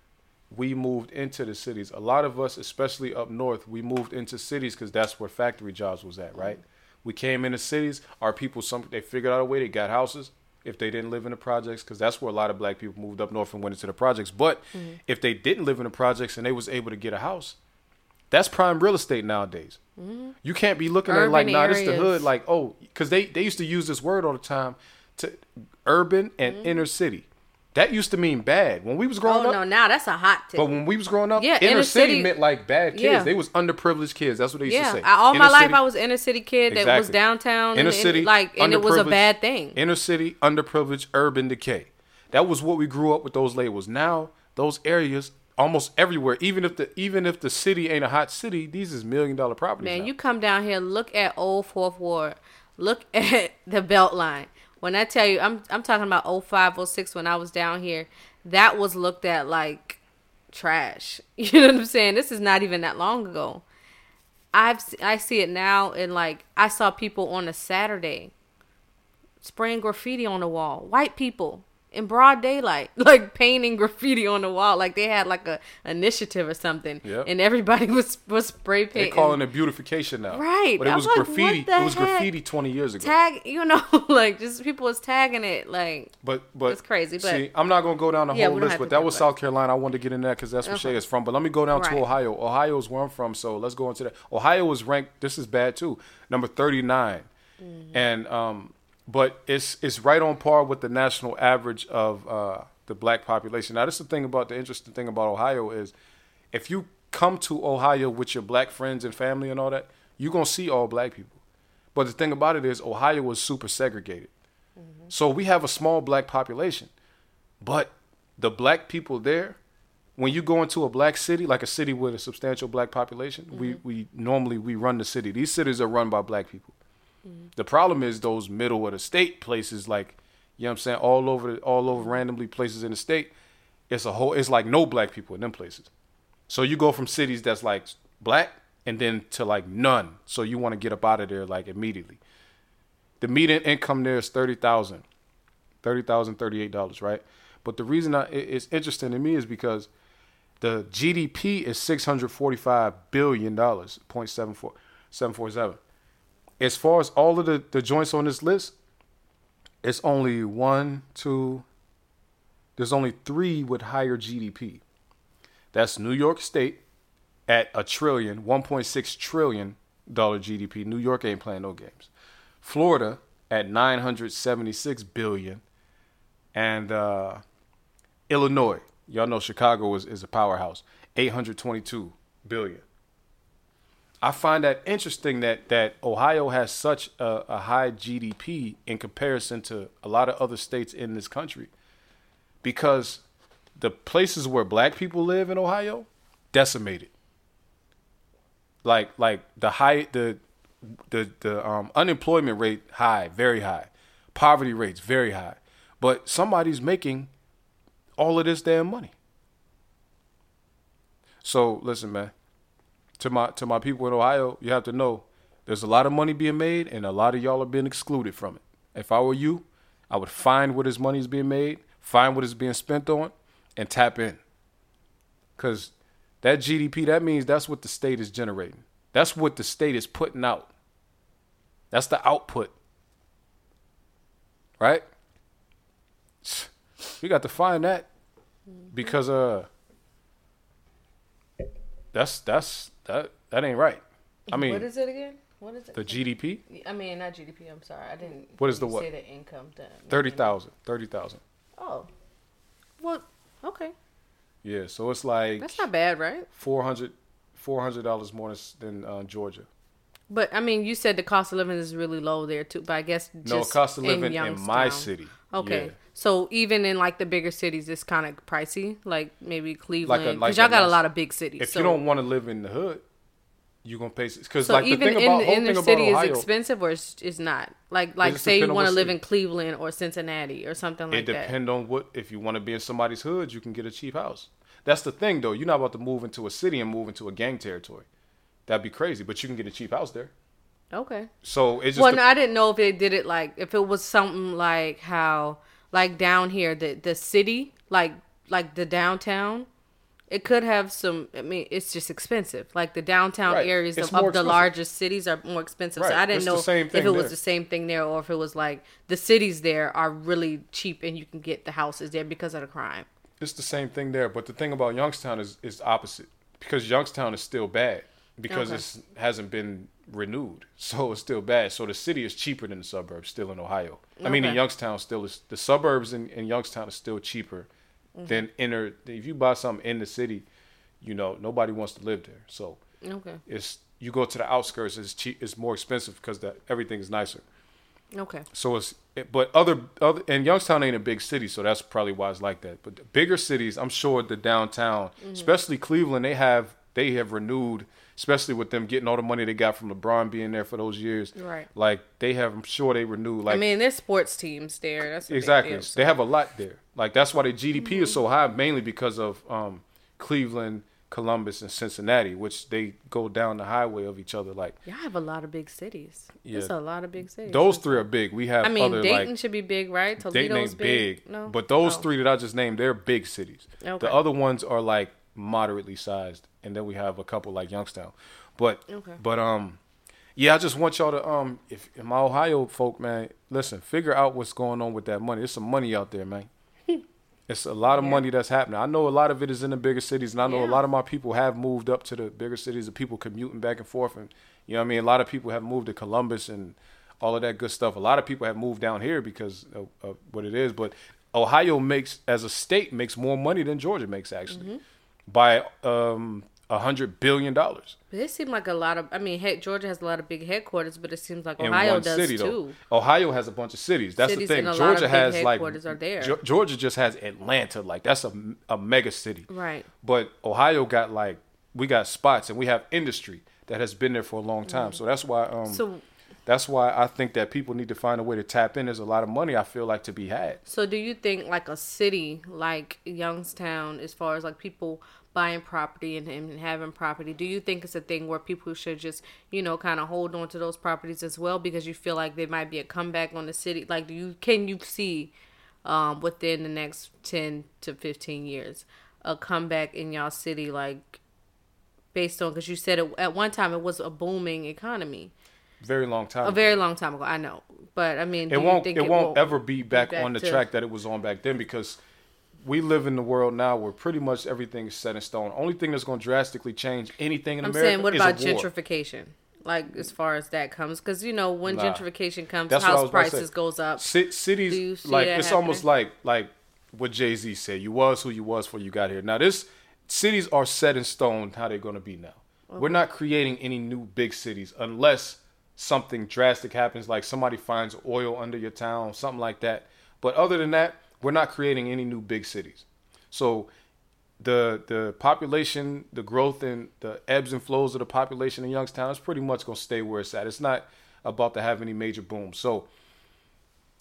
We moved into the cities. A lot of us, especially up north, we moved into cities because that's where factory jobs was at, right? We came into cities. Our people, some they figured out a way. They got houses. if they didn't live in the projects because that's where a lot of black people moved up north and went into the projects. But if they didn't live in the projects and they was able to get a house, that's prime real estate nowadays. You can't be looking at like, Urban nah, this the hood. Like, oh, because they they used to use this word all the time to urban and Mm-hmm. inner city. That used to mean bad when we was growing oh, up Oh up. no, now that's a hot tip. But when we was growing up, Yeah, inner, inner city, city- meant like bad kids. Yeah. They was underprivileged kids. That's what they used yeah, to say. I, all my Inner life I was inner city kid that was downtown. Inner and, city, and, like, and it was a bad thing. Inner city, underprivileged, urban decay. That was what we grew up with. Those labels. Now those areas almost everywhere. Even if the even if the city ain't a hot city, these is million dollar properties. Man, now. you come down here, look at old Fourth Ward, look at the Beltline. When I tell you, I'm I'm talking about 05, 06 when I was down here. That was looked at like trash. You know what I'm saying? This is not even that long ago. I've I see it now, and like I saw people on a Saturday spraying graffiti on the wall. White people in broad daylight, like painting graffiti on the wall, like they had like a initiative or something. Yep. And everybody was was spray painting. they painting. calling it beautification now. Right. But it I'm was like, graffiti. It was graffiti twenty years ago. tag, you know, like just people was tagging it, like But but It's crazy, but- see, I'm not gonna go down the Yeah, whole list. But that was South Carolina. I wanted to get in that because that's where Shay is from. But let me go down to Ohio. Ohio is where I'm from, so let's go into that. Ohio was ranked. This is bad too. Number 39, Mm-hmm. and um, but it's it's right on par with the national average of uh the black population. Now, this is the thing about the interesting thing about Ohio is, if you come to Ohio with your black friends and family and all that, you're gonna see all black people. But the thing about it is, Ohio was super segregated. So we have a small black population, but the black people there, when you go into a black city, like a city with a substantial black population, we, we normally we run the city. These cities are run by black people. Mm-hmm. The problem is those middle of the state places, like you know what I'm saying, all over all over randomly places in the state. It's a whole. It's like no black people in them places. So you go from cities that's like black and then to like none. So you want to get up out of there like immediately. The median income there is thirty thousand, thirty thousand, thirty-eight dollars, right? But the reason I, it's interesting to me is because the GDP is six hundred forty-five billion dollars, point seven four, seven four seven. As far as all of the, the joints on this list, it's only one, two. There's only three with higher GDP. That's New York State at a trillion, 1.6 trillion dollar GDP. New York ain't playing no games. Florida at 976 billion, and uh, Illinois. Y'all know Chicago is, is a powerhouse. 822 billion. I find that interesting that that Ohio has such a, a high GDP in comparison to a lot of other states in this country, because the places where black people live in Ohio decimated. Like like the high the the the um, unemployment rate high, very high, poverty rates very high, but somebody's making all of this damn money. So listen, man to my to my people in Ohio, you have to know there's a lot of money being made and a lot of y'all are being excluded from it. If I were you, I would find where this money is being made, find what it's being spent on, and tap in. Cause that GDP, that means that's what the state is generating. That's what the state is putting out. That's the output. Right? You got to find that. Because uh that's that's that that ain't right. I mean, what is it again? What is it? the GDP, I mean, not GDP. I'm sorry, I didn't. What is the what? Say the income. The, thirty thousand, thirty thousand. Oh, well, okay, Yeah, so it's like that's not bad, right? 400 dollars more than uh, Georgia. But I mean, you said the cost of living is really low there too. But I guess No, cost of living in, Youngstown. my city. Okay, Yeah. so even in like the bigger cities, it's kind of pricey. Like maybe Cleveland, because like y'all a got a lot of big cities. If so, you don't want to live in the hood, you gonna pay because so like even the thing in about the whole inner thing city about is expensive or is, is not. Like like say you want to live in Cleveland or Cincinnati or something like it that. depend on what if you want to be in somebody's hood, you can get a cheap house. That's the thing though. You're not about to move into a city and move into a gang territory. That'd be crazy, but you can get a cheap house there. Okay. So it's just Well, the- no, I didn't know if they did it like if it was something like how like down here the the city like like the downtown it could have some. I mean, it's just expensive. Like the downtown Right. areas It's of, of the largest cities are more expensive. So I didn't It's know if it was the same thing there or if it was like the cities there are really cheap and you can get the houses there because of the crime. It's the same thing there, but the thing about Youngstown is is opposite because Youngstown is still bad because Okay. it's hasn't been renewed, so it's still bad. So the city is cheaper than the suburbs still in Ohio. I mean, in Youngstown still is the suburbs in, in Youngstown is still cheaper Mm-hmm. than inner. If you buy something in the city, you know nobody wants to live there. So Okay. it's you go to the outskirts, it's cheap, it's more expensive because that everything is nicer. Okay. So it's but other other and Youngstown ain't a big city, so that's probably why it's like that. But the bigger cities, I'm sure the downtown, Mm-hmm. especially Cleveland, they have they have renewed, especially with them getting all the money they got from LeBron being there for those years. Right. Like they have, I'm sure they renewed. Like I mean, there's sports teams there. That's big exactly, deal, so- they have a lot there. Like that's why the GDP Mm-hmm. is so high, mainly because of um, Cleveland, Columbus, and Cincinnati, which they go down the highway of each other. Like Y'all have a lot of big cities. Yeah. It's a lot of big cities. those three are big. We have I mean, other Dayton like should be big, right? Dayton Toledo's ain't big, No, but those Oh. three that I just named, they're big cities. Okay. The other ones are like moderately sized, and then we have a couple like Youngstown. But Okay. but um, yeah, I just want y'all to um, if, my Ohio folk, man, listen, figure out what's going on with that money. There's some money out there, man. It's a lot of money that's happening. I know a lot of it is in the bigger cities, and I know a lot of my people have moved up to the bigger cities. The people commuting back and forth, and you know, what I mean, a lot of people have moved to Columbus and all of that good stuff. A lot of people have moved down here because of, of what it is. But Ohio makes, as a state, makes more money than Georgia makes actually Mm-hmm. By um a hundred billion dollars But it seemed like a lot of. I mean, heck, Georgia has a lot of big headquarters, but it seems like Ohio does city too. though. Ohio has a bunch of cities. That's Cities the thing. and a lot Georgia has like headquarters are there. Georgia just has Atlanta. Like that's a a mega city. Right. But Ohio got like we got spots and we have industry that has been there for a long time. So that's why um Mm. So, that's why I think that people need to find a way to tap in. There's a lot of money I feel like to be had. so do you think like a city like Youngstown, as far as like people buying property and, and having property, do you think it's a thing where people should just you know kind of hold on to those properties as well because you feel like there might be a comeback on the city? Like, do you can you see um, within the next ten to fifteen years a comeback in y'all city like? Based on because you said it, at one time it was a booming economy, Very long time. a ago. very long time ago. I know, but I mean, it won't think it, won't ever be back, back on the to- track that it was on back then because we live in the world now where pretty much everything is set in stone. Only thing that's going to drastically change anything in I'm America saying, what about gentrification? Like as far as that comes, because you know when Nah. gentrification comes, That's house was about to prices goes up. You cities like it's almost like like what Jay Z said. You was who you was before you got here. Now this cities are set in stone how they're going to be now. We're not creating any new big cities unless something drastic happens, like somebody finds oil under your town, something like that. But other than that, we're not creating any new big cities. So the the population, the growth and the ebbs and flows of the population in Youngstown is pretty much gonna stay where it's at. It's not about to have any major boom. So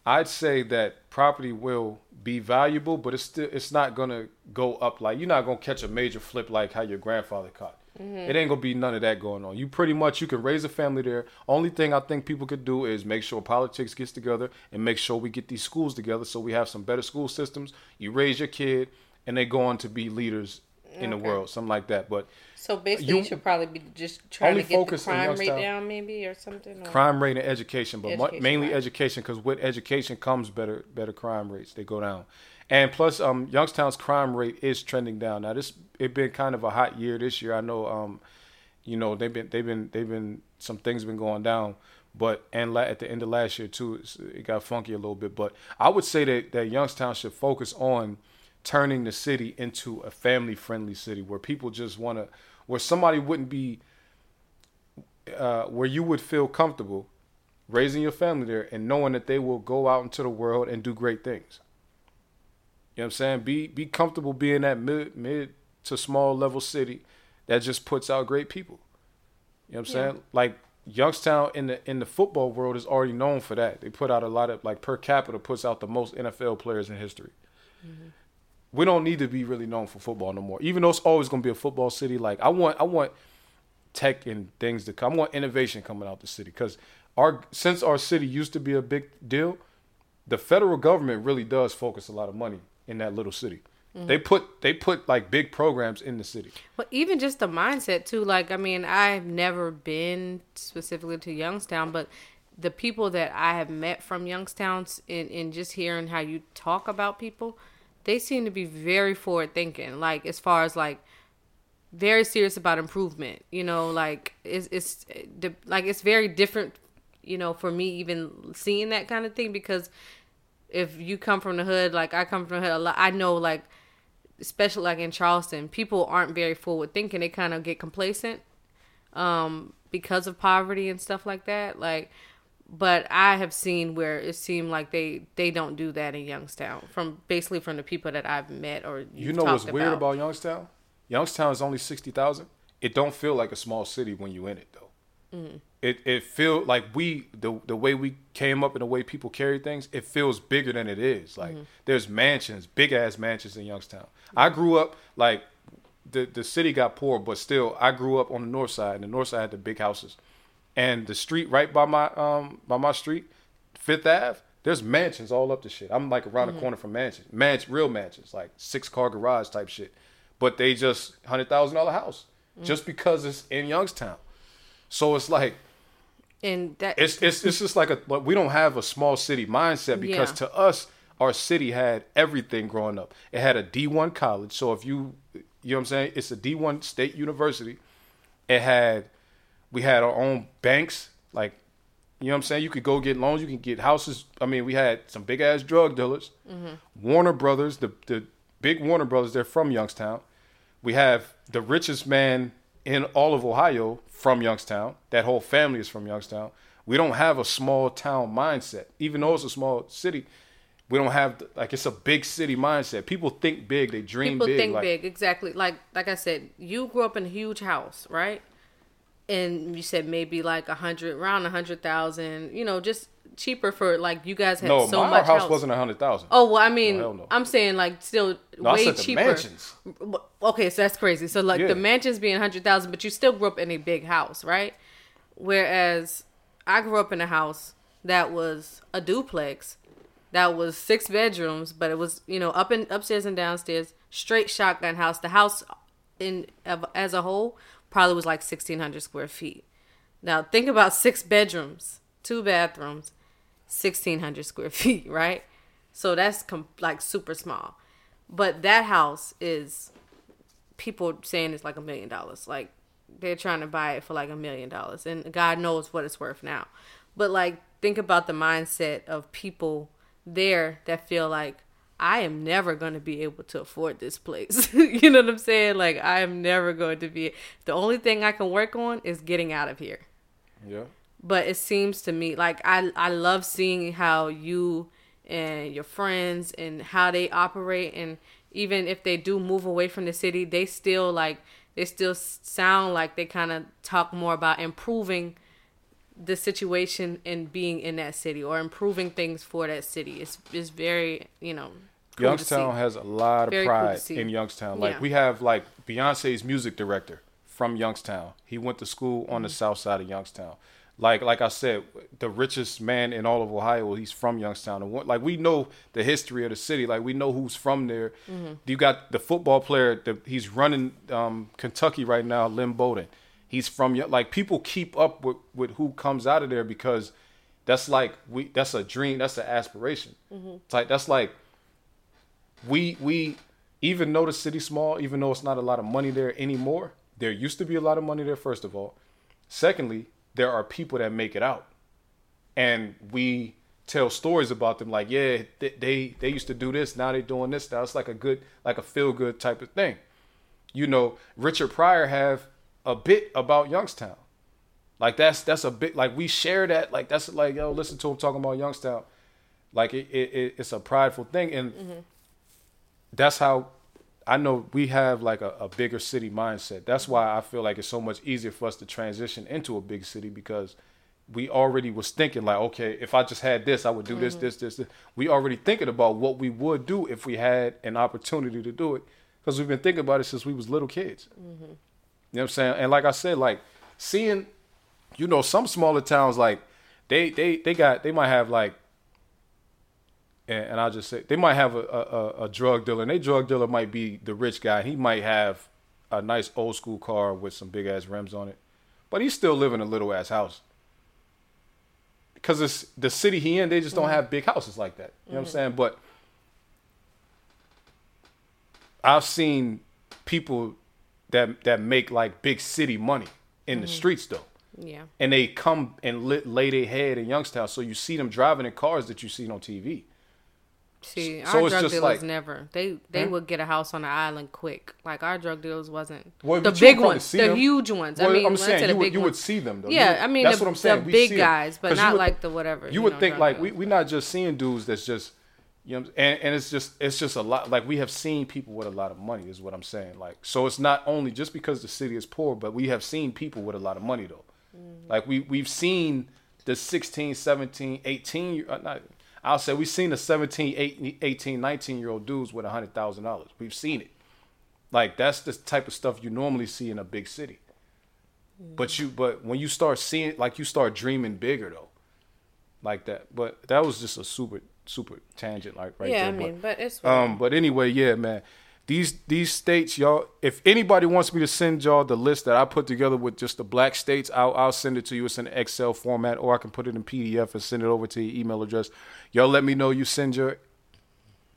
I'd say that property will be valuable, but it's still it's not gonna go up like you're not gonna catch a major flip like how your grandfather caught. Mm-hmm. It ain't gonna be none of that going on. You pretty much you can raise a family there. Only thing I think people could do is make sure politics gets together and make sure we get these schools together so we have some better school systems. You raise your kid and they go on to be leaders in the world, something like that. But So basically, You- you, should probably be just trying to get the crime rate down, maybe or something. Or? crime rate and education, but Education, mainly right. education because with education comes better better crime rates. They go down, and plus, um, Youngstown's crime rate is trending down. Now this it been kind of a hot year this year. I know, um, you know they've been they've been they've been some things been going down, but and la- at the end of last year too, it got funky a little bit. But I would say that that Youngstown should focus on turning the city into a family friendly city where people just want to where somebody wouldn't be uh, where you would feel comfortable raising your family there and knowing that they will go out into the world and do great things. You know what I'm saying? Be be comfortable being that mid mid to small level city that just puts out great people. You know what I'm Yeah. saying? Like Youngstown in the in the football world is already known for that. They put out a lot of like per capita puts out the most NFL players in history. Mm-hmm. We don't need to be really known for football no more. Even though it's always going to be a football city, like I want I want tech and things to come. I want innovation coming out the city because our since our city used to be a big deal, the federal government really does focus a lot of money in that little city. Mm-hmm. They put they put like big programs in the city. But even just the mindset too. Like I mean, I've never been specifically to Youngstown, but the people that I have met from Youngstown and and just hearing how you talk about people, they seem to be very forward thinking. Like as far as like very serious about improvement. You know, like it's it's eh, like it's very different. You know, for me even seeing that kind of thing because if you come from the hood, like I come from the hood, a lot, I know like especially like in Charleston, people aren't very forward thinking. They kind of get complacent um, because of poverty and stuff like that. Like, but I have seen where it seemed like they they don't do that in Youngstown from basically from the people that I've met or You know what's weird about Youngstown? Youngstown is only sixty thousand. It don't feel like a small city when you in it though. Mm-hmm. It it feel like we the the way we came up and the way people carry things. It feels bigger than it is. Like Mm-hmm. there's mansions, big ass mansions in Youngstown. I grew up like the the city got poor, but still I grew up on the north side. And the north side had the big houses, and the street right by my um by my street, Fifth Ave. There's mansions all up the shit. I'm like around the corner from mansions, mansion, real mansions, like six car garage type shit. But they just hundred thousand dollar house just because it's in Youngstown. So it's like and that it's it's it's just like a like we don't have a small city mindset because Yeah. to us our city had everything growing up. It had a D1 college. So if you you know what I'm saying, it's a D1 state university. It had we had our own banks like you know what I'm saying? You could go get loans, you can get houses. I mean, we had some big ass drug dealers. Mm-hmm. Warner Brothers, the the big Warner Brothers, they're from Youngstown. We have the richest man in all of Ohio from Youngstown. That whole family is from Youngstown. We don't have a small town mindset, even though it's a small city. We don't have like it's a big city mindset. People think big, they dream people big. think like, big exactly like like i said you grew up in a huge house right and you said maybe like a hundred around a hundred thousand you know just cheaper for like you guys had No, so my much house house. wasn't a hundred thousand. oh well i mean hell no. i'm saying like still No, way cheaper mansions. okay so that's crazy so like Yeah. the mansions being 100000 but you still grew up in a big house right whereas i grew up in a house that was a duplex that was six bedrooms, but it was you know up and upstairs and downstairs, straight shotgun house. The house in as a whole probably was like sixteen hundred square feet. Now think about six bedrooms, two bathrooms, sixteen hundred square feet, right? So that's com- like super small. But that house is people saying it's like a million dollars. Like they're trying to buy it for like a million dollars, and God knows what it's worth now. But like think about the mindset of people there that feel like I am never going to be able to afford this place. you know what I'm saying? Like I am never going to be. The only thing I can work on is getting out of here. Yeah. But it seems to me like I I love seeing how you and your friends and how they operate and even if they do move away from the city, they still like they still sound like they kind of talk more about improving the situation and being in that city or improving things for that city. It's it's very you know. cool Youngstown has a lot of Very pride see. in Youngstown. Like Yeah. we have like Beyonce's music director from Youngstown. He went to school on the Mm-hmm. south side of Youngstown. Like like I said, the richest man in all of Ohio, he's from Youngstown. And like we know the history of the city. Like we know who's from there. Mm-hmm. You got the football player. The, he's running um, Kentucky right now, Lynn Bowden. He's from like people keep up with, with who comes out of there because that's like we that's a dream. That's an aspiration. It's like that's like we we even though the city's small, even though it's not a lot of money there anymore, there used to be a lot of money there. First of all, secondly, there are people that make it out, and we tell stories about them. Like, yeah, they they, they used to do this, now they're doing this. Now it's like a good, like a feel good type of thing. You know, Richard Pryor have a bit about Youngstown. Like that's that's a bit like we share that. Like that's like yo, listen to him talking about Youngstown. Like it, it, it it's a prideful thing, and mm-hmm. that's how I know we have like a, a bigger city mindset. That's why I feel like it's so much easier for us to transition into a big city because we already was thinking like, okay, if I just had this, I would do this, mm-hmm. this, this, this. We already thinking about what we would do if we had an opportunity to do it because we've been thinking about it since we was little kids. Mm-hmm. You know what I'm saying? And like I said, like seeing, you know, some smaller towns like they they they got they might have like and, and I'll just say they might have a, a, a- drug dealer, and they drug dealer might be the rich guy. He might have a nice old school car with some big ass rims on it, but he's still living a little ass house. Because it's the city he in, they just don't mm-hmm. have big houses like that. You know what I'm mm-hmm. saying? But I've seen people that that make like big city money in the mm-hmm. streets though Yeah. and they come and lit, lay their head in Youngstown. So you see them driving in cars that you see on TV. See, So our drug dealers like- never. They they Hmm? would get a house on the island quick. Like our drug dealers wasn't Well, the you would big ones, the them. huge ones. Well, I mean, I'm saying you would you would see them though. Yeah, You- I mean that's the, what I'm saying. the big guys, but not would- like the whatever. You would know, think like we dealers. we not just seeing dudes that's just you know, and and it's just it's just a lot. Like we have seen people with a lot of money is what I'm saying. Like so, it's not only just because the city is poor, but we have seen people with a lot of money though. Mm-hmm. Like we we've seen the 16, 17, 18 year- uh, not, I'll say we've seen the 17, 18, 18 19 year old dudes with a hundred thousand dollars. We've seen it. Like that's the type of stuff you normally see in a big city. But you but when you start seeing like you start dreaming bigger though. Like that. But that was just a super super tangent like right yeah, there. Yeah, I mean, but, but it's um but anyway, yeah, man. These these states, y'all. If anybody wants me to send y'all the list that I put together with just the black states, I'll I'll send it to you. It's in Excel format, or I can put it in PDF and send it over to your email address. Y'all let me know you send your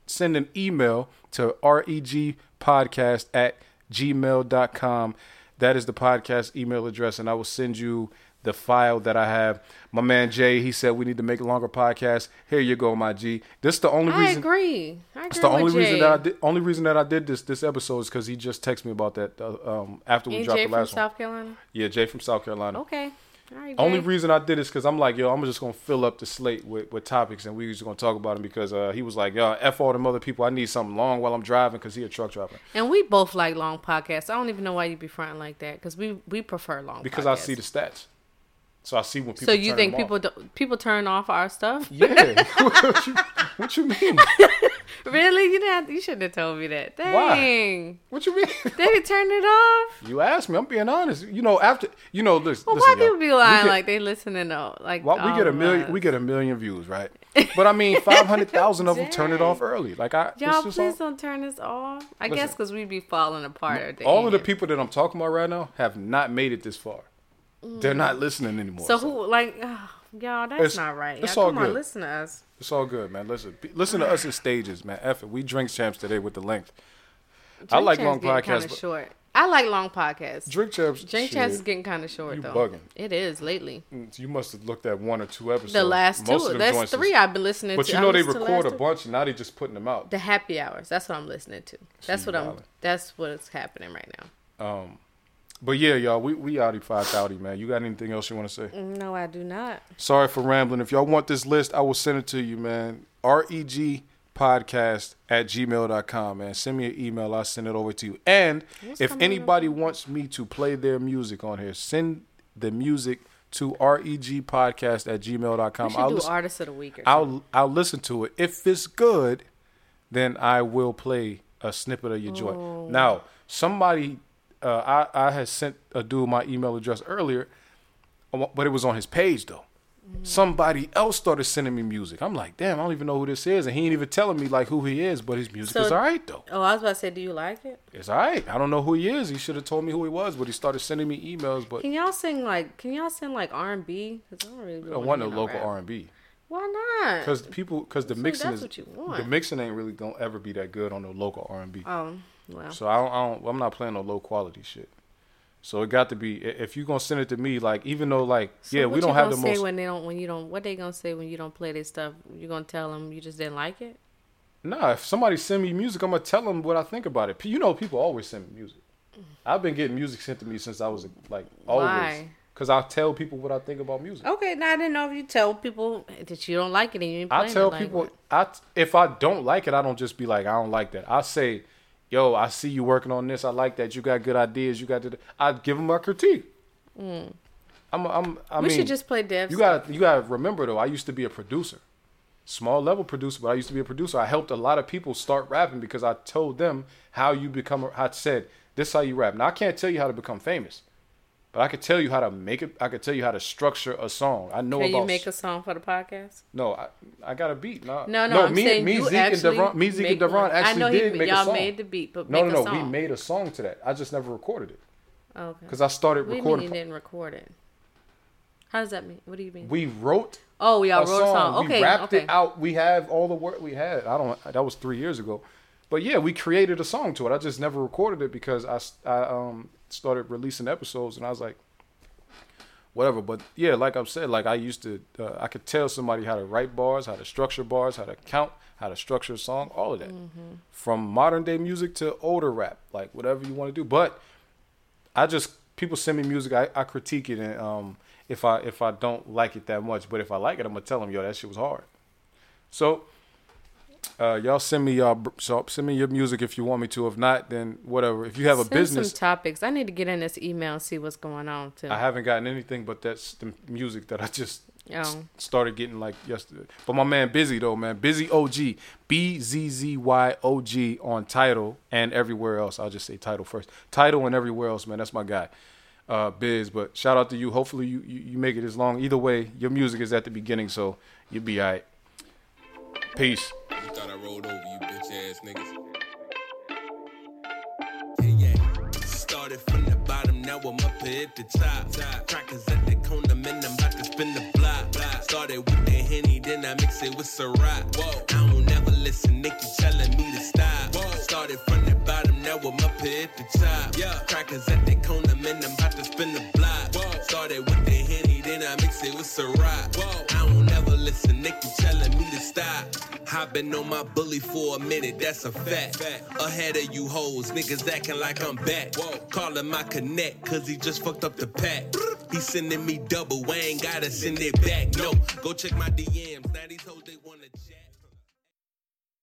send an email to regpodcast at gmail.com. That is the podcast email address, and I will send you the file that I have. My man Jay, he said we need to make a longer podcast. Here you go, my G. This is the only reason. I agree. I agree It's the only with reason Jay. that I did. Only reason that I did this this episode is because he just texted me about that uh, um, after we dropped Jay the from last one. South Carolina. Yeah, Jay from South Carolina. Okay. Right. Only reason I did is because I'm like, yo, I'm just gonna fill up the slate with, with topics, and we just gonna talk about them because uh, he was like, yo, f all them other people. I need something long while I'm driving because he a truck driver. And we both like long podcasts. I don't even know why you'd be fronting like that because we we prefer long. Because I see the stats, so I see when people. So you think people off. do, people turn off our stuff? Yeah. what, you, what you mean? really? You didn't. Have, you shouldn't have told me that. Why? What you mean? They turn it off. you asked me. I'm being honest. You know, after you know, listen. Well, why people be lying get- like they listening to like? Well, we get a million. of We get a million views, right? But I mean, five hundred thousand of them turn it off early. Like I, Y'all, please all, don't turn this off. I guess because we'd be falling apart. all of the people that I'm talking about right now have not made it this far. They're not listening anymore. So who like? ah, y'all, that's It's- not right. it's Y'all, all come on, good. listen to us. It's all good, man. Listen, listen to us in stages, man. F. We drink champs today with the length. I like long podcasts, but short. I like long podcasts. drink champs. Drink shit, champs is getting kind of short You though. bugging. It is lately. You must have looked at one or two episodes. The last Most of two. That's joints is- three I've been listening But to. you I know they listened the record a bunch, and now they just putting them out. The happy hours. That's what I'm listening to. That's what I'm. That's what's happening right now. But yeah, y'all, we we outie five outie, man. You got anything else you want to say? No, I do not. Sorry for rambling. If y'all want this list, I will send it to you, man. REG podcast at gmail.com, man. Send me an email. I'll send it over to you. And if anybody wants me to play their music on here, send the music to REG podcast at gmail.com. I'll, do listen, artist of the week or. I'll, I'll listen to it. If it's good, then I will play a snippet of your Oh. joint. Now, somebody, uh, I, I had sent a dude my email address earlier, but it was on his page though. Mm-hmm. Somebody else started sending me music. I'm like, damn, I don't even know who this is, and he ain't even telling me like who he is. But his music So- is all right though. Oh, I was about to say, do you like it? It's all right. I don't know who he is. He should have told me who he was, but he started sending me emails. But Can y'all sing like? Can y'all sing like R and B? Because I don't really. I don't want no local R. And B Why not? because people because the So mixing that's is what you want. the mixing ain't really gonna ever be that good on the local R and B. Oh, well. So I don't, I don't. I'm not playing no low quality shit. So it got to be. If you're gonna send it to me, like even though like So yeah, we don't have the say most. when they don't when you don't what they gonna say when you don't play their stuff you gonna tell them you just didn't like it Nah, if somebody send me music, I'm gonna tell them what I think about it. You know, people always send me music. Mm. I've been getting music sent to me since I was like always. Why? Cause I tell people what I think about music. okay now I didn't know if you tell people that you don't like it and you ain't I tell like, people? I if I don't like it, I don't just be like I don't like that. I say, yo, I see you working on this. I like that. You got good ideas. You got. To, I give them my critique. I'm. I'm. I Mm. we mean, should just play Dev You got. You got to remember though. I used to be a producer, small level producer, but I used to be a producer. I helped a lot of people start rapping because I told them how you become. How I said this is how you rap. Now I can't tell you how to become famous, but I could tell you how to make it. I could tell you how to structure a song. I know about Can about. you make a song for the podcast? no, I, I got a beat. No, No, no, I'm me, saying me, you Zeke and actually Deron, me, Zeke and Deron one. I actually know he- did make a song. y'all song. made the beat, but no, make no, no, we made a song to that. I just never recorded it Okay. because I started What do you mean recording. you didn't record it? How does that mean? What do you mean? We wrote oh, y'all wrote a song. Okay, we rapped okay. it out. We have all the work we had. I don't. That was three years ago, but yeah, we created a song to it. I just never recorded it because I, I um started releasing episodes and I was like, whatever. But yeah, like I've said, like I used to, uh, I could tell somebody how to write bars, how to structure bars, how to count, how to structure a song, all of that, Mm-hmm. from modern day music to older rap, like whatever you want to do. But I just people send me music, I, I critique it, and um, if I if I don't like it that much, but if I like it, I'm gonna tell them, yo, that shit was hard. So, uh, y'all send me y'all so send me your music if you want me to. If not, then whatever. If you have a Send business, some topics. I need to get in this email and see what's going on too. I haven't gotten anything but that's the music that I just s- Oh. started getting like yesterday. But my man Busy though, man, BZZY OG, B Z Z Y O G on Tidal and everywhere else. I'll just say Tidal first. Tidal and everywhere else, man. That's my guy. Uh, Biz, but shout out to you. Hopefully you, you, you make it as long. Either way, your music is at the beginning, so you'll be alright. Peace. You thought I rolled over you bitch ass niggas. Yeah, yeah. Started from the bottom, now I'm up here at the top. top. Crackers at the corner, man, I'm about to spin the block. block. Started with the henny, then I mix it with Ciroc. Whoa, I don't never listen, Nicky telling me to stop. Whoa. Started from the bottom, now I'm up here at the top. Yeah, crackers at the corner, man, I'm about to spin the block. Whoa. Started with the henny, then I mix it with Ciroc. Whoa, I don't never listen, Nicky telling me to stop. I've been on my bully for a minute, that's a fact. Ahead of you hoes, niggas acting like I'm back. Calling my connect, cause he just fucked up the pack. He sending me double, I ain't gotta send it back. No, go check my DMs. Now these hoes.